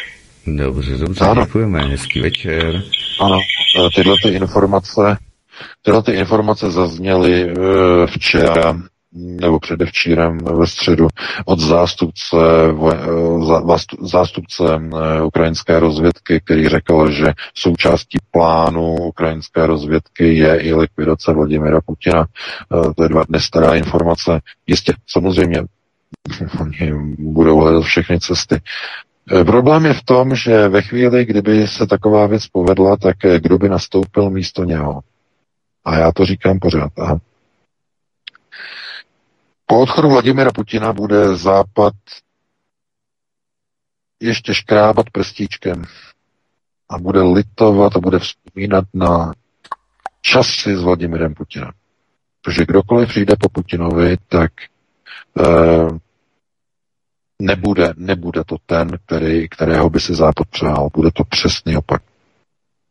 S2: Dobře, dobře, ano. děkujeme. Hezký večer.
S3: Ano, eh, tyhle ty informace, tyhle ty informace zazněly včera nebo předevčírem ve středu od zástupce, zástupce ukrajinské rozvědky, který řekl, že součástí plánu ukrajinské rozvědky je i likvidace Vladimira Putina. To je dva dny stará informace. Jistě, samozřejmě, [LAUGHS] oni budou hledat všechny cesty. Problém je v tom, že ve chvíli, kdyby se taková věc povedla, tak kdo by nastoupil místo něho? A já to říkám pořád. Aha. Po odchodu Vladimira Putina bude Západ ještě škrábat prstíčkem a bude litovat a bude vzpomínat na časy s Vladimirem Putinem. Protože kdokoliv přijde po Putinovi, tak eh, nebude, nebude to ten, který, kterého by si Západ přál. Bude to přesný opak.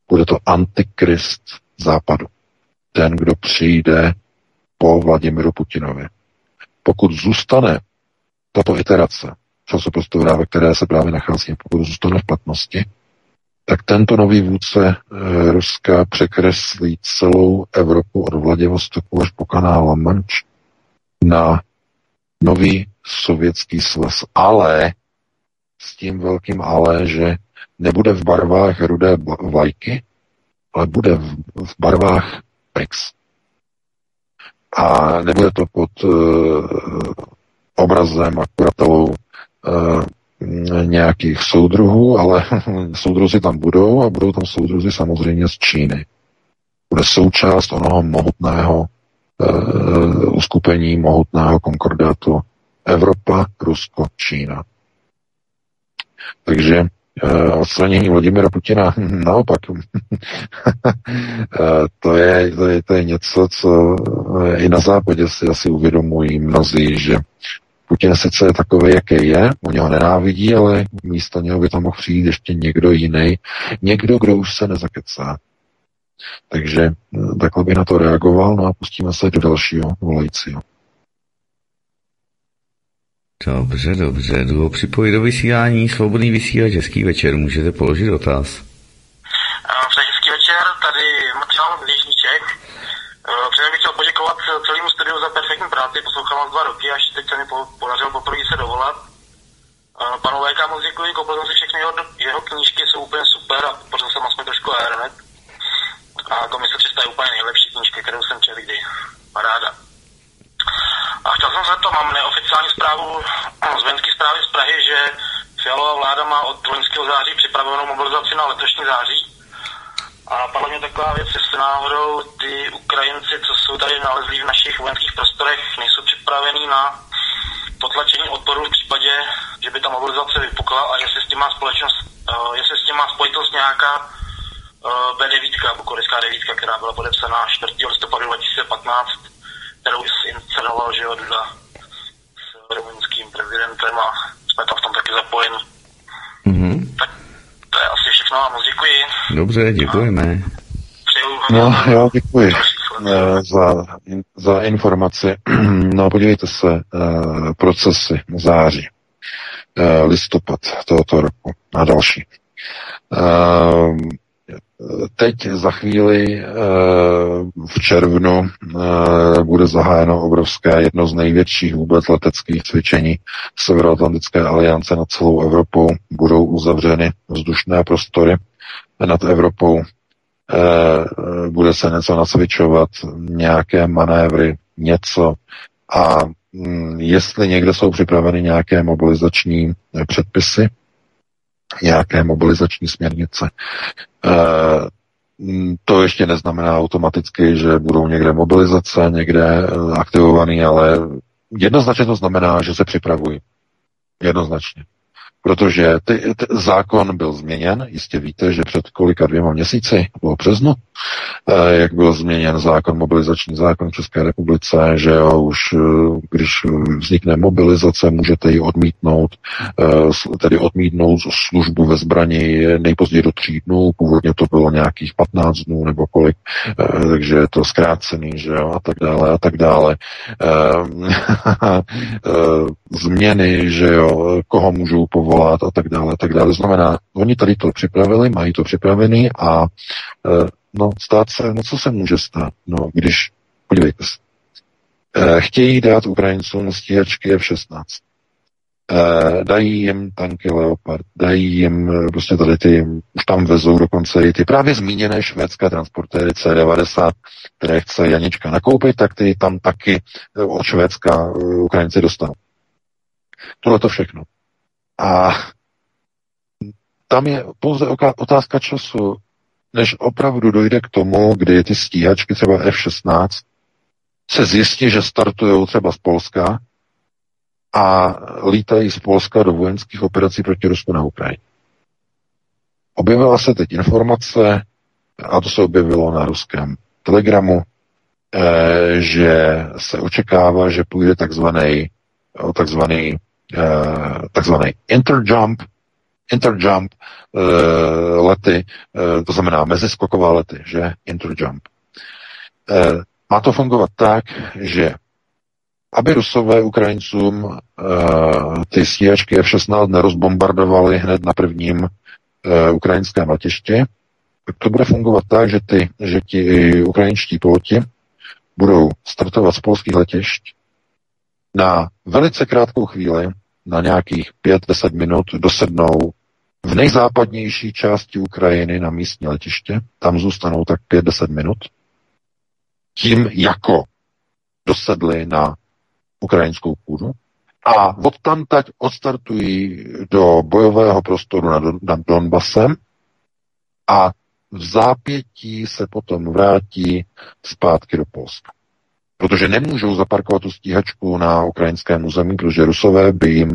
S3: Bude to antikrist Západu. Ten, kdo přijde po Vladimiru Putinovi pokud zůstane tato iterace časoprostorová, ve které se právě nachází, pokud zůstane v platnosti, tak tento nový vůdce e, Ruska překreslí celou Evropu od Vladivostoku až po kanál Manche na nový sovětský svaz. Ale s tím velkým ale, že nebude v barvách rudé vlajky, ale bude v, barvách BRICS. A nebude to pod uh, obrazem a kuratelou uh, nějakých soudruhů, ale [LAUGHS] soudruzi tam budou a budou tam soudruzi samozřejmě z Číny. Bude součást onoho mohutného uh, uskupení, mohutného konkordátu Evropa, Rusko, Čína. Takže odstranění Vladimira Putina. [LAUGHS] Naopak. [LAUGHS] To, je, to, je, to je něco, co i na západě si asi uvědomují mnozí, že Putin sice je takový, jaký je, oni ho nenávidí, ale místo něho by tam mohl přijít ještě někdo jiný, někdo, kdo už se nezakecá. Takže takhle by na to reagoval, no a pustíme se do dalšího volajícího.
S2: Dobře, dobře. Jdu připojit do vysílání Svobodný vysílač. Hezký večer. Můžete položit dotaz.
S11: Přeji hezký večer. Tady Martin z Jižní Čech. Předem bych chtěl poděkovat celému studiu za perfektní práci. Poslouchal vás dva roky, až teď se mi podařilo poprvé se dovolat. Panu VK moc děkuji, koupil jsem si všechny jeho, jeho knížky, jsou úplně super a podpořil jsem aspoň trošku Aeronet. A komise 300 je úplně nejlepší knížka, kterou jsem četl kdy. Paráda. A chtěl jsem se to, mám neoficiální zprávu z vojenské zprávy z Prahy, že Fialová vláda má od loňského září připravenou mobilizaci na letošní září. A padla mě taková věc, jestli náhodou ty Ukrajinci, co jsou tady nalezlí v našich vojenských prostorech, nejsou připravení na potlačení odporu v případě, že by ta mobilizace vypukla a jestli s tím má společnost, uh, jestli s tím má spojitost nějaká uh, B9, bukorecká devítka, která byla podepsaná 4. listopadu 2015 kterou inscenoval, že jo, Duda s rumunským prezidentem a jsme tam v tom taky zapojeni. Mm-hmm. Tak všechno a moc děkuji.
S2: Dobře, děkujeme.
S3: No, já děkuji uh, za, za informaci. [CLEARS THROAT] no, podívejte se, uh, procesy září, uh, listopad tohoto roku a další. Teď za chvíli eh, v červnu eh, bude zahájeno obrovské, jedno z největších vůbec leteckých cvičení Severoatlantické aliance nad celou Evropou. Budou uzavřeny vzdušné prostory nad Evropou. Eh, bude se něco nacvičovat, nějaké manévry, něco. A mm, jestli někde jsou připraveny nějaké mobilizační předpisy, nějaké mobilizační směrnice. Eh, to ještě neznamená automaticky, že budou někde mobilizace, někde eh, aktivovaný, ale jednoznačně to znamená, že se připravují. Jednoznačně protože ty, ty, zákon byl změněn, jistě víte, že před kolika dvěma měsíci, bylo březnu, eh, jak byl změněn zákon, mobilizační zákon v České republice, že jo, už eh, když vznikne mobilizace, můžete ji odmítnout, eh, tedy odmítnout službu ve zbrani nejpozději do tří dnů, původně to bylo nějakých 15 dnů nebo kolik, eh, takže je to zkrácený, že jo, a tak dále, a tak dále. [LAUGHS] Změny, že jo, koho můžou povolat, volat a tak dále, tak dále. Znamená, oni tady to připravili, mají to připravený a e, no, stát se, no co se může stát, no, když, podívejte se, Eh, chtějí dát Ukrajincům stíhačky F-16. Eh, dají jim tanky Leopard, dají jim prostě tady ty, už tam vezou dokonce i ty právě zmíněné švédské transportéry C-90, které chce Janička nakoupit, tak ty tam taky od Švédska Ukrajinci dostanou. Tohle to všechno. A tam je pouze otázka času, než opravdu dojde k tomu, kdy ty stíhačky, třeba F-16, se zjistí, že startují třeba z Polska a lítají z Polska do vojenských operací proti Rusku na Ukrajině. Objevila se teď informace, a to se objevilo na ruském telegramu, eh, že se očekává, že půjde takzvaný, takzvaný, takzvaný interjump, interjump eh, lety, eh, to znamená meziskoková lety, že interjump. Eh, má to fungovat tak, že aby Rusové Ukrajincům ty stíhačky F-16 nerozbombardovali hned na prvním ukrajinském letišti, tak to bude fungovat tak, že, ty, že ti ukrajinští piloti budou startovat z polských letišť na velice krátkou chvíli, na nějakých 5-10 minut, dosednou v nejzápadnější části Ukrajiny na místní letiště, tam zůstanou tak 5-10 minut, tím jako dosedli na ukrajinskou půdu. A odtamtať odstartují do bojového prostoru nad, nad Donbasem a v zápětí se potom vrátí zpátky do Polska. Protože nemůžou zaparkovat tu stíhačku na ukrajinském území, protože Rusové by jim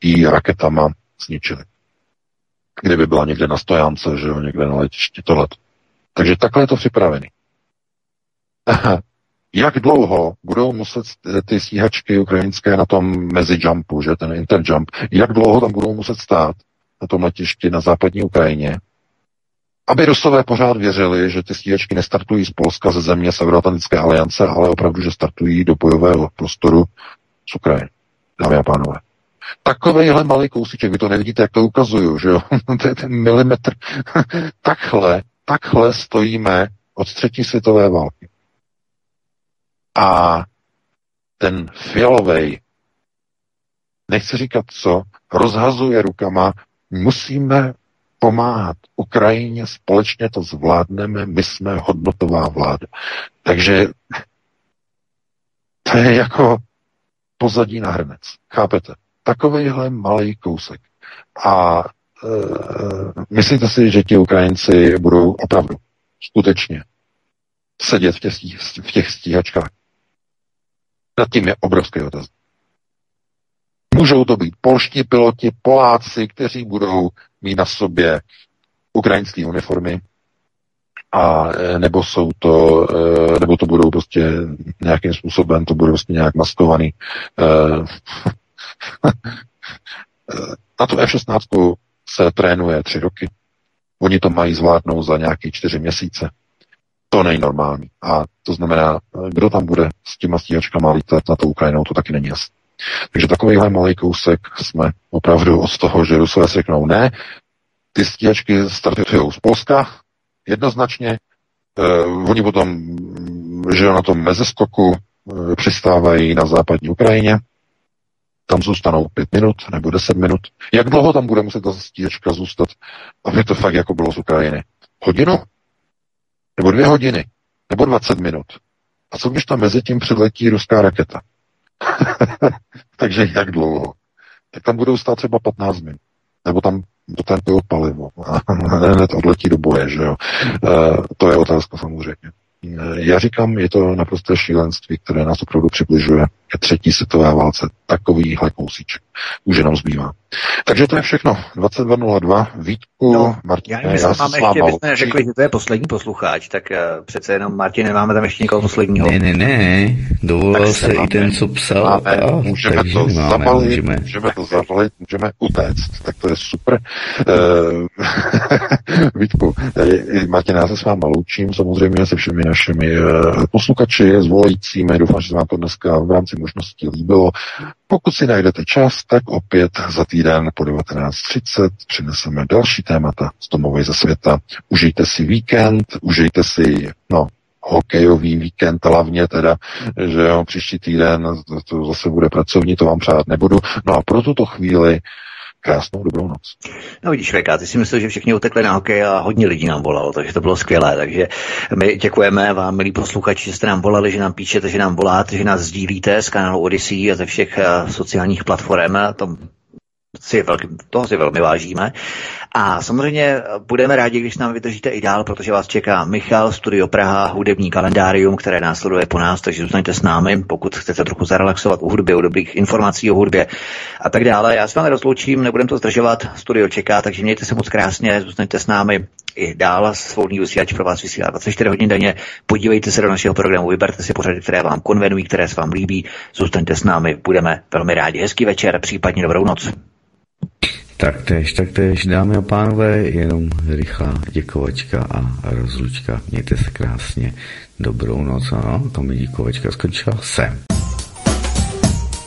S3: i raketama zničili. Kdyby byla někde na stojance, že jo, někde na letišti, tohle. Takže takhle je to připravený. [LAUGHS] jak dlouho budou muset ty stíhačky ukrajinské na tom mezijumpu, že ten interjump, jak dlouho tam budou muset stát na tom letišti na západní Ukrajině, aby Rusové pořád věřili, že ty stíhačky nestartují z Polska, ze země Severoatlantické aliance, ale opravdu, že startují do bojového prostoru z Ukrajiny. Dámy a pánové. Takovejhle malý kousíček, vy to nevidíte, jak to ukazuju, že jo? [LAUGHS] to je ten milimetr. [LAUGHS] takhle, takhle stojíme od třetí světové války. A ten fialovej, nechci říkat co, rozhazuje rukama, musíme pomáhat Ukrajině, společně to zvládneme, my jsme hodnotová vláda. Takže to je jako pozadí na hrnec. Chápete? Takovýhle malý kousek. A e, myslíte si, že ti Ukrajinci budou opravdu skutečně sedět v těch, v těch stíhačkách? Nad tím je obrovský otaz. Můžou to být polští piloti, Poláci, kteří budou mít na sobě ukrajinské uniformy, a e, nebo jsou to, e, nebo to budou prostě nějakým způsobem, to bude prostě nějak maskovaný. E, [LAUGHS] na tu F-16 se trénuje tři roky. Oni to mají zvládnout za nějaký čtyři měsíce. To není normální. A to znamená, kdo tam bude s těma stíhačkama lítat na to Ukrajinou, to taky není jasné. Takže takovýhle malý kousek jsme opravdu od toho, že Rusové si řeknou ne, ty stíhačky startují z Polska, jednoznačně, uh, oni potom, že na tom mezeskoku uh, přistávají na západní Ukrajině, tam zůstanou pět minut nebo deset minut. Jak dlouho tam bude muset ta stíhačka zůstat, aby to fakt jako bylo z Ukrajiny? Hodinu? Nebo dvě hodiny? Nebo 20 minut? A co když tam mezi tím přiletí ruská raketa? [LAUGHS] Takže jak dlouho? Tak tam budou stát třeba 15 minut. Nebo tam dotankují palivo hned odletí do boje, že jo. E, to je otázka samozřejmě. Já říkám, je to naprosto šílenství, které nás opravdu přibližuje ke třetí světové válce. Takovýhle kousíček už jenom zbývá. Takže to je všechno. 22.02. Vítku, no, Martin,
S1: já, nevím, já máme ještě, bychom řekli, že to je poslední posluchač, tak uh, přece jenom, Martin, nemáme tam ještě někoho posledního.
S2: Ne, ne, ne, dovolal se máme, i ten, co psal.
S3: Máme, a, můžeme to máme, zabalit, můžeme. můžeme to zabalit, můžeme utéct, tak to je super. Uh, [LAUGHS] Vítku, Martin, já se s váma loučím, samozřejmě se všemi našimi uh, posluchači, zvolajícími, doufám, že se vám to dneska v rámci možností líbilo. Pokud si najdete čas, tak opět za týden po 19.30 přineseme další témata z domovy ze světa. Užijte si víkend, užijte si, no, hokejový víkend, hlavně teda, že jo, příští týden to zase bude pracovní, to vám přát nebudu. No a pro tuto chvíli krásnou dobrou noc.
S1: No vidíš, Veka, ty si myslel, že všichni utekli na hokej a hodně lidí nám volalo, takže to bylo skvělé. Takže my děkujeme vám, milí posluchači, že jste nám volali, že nám píšete, že nám voláte, že nás sdílíte z kanálu Odyssey a ze všech uh, sociálních platform. To si velký, toho si velmi vážíme. A samozřejmě budeme rádi, když nám vydržíte i dál, protože vás čeká Michal, Studio Praha, hudební kalendárium, které následuje po nás, takže zůstaňte s námi, pokud chcete trochu zarelaxovat u hudby, u dobrých informací o hudbě a tak dále. Já s vámi rozloučím, nebudem to zdržovat, studio čeká, takže mějte se moc krásně, zůstaňte s námi i dál. Svobodný vysílač pro vás vysílá 24 hodin denně. Podívejte se do našeho programu, vyberte si pořady, které vám konvenují, které se vám líbí. Zůstaňte s námi, budeme velmi rádi. Hezký večer, případně dobrou noc.
S2: Taktéž, taktéž, dámy a pánové, jenom rychlá děkovačka a rozlučka. Mějte se krásně. Dobrou noc, ano, to mi děkovačka skončila sem.